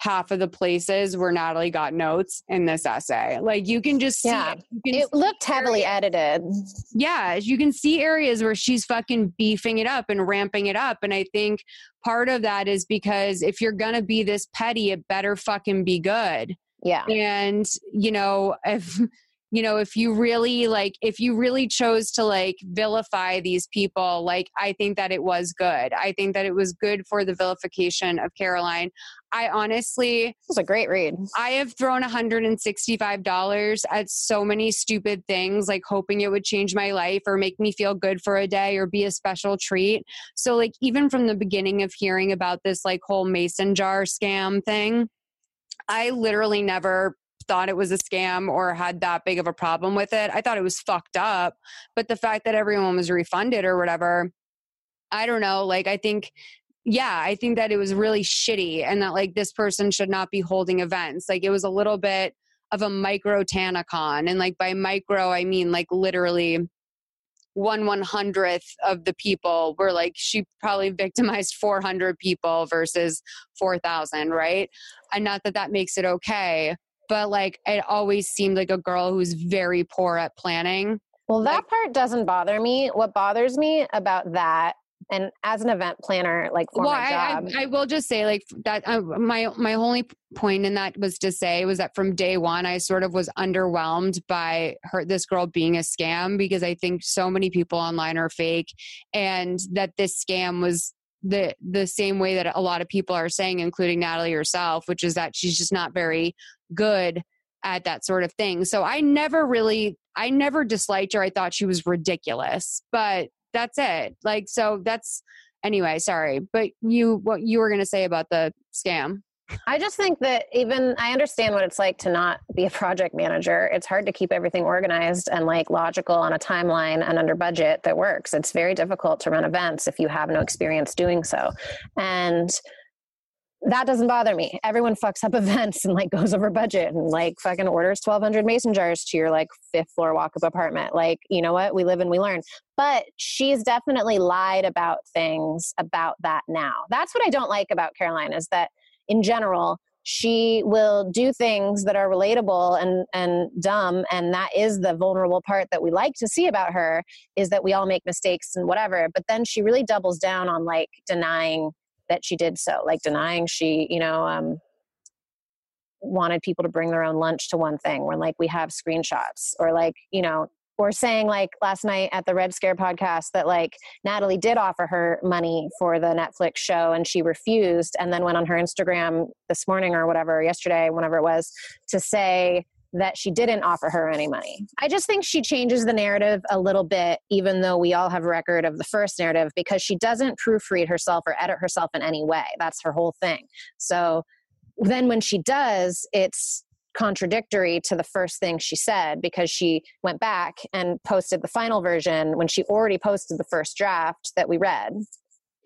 half of the places where Natalie got notes in this essay. Like you can just see Yeah. it. You can It looked heavily edited. yeah, you can see areas where she's fucking beefing it up and ramping it up. And I think part of that is because if you're gonna be this petty, it better fucking be good. Yeah. And, you know, if you know, if you really like if you really chose to like vilify these people, like I think that it was good. I think that it was good for the vilification of Caroline. I honestly It was a great read. I have thrown $165 at so many stupid things, like hoping it would change my life or make me feel good for a day or be a special treat. So, like, even from the beginning of hearing about this, like, whole mason jar scam thing, I literally never thought it was a scam or had that big of a problem with it. I thought it was fucked up. But the fact that everyone was refunded or whatever, I don't know. Like, I think yeah, I think that it was really shitty and that like this person should not be holding events. Like it was a little bit of a micro TanaCon. And like by micro, I mean like literally one one hundredth of the people were like she probably victimized 400 people versus 4,000, right? And not that that makes it okay, but like it always seemed like a girl who's very poor at planning. Well, that Like- part doesn't bother me. What bothers me about that and as an event planner, like for well, my I, I, I will just say like that. Uh, my my only point in that was to say was that from day one, I sort of was underwhelmed by her this girl being a scam because I think so many people online are fake, and that this scam was the the same way that a lot of people are saying, including Natalie herself, which is that she's just not very good at that sort of thing. So I never really, I never disliked her. I thought she was ridiculous, but that's it. Like, so that's anyway. Sorry, but you, what you were going to say about the scam? I just think that even I understand what it's like to not be a project manager. It's hard to keep everything organized and like logical on a timeline and under budget that works. It's very difficult to run events if you have no experience doing so. And that doesn't bother me. Everyone fucks up events and like goes over budget and like fucking orders 1200 mason jars to your like fifth floor walk up apartment. Like, you know what? We live and we learn. But she's definitely lied about things about that now. That's what I don't like about Caroline is that in general, she will do things that are relatable and and dumb and that is the vulnerable part that we like to see about her is that we all make mistakes and whatever but then she really doubles down on like denying that she did so, like denying she, you know, um, wanted people to bring their own lunch to one thing when like we have screenshots or like, you know, or saying like last night at the Red Scare podcast that like Natalie did offer her money for the Netflix show and she refused and then went on her Instagram this morning or whatever, yesterday, whenever it was, to say that she didn't offer her any money. I just think she changes the narrative a little bit, even though we all have record of the first narrative, because she doesn't proofread herself or edit herself in any way. That's her whole thing. So then when she does, it's contradictory to the first thing she said because she went back and posted the final version when she already posted the first draft that we read.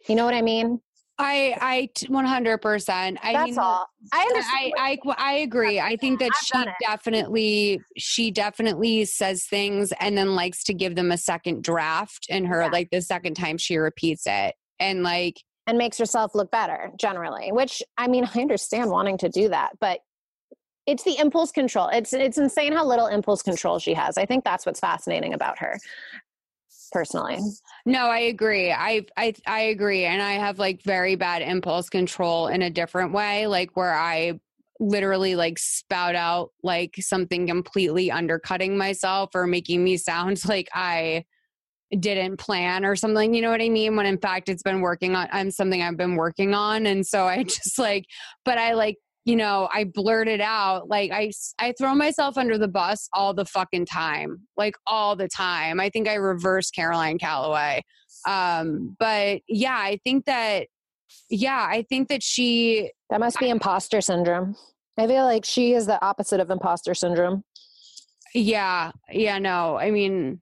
You know what I mean? I I 100%. I That's mean, all. I understand. I, I I agree. I think that I've she definitely she definitely says things and then likes to give them a second draft in her Yeah. like the second time she repeats it. And like and makes herself look better generally which i mean i understand wanting to do that but it's the impulse control it's it's insane how little impulse control she has i think that's what's fascinating about her personally no, I agree. I I I agree and I have like very bad impulse control in a different way like where I literally like spout out like something completely undercutting myself or making me sound like I didn't plan or something, you know what I mean? When in fact it's been working on I'm something I've been working on and so I just like but I like you know, I blurted out like I I throw myself under the bus all the fucking time. Like all the time. I think I reverse Caroline Calloway. Um but yeah, I think that yeah, I think that she that must be imposter syndrome i feel like she is the opposite of imposter syndrome Yeah, yeah, no. I mean,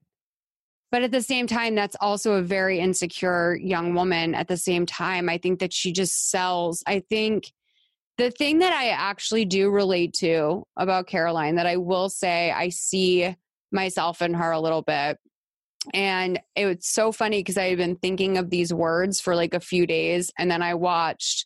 but at the same time, that's also a very insecure young woman. At the same time, I think that she just sells. I think the thing that I actually do relate to about Caroline that I will say I see myself in her a little bit. And it was so funny because I had been thinking of these words for like a few days. And then I watched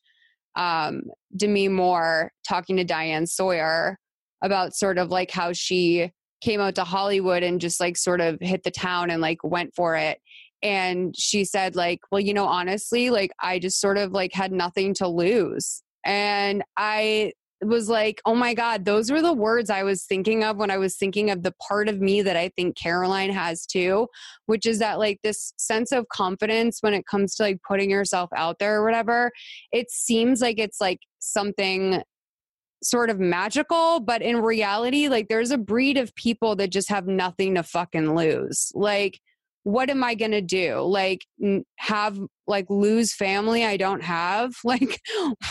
um, Demi Moore talking to Diane Sawyer about sort of like how she came out to Hollywood and just like sort of hit the town and like went for it. And she said, like, well, you know, honestly, like I just sort of like had nothing to lose. And I was like, oh my God, those were the words I was thinking of when I was thinking of the part of me that I think Caroline has too, which is that like this sense of confidence when it comes to like putting yourself out there or whatever. It seems like it's like something sort of magical, but in reality, like there's a breed of people that just have nothing to fucking lose. Like, what am I going to do? Like, have like lose family I don't have? Like,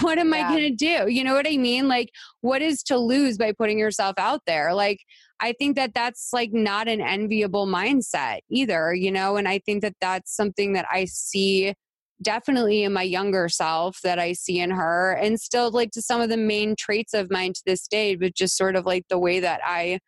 what am I going to do? You know what I mean? Like, what is to lose by putting yourself out there? Like, I think that that's like not an enviable mindset either, you know? And I think that that's something that I see definitely in my younger self that I see in her and still like to some of the main traits of mine to this day, but just sort of like the way that I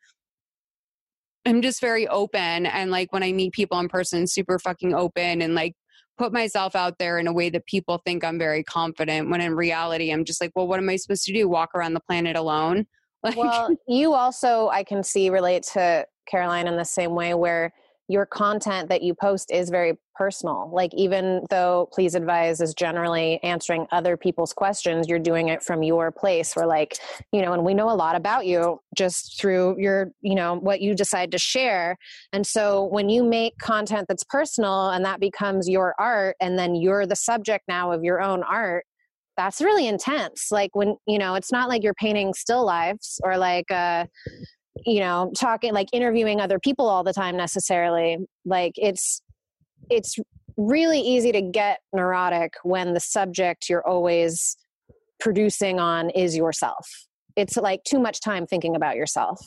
am just very open and like when I meet people in person, super fucking open and like put myself out there in a way that people think I'm very confident when in reality I'm just like, well, what am I supposed to do? Walk around the planet alone? Like well you also i can see relate to caroline in the same way where your content that you post is very personal. Like, even though Please Advise is generally answering other people's questions, you're doing it from your place. Where, like, you know, and we know a lot about you just through your, you know, what you decide to share. And so when you make content that's personal and that becomes your art, and then you're the subject now of your own art, that's really intense. Like, when, you know, it's not like you're painting still lives or like, uh, you know talking like interviewing other people all the time necessarily like it's it's really easy to get neurotic when the subject you're always producing on is yourself. It's like too much time thinking about yourself.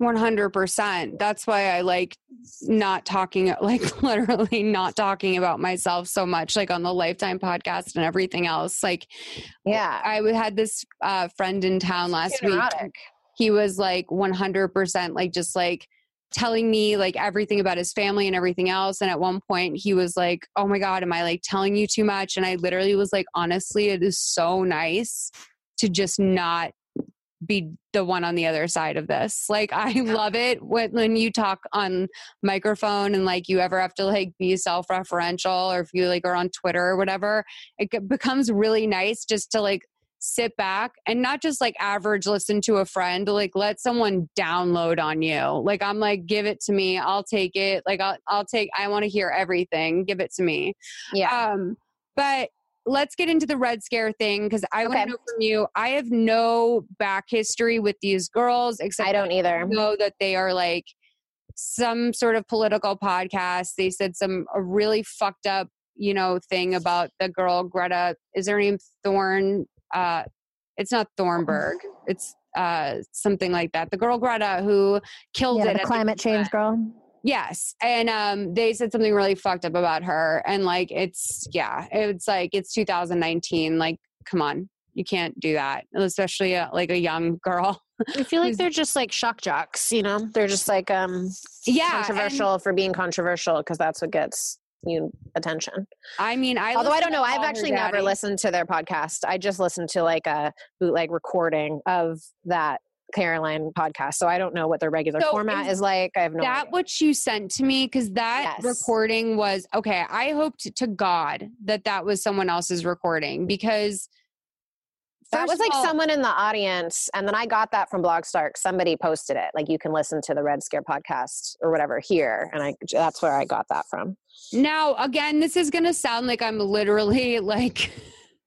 100% that's why i like not talking like literally not talking about myself so much like on the lifetime podcast and everything else. Like yeah. I had this uh, friend in town last week he was like 100% like just like telling me like everything about his family and everything else and at one point he was like oh my god am i like telling you too much? And i literally was like honestly it is so nice to just not be the one on the other side of this. Like i love it when, when you talk on microphone and like you ever have to like be self-referential or if you like are on twitter or whatever it becomes really nice just to like sit back and not just like average listen to a friend like let someone download on you. Like i'm like give it to me. I'll take it. Like i'll, I'll take i want to hear everything. Give it to me. Yeah. Um but let's get into the red scare thing because i okay. want to know from you. I have no back history with these girls except i don't either. I know that they are like some sort of political podcast. They said some a really fucked up you know thing about the girl greta is her name thorn uh, it's not Thornburg. It's uh, something like that. The girl Greta who killed yeah, it. The climate the change girl. Yes. And um, they said something really fucked up about her. And like, it's, yeah, it's like, it's 2019. Like, come on. You can't do that, especially a, like a young girl. I feel like they're just like shock jocks, you know? They're just like, um, yeah, controversial for being controversial because that's what gets you attention. I mean, I although I don't know, I've actually never listened to their podcast. I just listened to like a bootleg recording of that Caroline podcast. So I don't know what their regular so format is, is, like. I have no that idea. what you sent to me because that yes. recording was okay. I hoped to God that that was someone else's recording because that was like all, someone in the audience, and then I got that from Blog Snark. Somebody posted it, like you can listen to the Red Scare podcast or whatever here, and I that's where I got that from. Now, again, this is going to sound like I'm literally like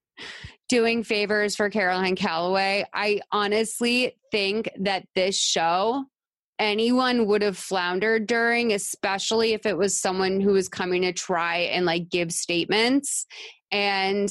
doing favors for Caroline Calloway. I honestly think that this show anyone would have floundered during, especially if it was someone who was coming to try and like give statements. And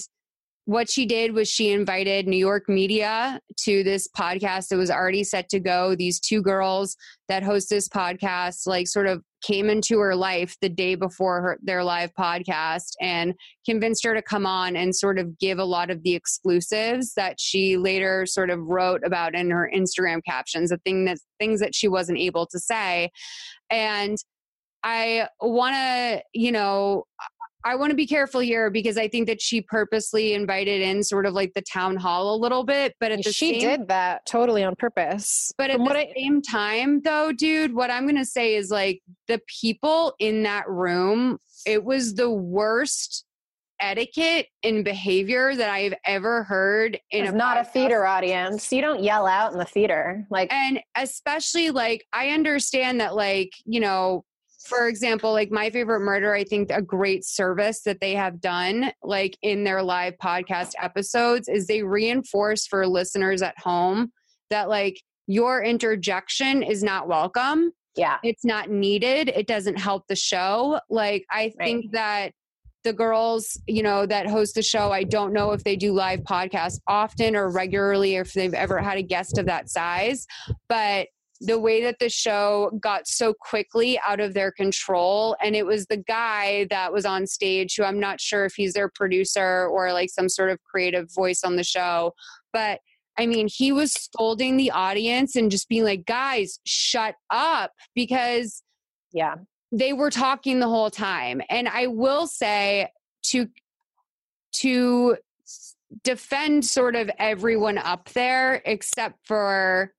what she did was she invited New York media to this podcast that was already set to go. These two girls that host this podcast, like, sort of came into her life the day before her, their live podcast and convinced her to come on and sort of give a lot of the exclusives that she later sort of wrote about in her Instagram captions, the thing that things that she wasn't able to say. And I want to, you know, I want to be careful here because I think that she purposely invited in sort of like the town hall a little bit, but at the she same, did that totally on purpose. But at the I, same time, though, dude, what I'm going to say is like the people in that room, it was the worst etiquette and behavior that I've ever heard in a not a theater audience. You don't yell out in the theater, like, and especially like I understand that, like you know for example, like my favorite murder, I think a great service that they have done, like in their live podcast episodes, is they reinforce for listeners at home that like your interjection is not welcome. Yeah. It's not needed. It doesn't help the show. Like, I think right. that the girls, you know, that host the show, I don't know if they do live podcasts often or regularly, or if they've ever had a guest of that size, but the way that the show got so quickly out of their control. And it was the guy that was on stage who I'm not sure if he's their producer or like some sort of creative voice on the show. But I mean, he was scolding the audience and just being like, guys, shut up because yeah, they were talking the whole time. And I will say to to defend sort of everyone up there except for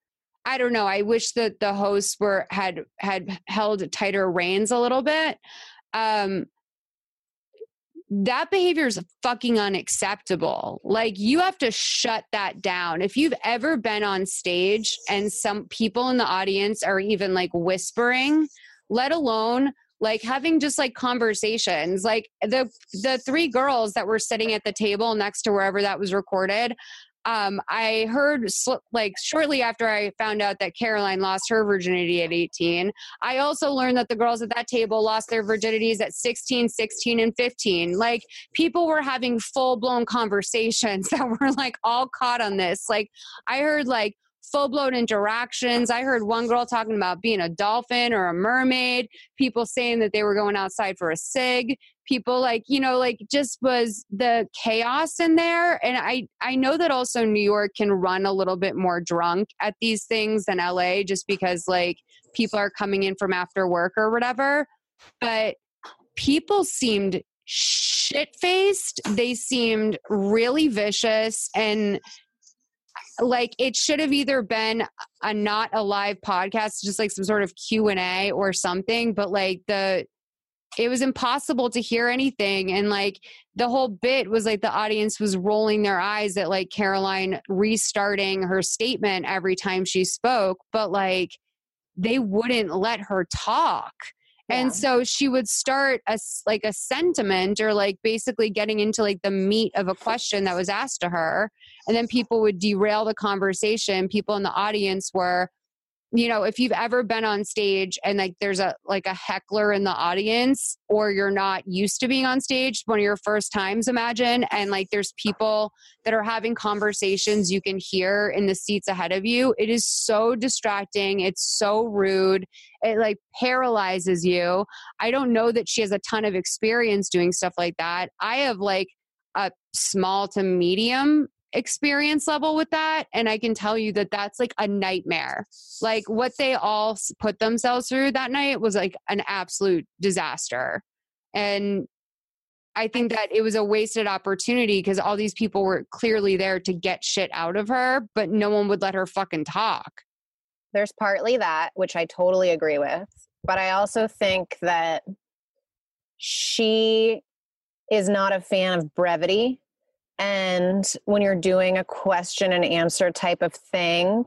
I don't know. I wish that the hosts were had had held tighter reins a little bit. Um, that behavior is fucking unacceptable. Like you have to shut that down. If you've ever been on stage and some people in the audience are even like whispering, let alone like having just like conversations like the the three girls that were sitting at the table next to wherever that was recorded um, I heard like shortly after I found out that Caroline lost her virginity at 18. I also learned that the girls at that table lost their virginities at 16, 16, and 15. Like people were having full blown conversations that were like all caught on this. Like I heard like full blown interactions. I heard one girl talking about being a dolphin or a mermaid, people saying that they were going outside for a cig, people like, you know, like just was the chaos in there. And I I know that also New York can run a little bit more drunk at these things than LA just because like people are coming in from after work or whatever. But people seemed shit faced. They seemed really vicious and like it should have either been a not a live podcast just like some sort of q&a or something but like the it was impossible to hear anything and like the whole bit was like the audience was rolling their eyes at like caroline restarting her statement every time she spoke but like they wouldn't let her talk. And so she would start a like a sentiment or like basically getting into like the meat of a question that was asked to her and then people would derail the conversation. People in the audience were you know if you've ever been on stage and like there's a like a heckler in the audience or you're not used to being on stage one of your first times imagine and like there's people that are having conversations you can hear in the seats ahead of you it is so distracting it's so rude it like paralyzes you. I don't know that she has a ton of experience doing stuff like that. I have like a small to medium experience level with that and i can tell you that that's like a nightmare. Like what they all put themselves through that night was like an absolute disaster. And i think that it was a wasted opportunity because all these people were clearly there to get shit out of her but no one would let her fucking talk. There's partly that which i totally agree with but i also think that she is not a fan of brevity and when you're doing a question and answer type of thing,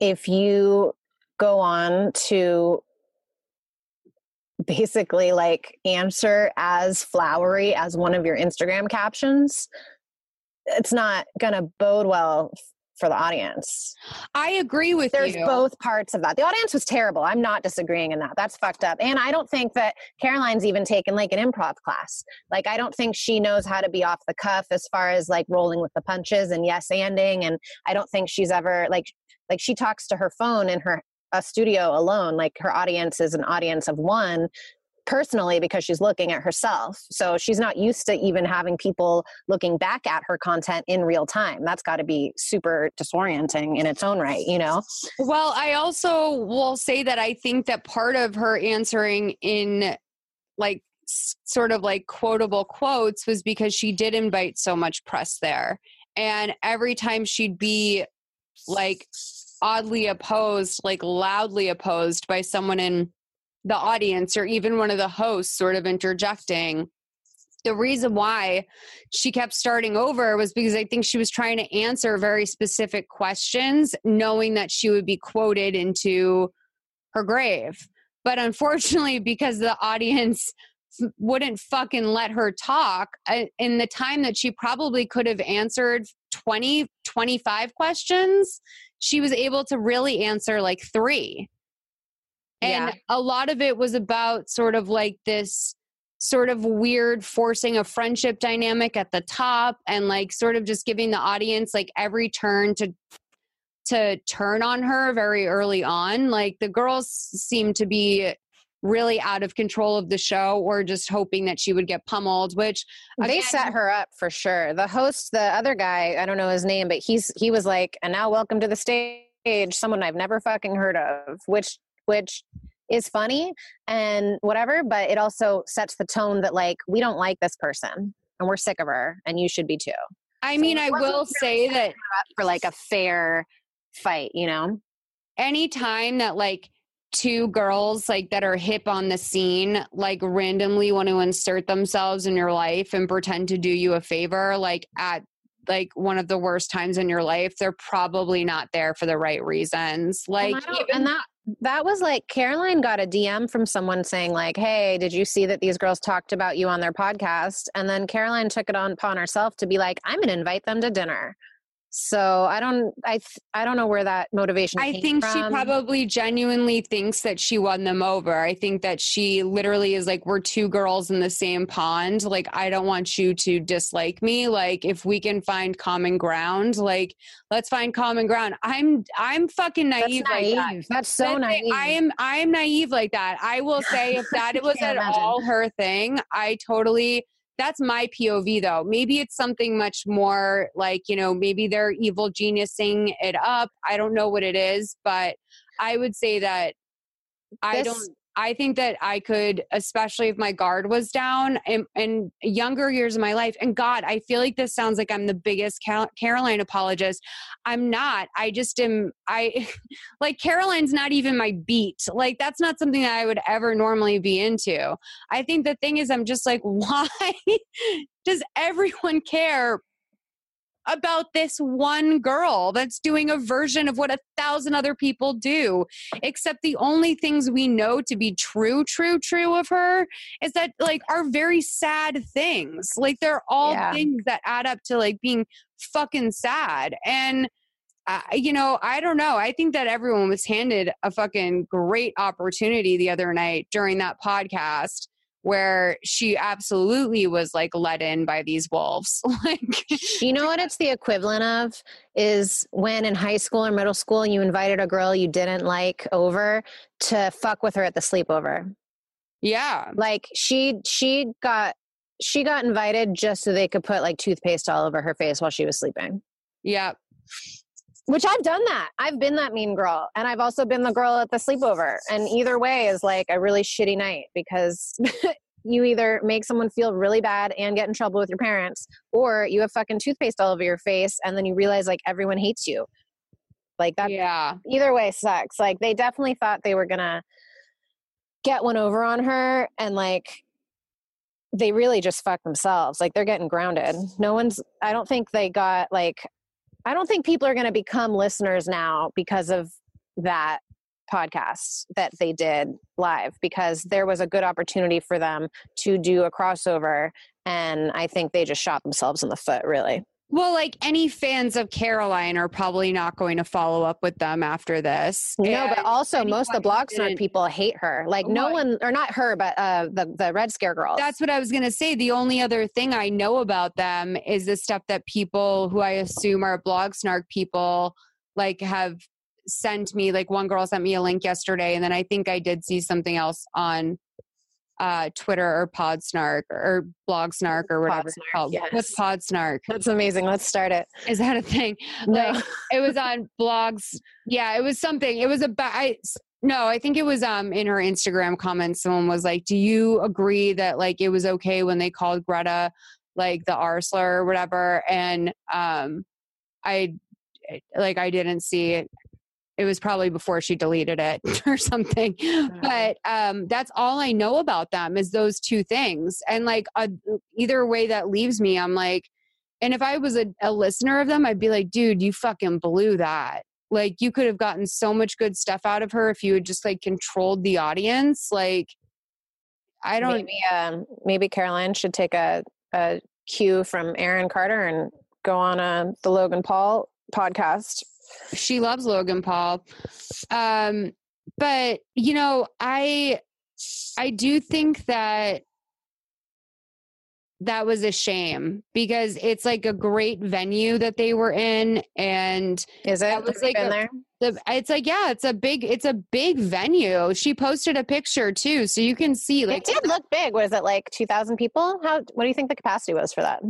if you go on to basically like answer as flowery as one of your Instagram captions, it's not going to bode well for the audience. I agree with There's you. both parts of that. The audience was terrible. I'm not disagreeing in that. That's fucked up. And I don't think that Caroline's even taken like an improv class. Like I don't think she knows how to be off the cuff as far as like rolling with the punches and yes anding and I don't think she's ever like like she talks to her phone in her a studio alone like her audience is an audience of one personally because she's looking at herself. So she's not used to even having people looking back at her content in real time. That's got to be super disorienting in its own right, you know? Well, I also will say that I think that part of her answering in like sort of like quotable quotes was because she did invite so much press there. And every time she'd be like oddly opposed, like loudly opposed by someone in the audience or even one of the hosts sort of interjecting the reason why she kept starting over was because I think she was trying to answer very specific questions, knowing that she would be quoted into her grave. But unfortunately, because the audience wouldn't fucking let her talk, uh, in the time that she probably could have answered 20, 25 questions, she was able to really answer like three. And yeah. a lot of it was about sort of like this sort of weird forcing a friendship dynamic at the top and like sort of just giving the audience like every turn to to turn on her very early on like the girls seemed to be really out of control of the show or just hoping that she would get pummeled which again, they set her up for sure the host the other guy i don't know his name but he's he was like and now welcome to the stage someone i've never fucking heard of which which is funny and whatever, but it also sets the tone that like we don't like this person and we're sick of her and you should be too. I so mean, I will say that for like a fair fight, you know. anytime that like two girls like that are hip on the scene like randomly want to insert themselves in your life and pretend to do you a favor like at like one of the worst times in your life they're probably not there for the right reasons like and, even- and that that was like Caroline got a DM from someone saying like, "Hey, did you see that these girls talked about you on their podcast?" And then Caroline took it on upon herself to be like, "I'm going to invite them to dinner." So I don't, I, th- I don't know where that motivation. I think she probably genuinely thinks that she won them over. I think that she literally is like, we're two girls in the same pond. Like, I don't want you to dislike me. Like, if we can find common ground, like, let's find common ground. I'm, I'm fucking That's naive, like that. That's so That's naive. I am I am naive like that. I will say if that it was at imagine. all her thing, I totally that's my POV though. Maybe it's something much more like, you know, maybe they're evil geniusing it up. I don't know what it is, but I would say that I don't I think that I could, especially if my guard was down in, in younger years of my life. And God, I feel like this sounds like I'm the biggest Cal- Caroline apologist. I'm not. I just am. I like Caroline's not even my beat. Like that's not something that I would ever normally be into. I think the thing is, I'm just like, why does everyone care about this one girl that's doing a version of what a thousand other people do? Except the only things we know to be true, true, true of her is that like are very sad things. Like they're all Yeah. things that add up to like being fucking sad. And uh, you know, I don't know. I think that everyone was handed a fucking great opportunity the other night during that podcast where she absolutely was like let in by these wolves. like, you know what it's the equivalent of is when in high school or middle school you invited a girl you didn't like over to fuck with her at the sleepover. yeah, Like she she got she got invited just so they could put like toothpaste all over her face while she was sleeping. yeah, Which I've done that. I've been that mean girl. And I've also been the girl at the sleepover. And either way is like a really shitty night because you either make someone feel really bad and get in trouble with your parents, or you have fucking toothpaste all over your face and then you realize like everyone hates you. Like that yeah. either way sucks. Like they definitely thought they were gonna get one over on her and like they really just fucked themselves. Like they're getting grounded. No one's I don't think they got like I don't think people are gonna become listeners now because of that podcast that they did live because there was a good opportunity for them to do a crossover and I think they just shot themselves in the foot really. Well, like any fans of Caroline are probably not going to follow up with them after this. No, but also most of the snark people hate her. Like no one, or not her, but uh, the the Red Scare girls. That's what I was going to say. The only other thing I know about them is the stuff that people who I assume are blog snark people like have sent me. Like one girl sent me a link yesterday, and then I think I did see something else on uh, Twitter or Pod Snark or Blog Snark or whatever it's Podsnark, called. yes. What's Pod Snark? That's amazing. Let's start it. Is that a thing? No. Like it was on blogs. Yeah, it was something. It was about. I, no, I think it was um in her Instagram comments. Someone was like, "Do you agree that like it was okay when they called Greta like the R slur or whatever?" And um, I like I didn't see it. It was probably before she deleted it or something. But um, that's all I know about them is those two things. And like uh, either way that leaves me, I'm like, and if I was a, a listener of them, I'd be like, dude, you fucking blew that. Like you could have gotten so much good stuff out of her if you had just like controlled the audience. Like I don't Maybe um, maybe Caroline should take a a cue from Aaron Carter and go on a the Logan Paul podcast. She loves Logan Paul. Um, but you know, I I do think that that was a shame because it's like a great venue that they were in and Is it? Was like been a- there? the it's like yeah it's a big it's a big venue she posted a picture too so you can see like it did look big. Was it like two thousand people? How? What do you think the capacity was for that?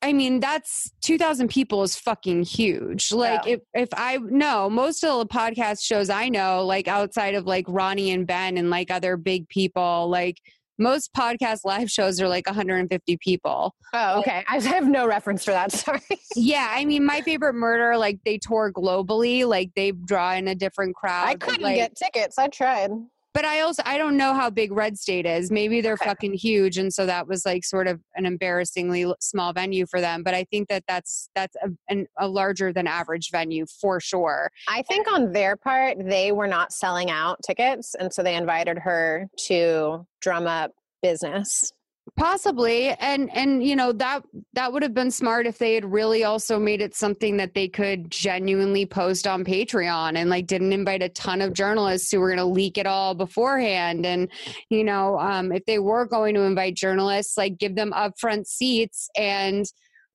I mean, that's 2,000 people is fucking huge. Like, Yeah. if, if I know most of the podcast shows I know, like outside of like Ronnie and Ben and like other big people, like most podcast live shows are like 150 people. Oh, okay. I have no reference for that. Sorry. Yeah, I mean, my favorite murder, like they tour globally, like they draw in a different crowd. I couldn't like, get tickets. I tried. But I also I don't know how big Red Scare is. Maybe they're Okay. fucking huge, and so that was like sort of an embarrassingly small venue for them. But I think that that's that's a, an, a larger than average venue for sure. I think on their part, they were not selling out tickets. And so they invited her to drum up business. Possibly, and and you know that that would have been smart if they had really also made it something that they could genuinely post on Patreon and like didn't invite a ton of journalists who were going to leak it all beforehand. And you know, um, if they were going to invite journalists, like give them upfront seats and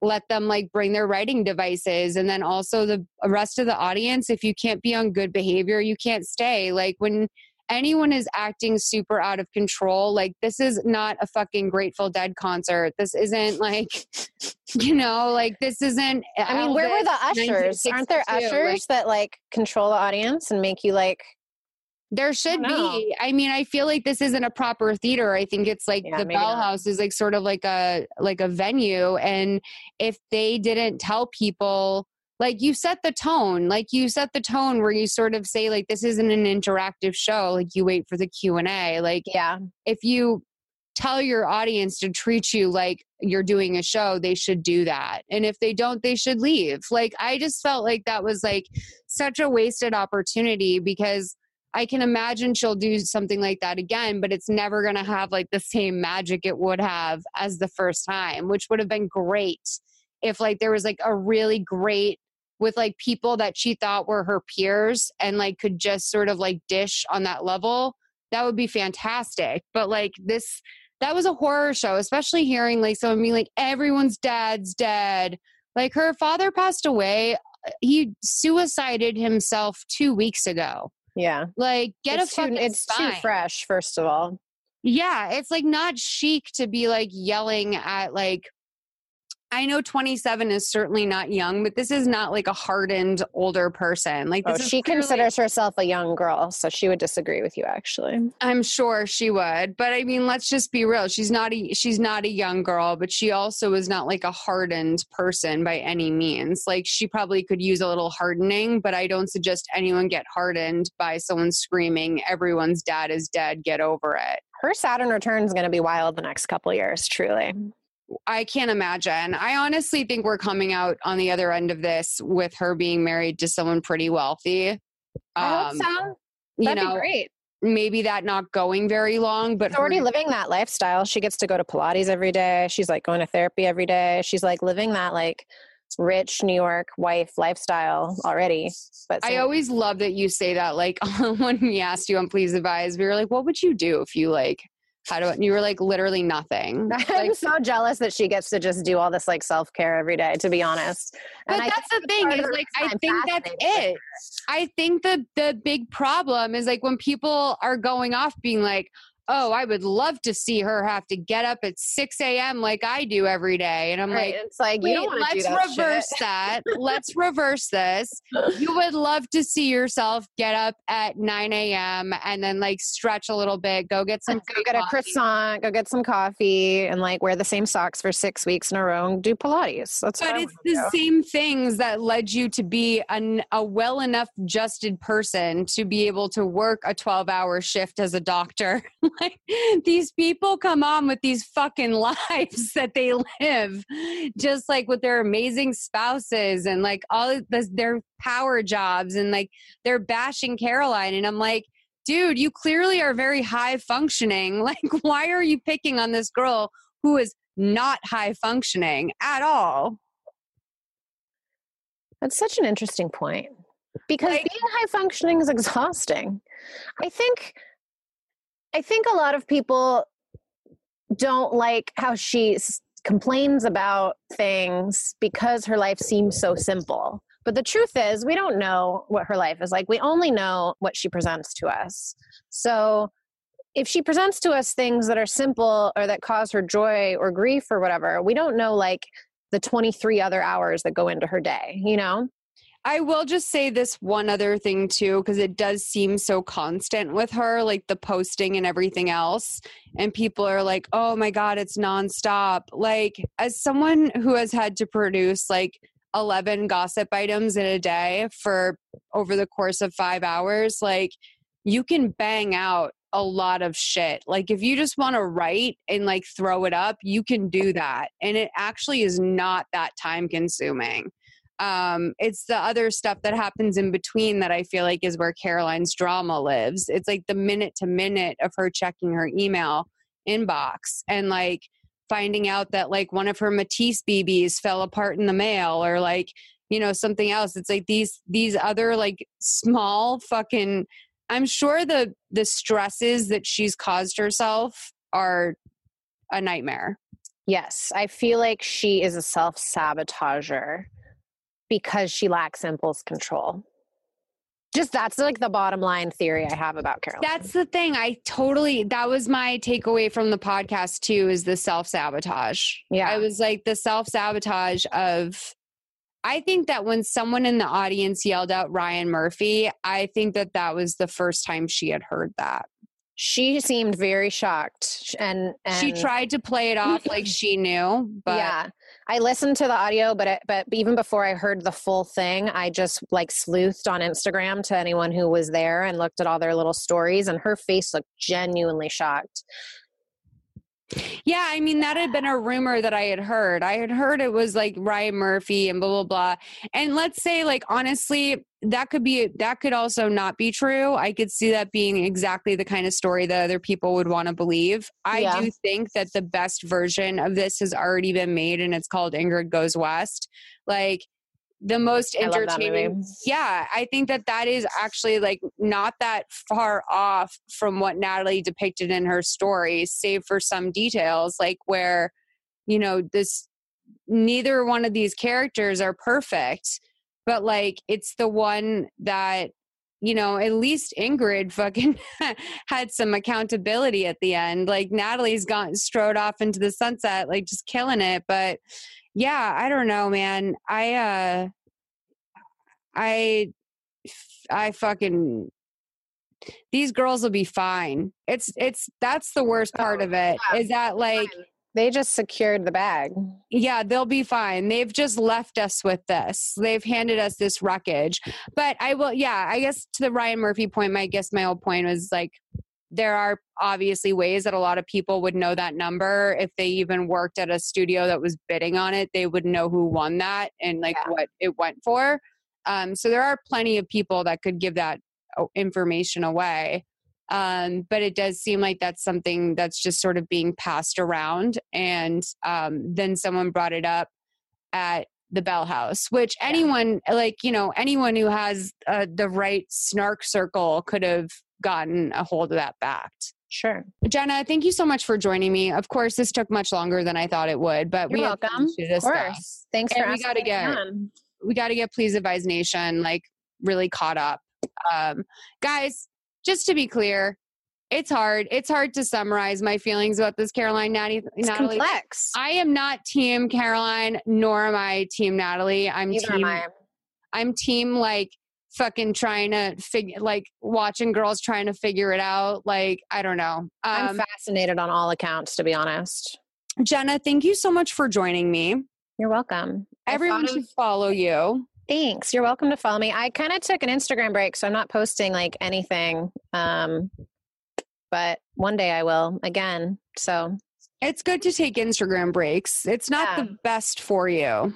let them like bring their writing devices and then also the rest of the audience if you can't be on good behavior you can't stay like when anyone is acting super out of control, like this is not a fucking Grateful Dead concert. This isn't like, you know, like this isn't. I mean, where were the ushers? Aren't there ushers like, that like control the audience and make you like, there should don't be. I mean, I feel like this isn't a proper theater. I think it's like Yeah, the maybe Bell not. House is like sort of like a like a venue, and if they didn't tell people. Like you set the tone, like you set the tone where you sort of say like this isn't an interactive show. Like you wait for the Q and A. Like yeah, if you tell your audience to treat you like you're doing a show, they should do that. And if they don't, they should leave. Like, I just felt like that was like such a wasted opportunity because I can imagine she'll do something like that again, but it's never going to have like the same magic it would have as the first time, which would have been great if like there was like a really great with like people that she thought were her peers and like could just sort of like dish on that level that would be fantastic. But like this, that was a horror show, especially hearing like someone being like, everyone's dad's dead. Like her father passed away. Uh, he suicided himself two weeks ago. yeah. Like, get it's a fucking too, it's too fresh. First of all, Yeah, it's like not chic to be like yelling at like I know 27 is certainly not young, but this is not like a hardened older person. Like oh, is she clearly- considers herself a young girl, so she would disagree with you. Actually, I'm sure she would, but I mean, let's just be real. She's not a she's not a young girl, but she also is not like a hardened person by any means. Like she probably could use a little hardening, but I don't suggest anyone get hardened by someone screaming, "Everyone's dad is dead. Get over it." her Saturn return is going to be wild the next couple years. Truly, I can't imagine. I honestly think we're coming out on the other end of this with her being married to someone pretty wealthy. I Um, hope so. You That'd know, be great. maybe that not going very long, but She's already her- living that lifestyle. She gets to go to Pilates every day. She's like going to therapy every day. She's like living that like rich New York wife lifestyle already. But I always love that you say that. Like when we asked you on Please Advise, we were like, "What would you do if you like had to?" And you were like, "Literally nothing." I'm Like, so jealous that she gets to just do all this like self care every day. To be honest, but I that's the thing is like I think that's it. I think the the big problem is like when people are going off being like, "Oh, I would love to see her have to get up at six a.m. like I do every day," and I'm Right, like. it's like you Wait, don't want to do let's that reverse shit. that. Let's reverse this. You would love to see yourself get up at 9 a.m. and then like stretch a little bit, go get some Go get a croissant, go get some coffee, and like wear the same socks for six weeks in a row and do Pilates. That's But it's the same things that led you to be an, a well enough adjusted person to be able to work a 12 hour shift as a doctor. like these people come on with these fucking lives that they live, just like with their amazing spouses and like all this, their power jobs and like they're bashing Caroline. And I'm like, dude, you clearly are very high functioning. Like, why are you picking on this girl who is not high functioning at all? That's such an interesting point because Like- being high functioning is exhausting. I think I think a lot of people don't like how she complains about things because her life seems so simple. But the truth is, we don't know what her life is like. We only know what she presents to us. So if she presents to us things that are simple or that cause her joy or grief or whatever, we don't know like the 23 other hours that go into her day, you know? I will just say this one other thing too, because it does seem so constant with her, like the posting and everything else. And people are like, oh my God, it's nonstop. Like, as someone who has had to produce like 11 gossip items in a day for over the course of five hours, like, you can bang out a lot of shit. Like if you just want to write and like throw it up, you can do that. And it actually is not that time consuming. Um, it's the other stuff that happens in between that I feel like is where Caroline's drama lives. It's like the minute to minute of her checking her email inbox and like finding out that like one of her Matisse BBs fell apart in the mail or like you know something else. It's like these these other like small fucking I'm sure the the stresses that she's caused herself are a nightmare. Yes, I feel like she is a self sabotager because she lacks impulse control. Just that's like the bottom line theory I have about Caroline. That's the thing. I totally that was my takeaway from the podcast too is the self sabotage. Yeah. I was like the self sabotage of I think that when someone in the audience yelled out Ryan Murphy, I think that that was the first time she had heard that. she seemed very shocked and, and she tried to play it off like she knew, but yeah i listened to the audio but it, but even before i heard the full thing i just like sleuthed on instagram to anyone who was there and looked at all their little stories and her face looked genuinely shocked Yeah, I mean that had been a rumor that I had heard. I had heard it was like Ryan Murphy and blah blah blah. And let's say like honestly, that could be that could also not be true. I could see that being exactly the kind of story that other people would want to believe. I Yeah. do think that the best version of this has already been made and it's called Ingrid Goes West. Like the most I entertaining movie. yeah, I think that that is actually like not that far off from what Natalie depicted in her story, save for some details, like where, you know, this neither one of these characters are perfect, but like it's the one that, you know, at least Ingrid fucking had some accountability at the end. Like Natalie's gone strode off into the sunset, like just killing it. But yeah, I don't know, man. I, uh, I I fucking these girls will be fine. It's it's that's the worst part Oh, of it yeah. is that like they just secured the bag yeah, they'll be fine. They've just left us with this. They've handed us this wreckage. But I will yeah, I guess to the Ryan Murphy point, my guess my old point was like there are obviously ways that a lot of people would know that number. If they even worked at a studio that was bidding on it they would know who won that and like Yeah. what it went for. Um, so there are plenty of people that could give that uh, information away. Um, but it does seem like that's something that's just sort of being passed around and um, then someone brought it up at the bell house which anyone like you know anyone who has uh, the right snark circle could have gotten a hold of that fact. Sure. Jenna thank you so much for joining me. Of course this took much longer than i thought it would but You're we welcome. of course. Thanks And for we gotta get- on. we got to get please advise nation like really caught up. Um guys just to be clear it's hard. It's hard to summarize my feelings about this caroline Natty, it's natalie. complex. I am not team caroline nor am i team natalie. I'm Neither am team I. i'm team like fucking trying to figure like watching girls trying to figure it out like i don't know I'm um, fascinated on all accounts, to be honest. jenna thank you so much for joining me You're welcome. Everyone should follow you Thanks. You're welcome to follow me. I kind of took an Instagram break, so I'm not posting like anything. Um, but one day I will again. So It's good to take Instagram breaks. It's not Yeah. the best for you.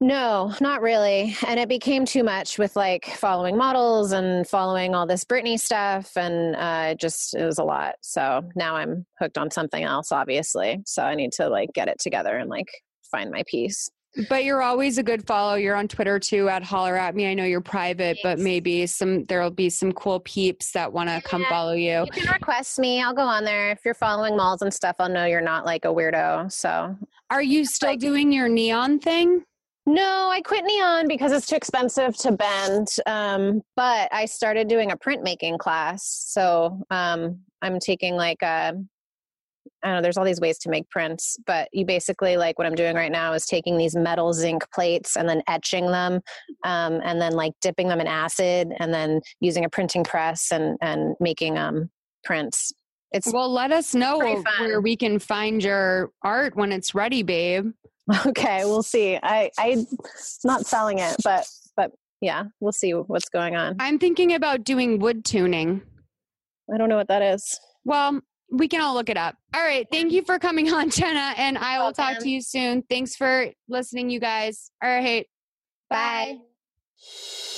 No, not really. And it became too much with like following models and following all this Britney stuff, and uh, it just it was a lot. So now I'm hooked on something else, obviously. So I need to like get it together and like find my piece. But you're always a good follow. You're on Twitter too at holler at me. I know you're private, but maybe some there'll be some cool peeps that want to come follow you. You can request me. I'll go on there. If you're following malls and stuff, I'll know you're not like a weirdo. So Are you still like- doing your neon thing? No, I quit neon because it's too expensive to bend. Um, but I started doing a printmaking class. So um, I'm taking like a I don't know, there's all these ways to make prints, but you basically like what I'm doing right now is taking these metal zinc plates and then etching them, um, and then like dipping them in acid, and then using a printing press and and making um prints. It's Well, let us know where we can find your art when it's ready, babe. okay. We'll see. I I not selling it, but but yeah, we'll see what's going on. I'm thinking about doing wood tuning. I don't know what that is. Well, we can all look it up. All right. Thank you for coming on, Jenna, and I will talk to you soon. Thanks for listening, you guys. All right. Bye. Bye.